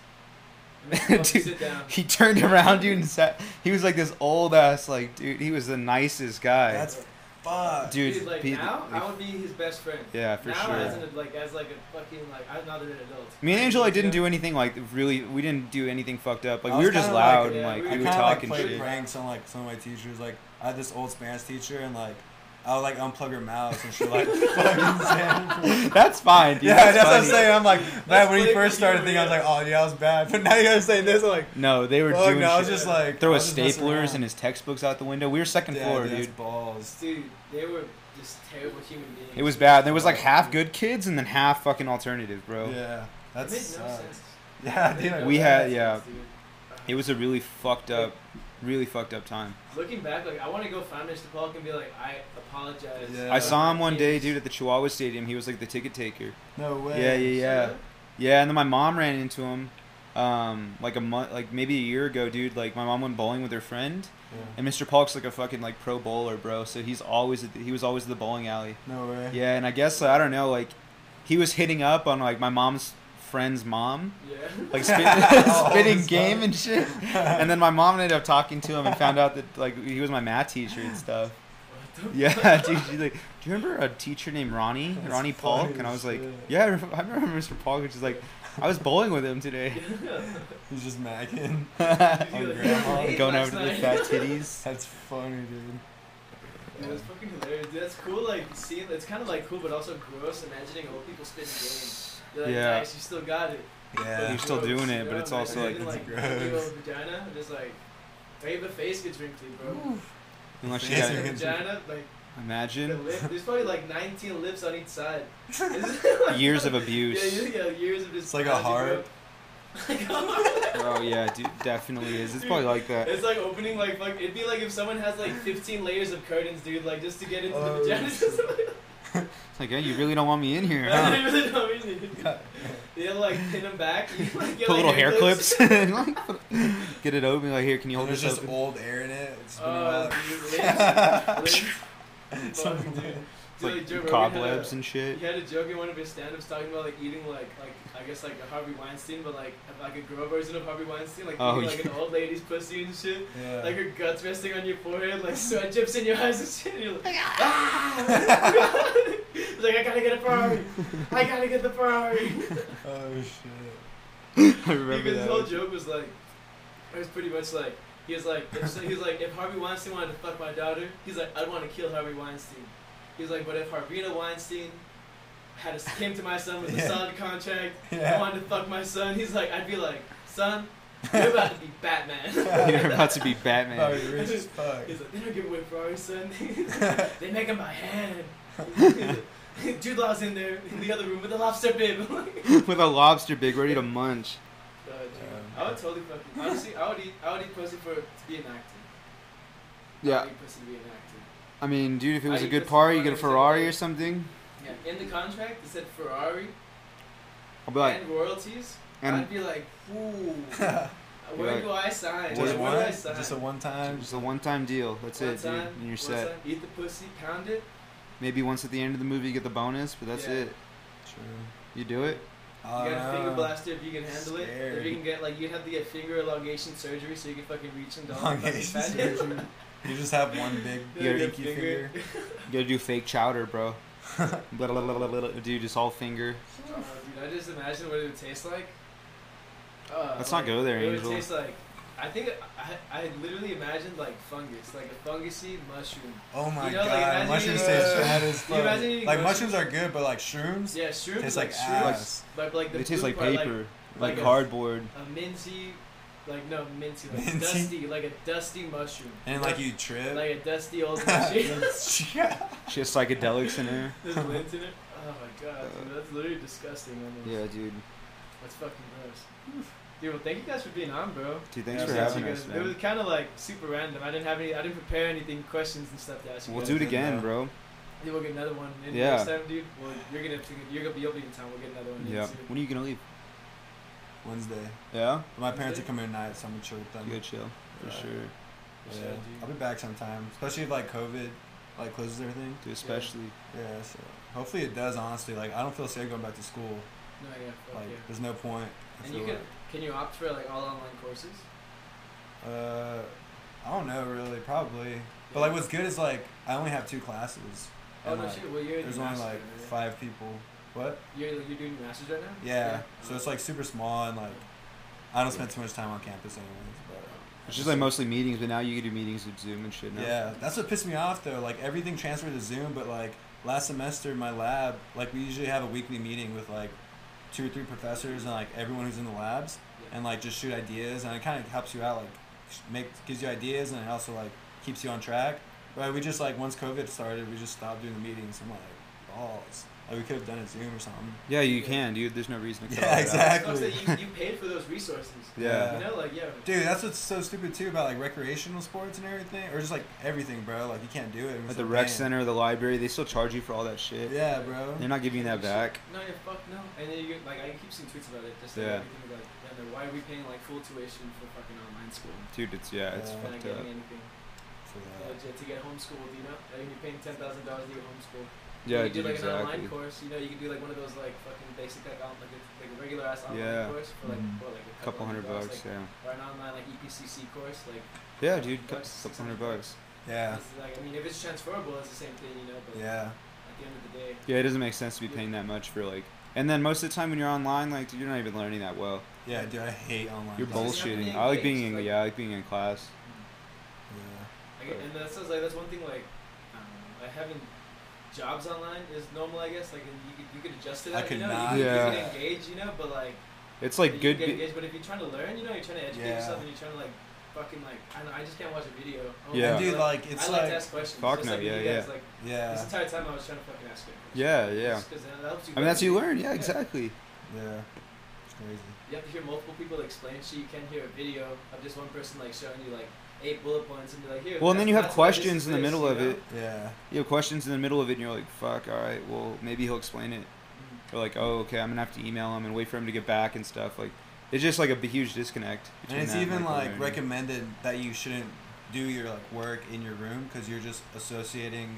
Speaker 2: Dude,
Speaker 1: sit down.
Speaker 2: He turned around, dude, and sat. He was like this old ass, like, dude. He was the nicest guy,
Speaker 3: That's fuck.
Speaker 2: dude.
Speaker 1: Dude, like
Speaker 2: Pete-
Speaker 1: now,
Speaker 2: like,
Speaker 1: I would be his best friend.
Speaker 2: yeah, for
Speaker 1: now,
Speaker 2: sure.
Speaker 1: as an, like as like a fucking like I'm not an adult.
Speaker 2: Me and Angela didn't do anything like really. We didn't do anything fucked up. Like we were just
Speaker 3: kinda like-
Speaker 2: loud and
Speaker 1: Yeah,
Speaker 2: like
Speaker 1: we
Speaker 3: I
Speaker 2: we
Speaker 1: were
Speaker 2: were
Speaker 3: kind of like
Speaker 2: talking
Speaker 3: played
Speaker 2: shit.
Speaker 3: pranks on like some of my teachers. Like I had this old Spanish teacher, and like I would like unplug her mouse, and she'll like fucking Sam.
Speaker 2: That's fine, dude.
Speaker 3: Yeah,
Speaker 2: that's
Speaker 3: that's, what I'm saying. I'm like, man, when
Speaker 1: funny
Speaker 3: you first started thinking, I was like, oh yeah, I was bad. But now you guys saying this, I'm like,
Speaker 2: No, they were
Speaker 3: fuck,
Speaker 2: doing
Speaker 3: no, I was just like,
Speaker 2: Throw
Speaker 3: I
Speaker 2: a
Speaker 3: was just
Speaker 2: staplers and his textbooks out the window. We were second
Speaker 3: Yeah,
Speaker 2: floor,
Speaker 3: dude. balls.
Speaker 1: Dude, they were just terrible human beings.
Speaker 2: It was bad. There was like half good kids and then half fucking alternative, bro.
Speaker 3: Yeah,
Speaker 1: It
Speaker 3: that's
Speaker 1: made no sense.
Speaker 3: Yeah,
Speaker 1: It
Speaker 3: dude.
Speaker 2: We had-
Speaker 1: sense,
Speaker 2: yeah.
Speaker 1: dude.
Speaker 2: It was a really fucked up, really fucked up time.
Speaker 1: Looking back, like I want to go find Mr. Polk and be like, I apologize.
Speaker 3: Yeah.
Speaker 2: I saw him one day, dude, at the Chihuahua Stadium. He was like the ticket taker.
Speaker 3: No way.
Speaker 2: Yeah, yeah, yeah.
Speaker 1: Shut.
Speaker 2: Yeah, and then my mom ran into him, um, like a month, like maybe a year ago, dude. Like my mom went bowling with her friend,
Speaker 3: Yeah.
Speaker 2: and Mr. Polk's like a fucking like pro bowler, bro. So he's always at the, he was always at the bowling alley.
Speaker 3: No way.
Speaker 2: Yeah, and I guess I don't know, like he was hitting up on like my mom's friend's mom,
Speaker 1: Yeah.
Speaker 2: like spit,
Speaker 3: Oh,
Speaker 2: spitting game and shit. And then my mom ended up talking to him and found out that like he was my math teacher and stuff. Yeah, dude. She's like, do you remember a teacher named Ronnie,
Speaker 3: That's
Speaker 2: Ronnie Polk? And I was like,
Speaker 3: shit.
Speaker 2: yeah, I remember, Mr. Polk. And she's like, I was bowling with him today.
Speaker 3: He's just macking.
Speaker 1: You're like,
Speaker 3: grandma.
Speaker 2: Going
Speaker 1: last
Speaker 2: over to the fat titties.
Speaker 3: That's funny, dude.
Speaker 1: Yeah, it's fucking hilarious. Dude, that's cool. Like seeing, it's kind of like cool, but also gross. Imagining old people spitting game. You're like,
Speaker 2: Yeah.
Speaker 1: nice, you still got it.
Speaker 3: Yeah.
Speaker 2: You're still
Speaker 1: Gross,
Speaker 2: doing
Speaker 1: you
Speaker 2: it, but it's also
Speaker 1: Imagine
Speaker 2: like-
Speaker 3: It's
Speaker 1: like
Speaker 3: gross.
Speaker 1: vagina, just like, maybe the face gets wrinkly, bro.
Speaker 2: Unless you
Speaker 3: Face
Speaker 2: got,
Speaker 1: vagina, like the
Speaker 2: imagine
Speaker 1: lip. There's probably like 19 lips on each side.
Speaker 2: years of abuse.
Speaker 1: yeah, yeah, years of just.
Speaker 3: It's like a heart.
Speaker 1: Like.
Speaker 2: Oh yeah, dude, definitely is. It's probably like that.
Speaker 1: It's like opening like fuck. It'd be like if someone has like 15 layers of curtains, dude, like just to get into
Speaker 3: Oh,
Speaker 1: the vagina.
Speaker 2: It's like, yeah, you really don't want me in here,
Speaker 1: That's
Speaker 2: huh?
Speaker 1: really not easy. You have to like pin them back. You, like,
Speaker 2: Put
Speaker 1: like,
Speaker 2: little hair clips.
Speaker 1: clips.
Speaker 2: Get it open. Like, here, can you
Speaker 3: And
Speaker 2: hold
Speaker 3: there's
Speaker 2: this
Speaker 3: just
Speaker 2: open?
Speaker 3: old air in it. It's been a
Speaker 1: Oh,
Speaker 3: while.
Speaker 1: dude, Liz, Liz. Fuck, dude.
Speaker 2: It's
Speaker 1: Dude,
Speaker 2: like
Speaker 1: Joe
Speaker 2: cobwebs
Speaker 1: a,
Speaker 2: and shit.
Speaker 1: He had a joke in one of his stand-ups talking about like eating like like I guess like a Harvey Weinstein, but like like a girl version of Harvey Weinstein, like
Speaker 2: Oh,
Speaker 1: eating like
Speaker 2: yeah.
Speaker 1: an old lady's pussy and shit.
Speaker 3: Yeah.
Speaker 1: Like her guts resting on your forehead, like sweat drips in your eyes and shit. And you're like, ah! He's like, I gotta get a Ferrari. I gotta get the Ferrari.
Speaker 3: oh shit.
Speaker 2: I remember
Speaker 1: because his whole joke was like, it was pretty much like, he was like, if, he was like, if Harvey Weinstein wanted to fuck my daughter, he's like, I'd want to kill Harvey Weinstein. He's like, but if Harvina Weinstein had a, came to my son with a
Speaker 3: Yeah.
Speaker 1: solid contract,
Speaker 3: Yeah.
Speaker 1: wanted to fuck my son, he's like, I'd be like, son, you're about to be Batman.
Speaker 2: You're about to be
Speaker 3: Oh,
Speaker 2: Batman.
Speaker 3: you're rich as fuck.
Speaker 1: He's like, they don't give away Ferrari, son. they make him by hand. Jude Law's in there in the other room with a lobster bib.
Speaker 2: With a lobster bib ready to munch.
Speaker 1: Uh, dude, I would totally fucking honestly. I would eat. I would eat pussy for to be an actor. I
Speaker 2: Yeah,
Speaker 1: would eat pussy to be an actor.
Speaker 2: I mean, dude, if it was
Speaker 1: I
Speaker 2: a good party, you get a Ferrari or something.
Speaker 1: Yeah, in the contract it said Ferrari
Speaker 2: I'll be like,
Speaker 1: and royalties.
Speaker 2: and
Speaker 1: I'd be like, ooh, where
Speaker 2: like,
Speaker 1: do I sign?
Speaker 3: Just
Speaker 1: Where do I sign?
Speaker 3: Just a one time?
Speaker 2: just a one-time deal. That's
Speaker 1: One
Speaker 2: it, dude. And you're set.
Speaker 1: time, Eat the pussy, pound it.
Speaker 2: Maybe once at the end of the movie you get the bonus, but that's
Speaker 1: Yeah.
Speaker 2: it.
Speaker 3: True.
Speaker 2: You do it.
Speaker 1: You got a finger blaster if you can handle it. If you can get like you'd have to get finger elongation surgery so you can fucking reach into all the
Speaker 3: Elongation surgery. You just have one big
Speaker 1: Yeah,
Speaker 2: You
Speaker 1: get
Speaker 3: pinky finger.
Speaker 2: You gotta do fake chowder, bro. Blah, blah, blah, blah, blah, Dude, just all finger.
Speaker 1: Oh, dude, I just imagine what it would taste like. Uh,
Speaker 2: Let's not go there,
Speaker 1: it
Speaker 2: Angel.
Speaker 1: would taste like. I think I, I literally imagined like fungus, like a fungusy mushroom.
Speaker 3: Oh my
Speaker 1: You know,
Speaker 3: god,
Speaker 1: imagine
Speaker 3: mushrooms taste
Speaker 1: uh,
Speaker 3: bad as
Speaker 1: can
Speaker 3: fuck. Like
Speaker 1: mushrooms?
Speaker 3: mushrooms are good, but like shrooms
Speaker 1: Yeah, shrooms
Speaker 3: taste
Speaker 1: like,
Speaker 3: like
Speaker 1: shrooms,
Speaker 3: ass.
Speaker 1: but like the
Speaker 2: They taste
Speaker 1: blue
Speaker 2: like
Speaker 1: part,
Speaker 2: paper, like,
Speaker 1: like a-
Speaker 2: cardboard.
Speaker 1: a minty, like no minty, like
Speaker 3: Minty?
Speaker 1: dusty, like a dusty mushroom.
Speaker 3: And like you trip.
Speaker 1: like a dusty old mushroom.
Speaker 3: yeah.
Speaker 2: She has psychedelics in her.
Speaker 1: There's lint in it. Oh my god, dude, that's uh, literally disgusting. Almost.
Speaker 2: Yeah, dude.
Speaker 1: That's fucking gross. Dude, well, thank you guys for being on, bro.
Speaker 2: Dude, thanks
Speaker 3: Yeah,
Speaker 2: for
Speaker 3: yeah,
Speaker 2: having
Speaker 1: You
Speaker 2: us,
Speaker 1: guys- It was kind of like super random. I didn't have any. I didn't prepare anything, questions and stuff to ask you.
Speaker 2: We'll
Speaker 1: guys.
Speaker 2: do it again,
Speaker 3: bro.
Speaker 2: bro.
Speaker 1: Maybe we'll get another one. And
Speaker 2: Yeah.
Speaker 1: Next time, dude. Well, you're gonna you're gonna be you'll be in town. We'll get another one. in
Speaker 2: Yeah.
Speaker 1: soon.
Speaker 2: When are you gonna leave?
Speaker 3: Wednesday.
Speaker 2: Yeah.
Speaker 3: But My parents are
Speaker 1: Wednesday?
Speaker 3: coming tonight, so I'm gonna chill with them.
Speaker 2: You chill for
Speaker 3: Yeah.
Speaker 2: sure.
Speaker 1: For
Speaker 3: Yeah. I'll be back sometime, especially if like COVID like closes everything.
Speaker 2: Dude, especially.
Speaker 3: Yeah, so hopefully it does. Honestly, like I don't feel safe going back to school.
Speaker 1: No, yeah, fuck
Speaker 3: Like
Speaker 1: yeah.
Speaker 3: there's no point. I
Speaker 1: And you
Speaker 3: feel
Speaker 1: can can you opt for like all online courses?
Speaker 3: Uh, I don't know really, probably. But like what's good is like I only have two classes.
Speaker 1: Oh
Speaker 3: and,
Speaker 1: no,
Speaker 3: like,
Speaker 1: shit. Well, you're in
Speaker 3: There's
Speaker 1: your
Speaker 3: only like
Speaker 1: right?
Speaker 3: five people. What?
Speaker 1: You're you're doing your masters right now.
Speaker 3: Yeah. So it's like super small and like I don't spend too much time on campus anyways. But
Speaker 2: It's just like mostly meetings, but now you can do meetings with Zoom and shit now.
Speaker 3: Yeah, that's what pissed me off though. Like everything transferred to Zoom, but like last semester in my lab, like we usually have a weekly meeting with like two or three professors and like everyone who's in the labs, and like just shoot ideas, and it kind of helps you out, like make gives you ideas, and it also like keeps you on track. But we just like once COVID started, we just stopped doing the meetings. I'm like, balls. Like we could have done it Zoom or something.
Speaker 2: Yeah, you can, dude. There's no reason to cut
Speaker 3: Yeah,
Speaker 2: all out.
Speaker 3: exactly.
Speaker 1: Sucks you, you paid for those resources.
Speaker 2: Yeah.
Speaker 1: You know, like yeah.
Speaker 3: Dude, that's what's so stupid too about like recreational sports and everything, or just like everything, bro. Like you can't do it.
Speaker 2: At the rec center, the library, they still charge you for all that shit.
Speaker 3: Yeah, bro.
Speaker 2: They're not giving you that back.
Speaker 1: No, yeah, fuck no. And then you get like I keep seeing tweets about it. Just like
Speaker 2: Yeah.
Speaker 1: everything like, yeah, they're- why are we paying like full tuition for fucking online school?
Speaker 2: Dude, it's yeah, it's
Speaker 3: Yeah.
Speaker 1: Not
Speaker 2: fucked up.
Speaker 1: anything
Speaker 3: For that.
Speaker 1: Uh, legit to get homeschooled. You know, like you're paying ten thousand dollars to get homeschooled.
Speaker 2: Yeah,
Speaker 1: you could do
Speaker 2: dude,
Speaker 1: like an online
Speaker 2: exactly.
Speaker 1: course. You know, you could do like one of those like fucking basic like, on, like, a, like a regular ass online
Speaker 2: Yeah.
Speaker 1: course for like,
Speaker 7: Mhm.
Speaker 1: for like a
Speaker 2: couple hundred bucks,
Speaker 1: like,
Speaker 2: yeah.
Speaker 1: or an online like E EPCC course, like
Speaker 2: Yeah, dude, cou-
Speaker 1: bucks,
Speaker 2: couple
Speaker 1: 600
Speaker 2: hundred bucks.
Speaker 3: Yeah.
Speaker 1: like I mean, if it's transferable, it's the same thing, you know. But
Speaker 3: Yeah.
Speaker 1: at the end of the day,
Speaker 2: Yeah, it doesn't make sense to be paying that much for like. And then most of the time when you're online, like dude, you're not even learning that well.
Speaker 3: Yeah, dude, I hate online.
Speaker 2: You're
Speaker 3: classes.
Speaker 1: you have to
Speaker 2: bullshitting. I like being in
Speaker 1: like-
Speaker 2: yeah, I like being in class.
Speaker 3: Yeah.
Speaker 1: I get, and that's just, like that's one thing like I don't know, like having jobs online is normal, I guess. Like you could you could adjust to that.
Speaker 3: I
Speaker 1: that,
Speaker 3: could
Speaker 1: you know.
Speaker 3: not
Speaker 1: you,
Speaker 2: do
Speaker 1: you can engage, you know, but like
Speaker 2: It's like
Speaker 1: you
Speaker 2: good.
Speaker 1: can get engaged. But if you're trying to learn, you know, you're trying to educate
Speaker 3: Yeah.
Speaker 1: yourself, and you're trying to like fucking like I don't know, I just can't watch a video. Oh,
Speaker 2: Yeah.
Speaker 3: And dude, like,
Speaker 1: I
Speaker 3: it's
Speaker 1: like,
Speaker 3: like,
Speaker 1: to ask questions.
Speaker 2: Fuck
Speaker 1: just
Speaker 2: no,
Speaker 1: like
Speaker 2: yeah,
Speaker 1: you
Speaker 2: yeah.
Speaker 1: guys, Like
Speaker 3: yeah,
Speaker 1: this entire time I was trying to fucking ask you.
Speaker 2: yeah, yeah.
Speaker 1: Because that helps you.
Speaker 2: I mean, that's you
Speaker 1: learn.
Speaker 2: learn. Yeah, exactly.
Speaker 3: yeah. It's crazy.
Speaker 1: You have to hear multiple people explain shit. You can't hear a video of just one person like showing you like eight bullet points and be like, here.
Speaker 2: Well, and then you have
Speaker 1: that's why this
Speaker 2: questions in the
Speaker 1: this,
Speaker 2: middle
Speaker 1: you
Speaker 2: of
Speaker 1: know?
Speaker 2: it.
Speaker 3: Yeah.
Speaker 2: You have questions in the middle of it, and you're like, "Fuck, all right, well, maybe he'll explain it."
Speaker 1: Mhm.
Speaker 2: Or like, "Oh, okay, I'm gonna have to email him and wait for him to get back and stuff." Like, it's just like a huge disconnect.
Speaker 3: And it's
Speaker 2: that
Speaker 3: even
Speaker 2: the
Speaker 3: like
Speaker 2: learning.
Speaker 3: recommended that you shouldn't do your like work in your room because you're just associating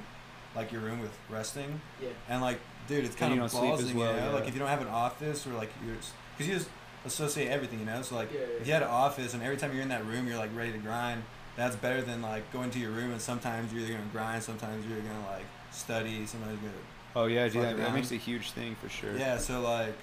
Speaker 3: like your room with resting.
Speaker 1: Yeah.
Speaker 3: And like, dude, it's
Speaker 2: And
Speaker 3: kind
Speaker 2: you
Speaker 3: of
Speaker 2: don't sleep
Speaker 3: ballsy,
Speaker 2: as well,
Speaker 3: you know?
Speaker 2: yeah.
Speaker 3: Like if you don't have an office or like you're, because you just associate everything, you know. So like,
Speaker 1: Yeah, yeah.
Speaker 3: if you had an office and every time you're in that room, you're like ready to grind. That's better than like going to your room and sometimes you're either gonna grind, sometimes you're gonna like study, sometimes you're gonna.
Speaker 2: Oh yeah, dude, that, that makes a huge thing for sure.
Speaker 3: Yeah. So like,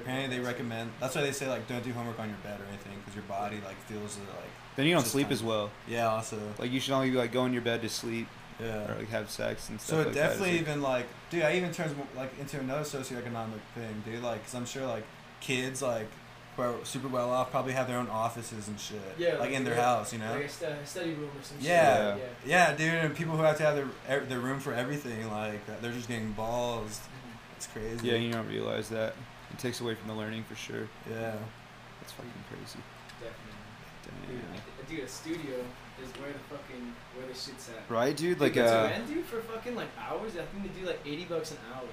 Speaker 3: apparently they recommend. That's why they say like don't do homework on your bed or anything because your body like feels it like.
Speaker 2: Then you don't sleep
Speaker 3: time.
Speaker 2: as well.
Speaker 3: Yeah. Also.
Speaker 2: Like you should only like go in your bed to sleep
Speaker 3: Yeah.
Speaker 2: or like have sex and stuff.
Speaker 3: So it
Speaker 2: like
Speaker 3: definitely
Speaker 2: It's like-
Speaker 3: even like, dude, I even turns like into another socioeconomic thing, dude. Like, cause I'm sure like kids like who are super well off probably have their own offices and shit.
Speaker 1: Yeah,
Speaker 3: Like in their
Speaker 1: yeah.
Speaker 3: house, you know.
Speaker 1: Like a study room or some
Speaker 3: Yeah.
Speaker 1: shit.
Speaker 3: Yeah, yeah, dude, and people who have to have their their room for everything, like they're just getting balls.
Speaker 1: Mhm.
Speaker 3: It's crazy.
Speaker 2: yeah, you don't realize that. It takes away from the learning for sure.
Speaker 3: Yeah.
Speaker 2: That's fucking crazy.
Speaker 1: Definitely. Dude,
Speaker 2: Damn.
Speaker 1: I- dude, a studio is where the fucking where the shit's at.
Speaker 2: Right, dude. Like
Speaker 1: Dude, to
Speaker 2: uh,
Speaker 1: rent, dude, for fucking like hours, I think they do like eighty bucks an hour.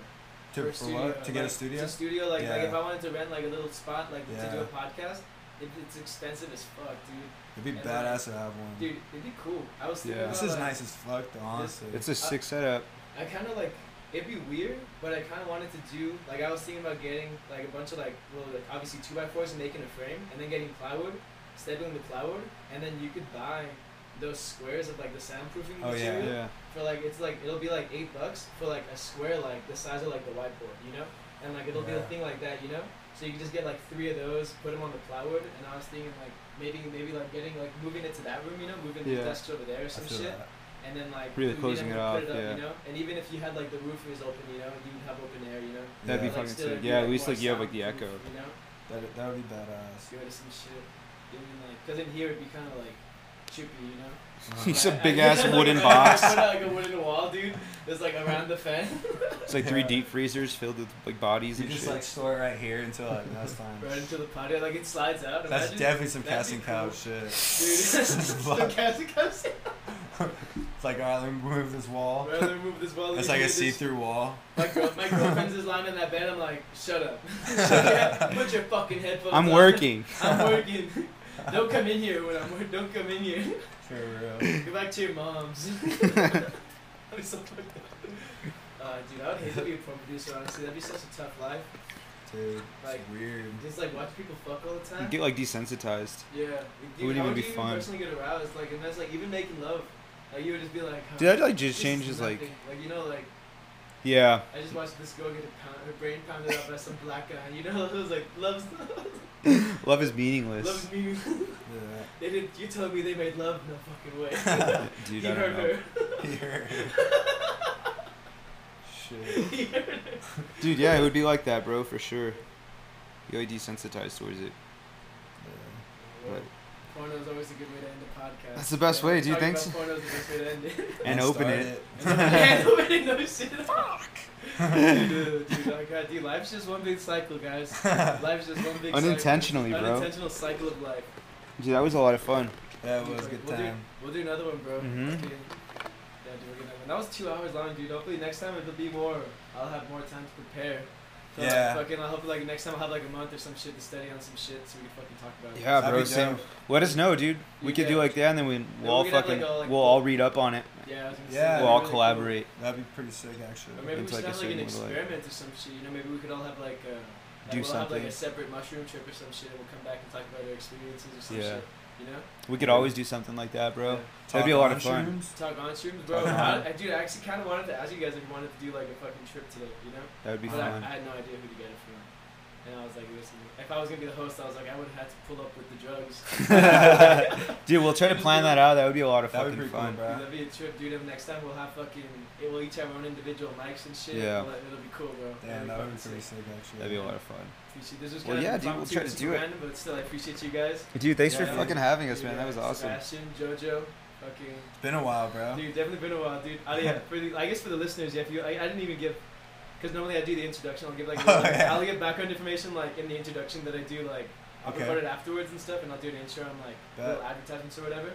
Speaker 3: To,
Speaker 1: for a
Speaker 3: for
Speaker 1: studio.
Speaker 3: what? To get a
Speaker 1: Like,
Speaker 3: studio?
Speaker 1: To studio, like, like if I wanted to rent like a little spot, like to do a podcast, it, it's expensive as fuck, dude.
Speaker 3: It'd be
Speaker 1: and
Speaker 3: badass to have one.
Speaker 1: Dude, it'd be cool. I was thinking
Speaker 2: Yeah.
Speaker 1: about
Speaker 3: this is
Speaker 1: like,
Speaker 3: nice as fuck, though. Honestly.
Speaker 2: it's a sick setup.
Speaker 1: I kind of like it'd be weird, but I kind of wanted to do like I was thinking about getting like a bunch of like well like obviously two by fours and making a frame, and then getting plywood, stapling the plywood, and then you could buy those squares of like the soundproofing
Speaker 3: Oh, yeah.
Speaker 1: material
Speaker 2: Yeah.
Speaker 1: For like it's like it'll be like eight bucks for like a square like the size of like the whiteboard, you know, and like it'll be a thing like that, you know. So you can just get like three of those, put them on the plywood, and I was thinking like maybe maybe like getting like moving it to that room, you know, moving
Speaker 2: Yeah.
Speaker 1: the desks over there or some shit
Speaker 3: that.
Speaker 1: and then like
Speaker 2: Really closing it off,
Speaker 1: put up,
Speaker 2: yeah.
Speaker 1: you know. And even if you had like the roof was open, you know, you'd have open air, you know.
Speaker 2: That'd be
Speaker 3: Yeah.
Speaker 1: Like,
Speaker 2: fucking sick.
Speaker 1: be,
Speaker 2: Yeah, at least like you have like the echo.
Speaker 1: You know,
Speaker 3: That that would be badass.
Speaker 1: go to some shit. Even like, in here it'd be kind of like trippy, you know.
Speaker 2: Uh-huh.
Speaker 1: It's
Speaker 2: a big ass wooden box.
Speaker 1: Put out like a wooden wall, dude. That's like around the fan.
Speaker 2: It's like three deep freezers filled with like bodies and shit.
Speaker 3: You
Speaker 2: and
Speaker 3: just
Speaker 2: shit.
Speaker 3: like store it right here until like next time.
Speaker 1: right into the patio, like it slides out.
Speaker 3: That's
Speaker 1: Imagine,
Speaker 3: definitely some
Speaker 1: that'd
Speaker 3: casting
Speaker 1: be cool.
Speaker 3: couch shit.
Speaker 1: Dude, the casting couch.
Speaker 3: It's like, alright, let me move this wall.
Speaker 1: Rather remove this wall.
Speaker 3: It's like a see-through wall.
Speaker 1: My, girl, my girlfriend's just lying in that bed. I'm like, shut up. Yeah, Put your fucking headphones
Speaker 2: I'm
Speaker 1: on.
Speaker 2: working.
Speaker 1: I'm working. Don't come in here when I'm working. Don't come in here.
Speaker 3: For real.
Speaker 1: Go back to your mom's. I'm so fucked up. Uh, dude, I would hate to be a porn producer, honestly. That'd be such a tough life.
Speaker 3: Dude,
Speaker 1: Like-
Speaker 3: it's weird.
Speaker 1: Just like watch people fuck all the
Speaker 2: You
Speaker 1: time.
Speaker 2: get like desensitized.
Speaker 1: Yeah. Dude,
Speaker 2: wouldn't
Speaker 1: how
Speaker 2: even
Speaker 1: would
Speaker 2: be
Speaker 1: you
Speaker 2: fun.
Speaker 1: Personally get aroused, like, and that's like even making love. Like you would just be like, huh,
Speaker 2: Dude, that like just
Speaker 1: is
Speaker 2: changes like
Speaker 1: like you know like
Speaker 2: yeah.
Speaker 1: I just watched this girl get a pound, her brain pounded out by some black guy. You know, it was like love's
Speaker 2: Love is meaningless.
Speaker 1: love's me.
Speaker 3: Yeah.
Speaker 1: They did. You told me they made love. No fucking way.
Speaker 2: Dude,
Speaker 1: he
Speaker 2: I
Speaker 1: heard
Speaker 2: don't know.
Speaker 1: her.
Speaker 3: Shit.
Speaker 1: He heard her.
Speaker 2: Dude, yeah, it would be like that, bro, for sure. You get desensitized towards it. Yeah. But
Speaker 1: Porno's always a good way to end a podcast.
Speaker 2: That's the best
Speaker 1: Yeah,
Speaker 2: way, do you think
Speaker 1: about Porno's the best way to end it.
Speaker 2: and
Speaker 3: Let's
Speaker 2: open
Speaker 3: start
Speaker 2: it.
Speaker 1: and opening no shit. Fuck. Dude, dude, oh god, dude, life's just one big cycle, guys. Life's just one big
Speaker 2: Unintentionally,
Speaker 1: cycle.
Speaker 2: bro.
Speaker 1: Unintentional cycle of life.
Speaker 2: Dude, that was a lot of fun.
Speaker 3: That was a good
Speaker 1: we'll
Speaker 3: time.
Speaker 1: Do, we'll do another one, bro.
Speaker 2: Mhm.
Speaker 1: Okay. Yeah, dude, we're gonna. That was two hours long, dude. Hopefully next time it'll be more. I'll have more time to prepare. So,
Speaker 3: Yeah.
Speaker 1: Like, fucking, I hope like next time I'll have like a month or some shit to study on some shit so we can fucking talk about it.
Speaker 2: Yeah,
Speaker 3: That'd
Speaker 2: bro. Same. Let us know, dude. We
Speaker 1: You
Speaker 2: could do like that, and then we we'll all
Speaker 1: we could have,
Speaker 2: fucking
Speaker 1: like, a, like,
Speaker 2: we'll all read up on it.
Speaker 1: Yeah, I was gonna
Speaker 3: Yeah.
Speaker 1: say.
Speaker 2: We'll all
Speaker 1: really
Speaker 2: collaborate.
Speaker 3: That'd be pretty sick, actually.
Speaker 1: Or maybe
Speaker 2: It's
Speaker 1: we should
Speaker 2: like
Speaker 1: have like an
Speaker 2: certain like-
Speaker 1: experiment or some shit. You know, maybe we could all have like a. Like
Speaker 2: Do
Speaker 1: we'll have like a separate mushroom trip or some shit, and we'll come back and talk about our experiences or some
Speaker 2: Yeah.
Speaker 1: shit. You know?
Speaker 2: We could always do something like that, bro.
Speaker 1: Yeah.
Speaker 2: That'd be a lot of fun.
Speaker 3: shrooms?
Speaker 1: Talk on streams, bro. I, dude, I actually kind of wanted to ask you guys if you wanted to do like a fucking trip today. You know?
Speaker 2: That would be
Speaker 1: but I. I had no idea who to get it from. And I was like, listen, if I was gonna be the host, I was like, I would have had to pull up with the drugs.
Speaker 2: Dude, we'll try to plan that out. That would be a lot of
Speaker 3: That'd
Speaker 2: fucking
Speaker 3: pretty cool,
Speaker 2: fun.
Speaker 3: bro.
Speaker 1: Dude, that'd be a trip, dude. And next time we'll have fucking, it will each have our own individual mics and shit.
Speaker 2: Yeah.
Speaker 1: It'll, it'll be cool, bro.
Speaker 3: Damn,
Speaker 1: That'd
Speaker 3: be
Speaker 1: fucking
Speaker 3: pretty
Speaker 1: sick.
Speaker 3: sick, actually.
Speaker 2: That'd be a lot of fun.
Speaker 1: Appreciate this. Was
Speaker 2: Well,
Speaker 1: kind
Speaker 2: yeah,
Speaker 1: of
Speaker 2: dude, we'll try to
Speaker 1: super
Speaker 2: do it.
Speaker 1: Random, but still, I appreciate you guys.
Speaker 2: Dude, thanks
Speaker 1: Yeah,
Speaker 2: for
Speaker 1: dude.
Speaker 2: fucking having us,
Speaker 1: Dude,
Speaker 2: man. That was awesome.
Speaker 1: Sebastian, Jojo, fucking.
Speaker 3: It's been a while, bro.
Speaker 1: Dude, definitely been a while, dude. I, yeah, for the, I guess for the listeners, yeah, if you, I, I didn't even give, because normally I do the introduction. I'll give like,
Speaker 3: Oh, yeah.
Speaker 1: I'll give background information like in the introduction that I do like. I'll
Speaker 3: Okay.
Speaker 1: record it afterwards and stuff, and I'll do an intro and like
Speaker 3: Bet.
Speaker 1: little advertisements or whatever.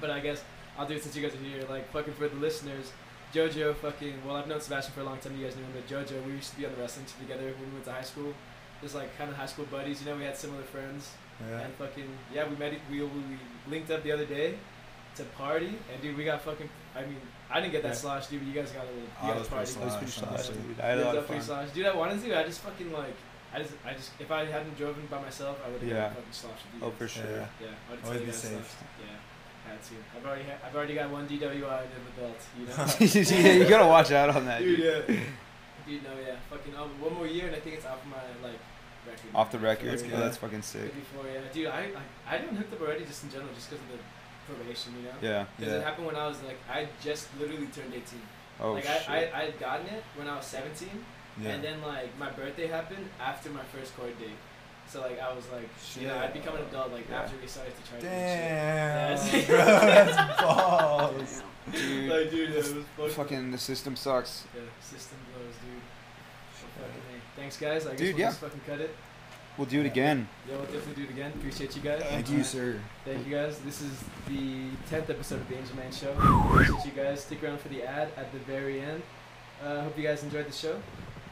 Speaker 1: But I guess I'll do it since you guys are here. Like fucking for the listeners, JoJo, fucking. Well, I've known Sebastian for a long time. You guys knew him, but JoJo, we used to be on the wrestling team together when we went to high school. Just like kind of high school buddies, you know. We had similar friends.
Speaker 3: Yeah.
Speaker 1: And fucking yeah, we met. We, we linked up the other day to party, and dude, we got fucking. I mean, I didn't get that
Speaker 3: Yeah.
Speaker 1: slosh, dude. But you guys got a little.
Speaker 3: Oh,
Speaker 1: You
Speaker 3: it
Speaker 1: guys
Speaker 3: was pretty
Speaker 1: partied.
Speaker 2: That
Speaker 3: Slosh,
Speaker 2: slosh, dude. I had a lot of fun.
Speaker 1: slosh. Dude, I wanted to. I just fucking like. I just, I just, if I hadn't driven by myself, I would have
Speaker 2: Yeah.
Speaker 1: fucking sloshed with you
Speaker 2: Oh, for sure.
Speaker 3: Yeah.
Speaker 1: Yeah, I would you
Speaker 3: be safe.
Speaker 1: Yeah, had to. I've already, ha- I've already got one DWI under the belt. You know.
Speaker 2: yeah, you gotta watch out on that,
Speaker 1: dude,
Speaker 2: dude.
Speaker 1: yeah. Dude, no, yeah. Fucking um, one more year, and I think it's off my like record.
Speaker 2: Off the record.
Speaker 3: That's
Speaker 2: Oh, that's fucking sick.
Speaker 1: Before, yeah, dude, I, I, I didn't hooked up already just in general, just because of the probation, you know.
Speaker 2: Yeah.
Speaker 1: Because
Speaker 3: Yeah.
Speaker 1: it happened when I was like, I just literally turned 18.
Speaker 2: Oh
Speaker 1: like
Speaker 2: shit.
Speaker 1: I, I, I had gotten it when I was 17,
Speaker 3: Yeah.
Speaker 1: and then like my birthday happened after my first court date. So like I was like, you know, I'd become an adult like
Speaker 2: Yeah.
Speaker 1: after we started to try.
Speaker 3: Damn,
Speaker 1: Yeah, it's-
Speaker 3: bro, that's balls.
Speaker 1: To
Speaker 2: Dude,
Speaker 1: like, dude, was fucking.
Speaker 2: fucking the system sucks.
Speaker 1: Yeah, system blows, dude. So fucking A. Thanks, guys. I guess
Speaker 2: Dude,
Speaker 1: we'll
Speaker 2: yeah.
Speaker 1: just fucking cut it.
Speaker 2: We'll do it again.
Speaker 1: Yeah, we'll definitely do it again. Appreciate you guys.
Speaker 3: Thank you, sir.
Speaker 1: Thank you guys. This is the tenth episode of the Angel Man Show. Appreciate you guys. Stick around for the ad at the very end. Uh, hope you guys enjoyed the show.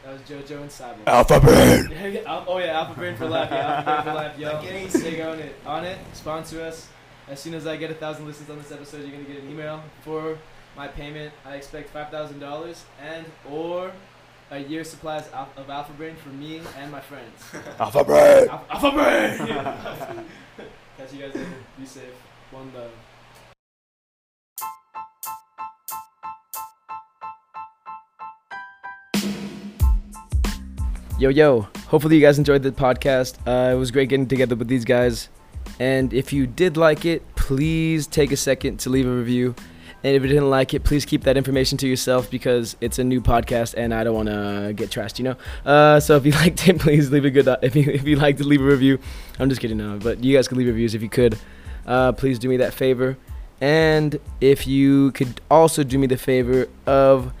Speaker 1: That was JoJo and Sabo.
Speaker 3: Alpha Brain.
Speaker 1: Yeah, yeah, Al- oh yeah, Alpha Brain for life. Yeah, Alpha Brain for life, yo. Stay on it. On it. Sponsor us. As soon as I get a thousand listens on this episode, you're gonna get an email for my payment. I expect five thousand dollars and or a year's supplies of of Alpha Brain for me and my friends.
Speaker 3: Alpha Brain.
Speaker 1: Alpha, Alpha Brain. Catch you guys later. Be safe. One love.
Speaker 8: Yo, yo. Hopefully, you guys enjoyed the podcast. Uh, it was great getting together with these guys. And if you did like it, please take a second to leave a review. And if you didn't like it, please keep that information to yourself because it's a new podcast and I don't want to get trashed, you know? Uh, so if you liked it, please leave a good, uh, if you, if you like to leave a review. I'm just kidding, no. But you guys can leave reviews if you could. Uh, please do me that favor. And if you could also do me the favor of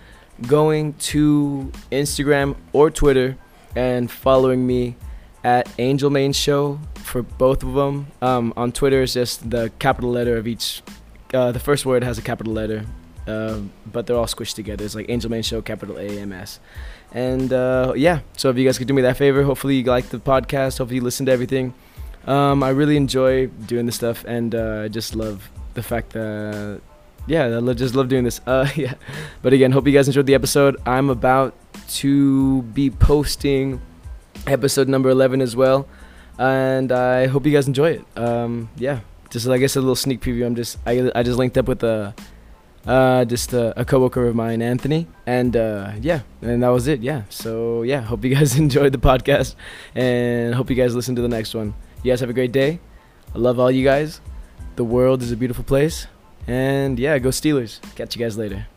Speaker 8: going to Instagram or Twitter and following me at Angel Main Show for both of them. Um, on Twitter, it's just the capital letter of each. Uh, the first word has a capital letter, um, but they're all squished together. It's like Angel Main Show, capital A M S. And uh, yeah, so if you guys could do me that favor, hopefully you like the podcast. Hopefully you listen to everything. Um, I really enjoy doing this stuff, and uh, I just love the fact that yeah, I just love doing this. Uh, yeah, but again, hope you guys enjoyed the episode. I'm about to be posting episode number 11 as well, and I hope you guys enjoy it. Um, yeah, just I guess a little sneak preview. I'm just I, I just linked up with a uh, just a, a coworker of mine, Anthony, and uh, yeah, and that was it. Yeah, so yeah, hope you guys enjoyed the podcast, and hope you guys listen to the next one. You guys have a great day. I love all you guys. The world is a beautiful place. And yeah, go Steelers. Catch you guys later.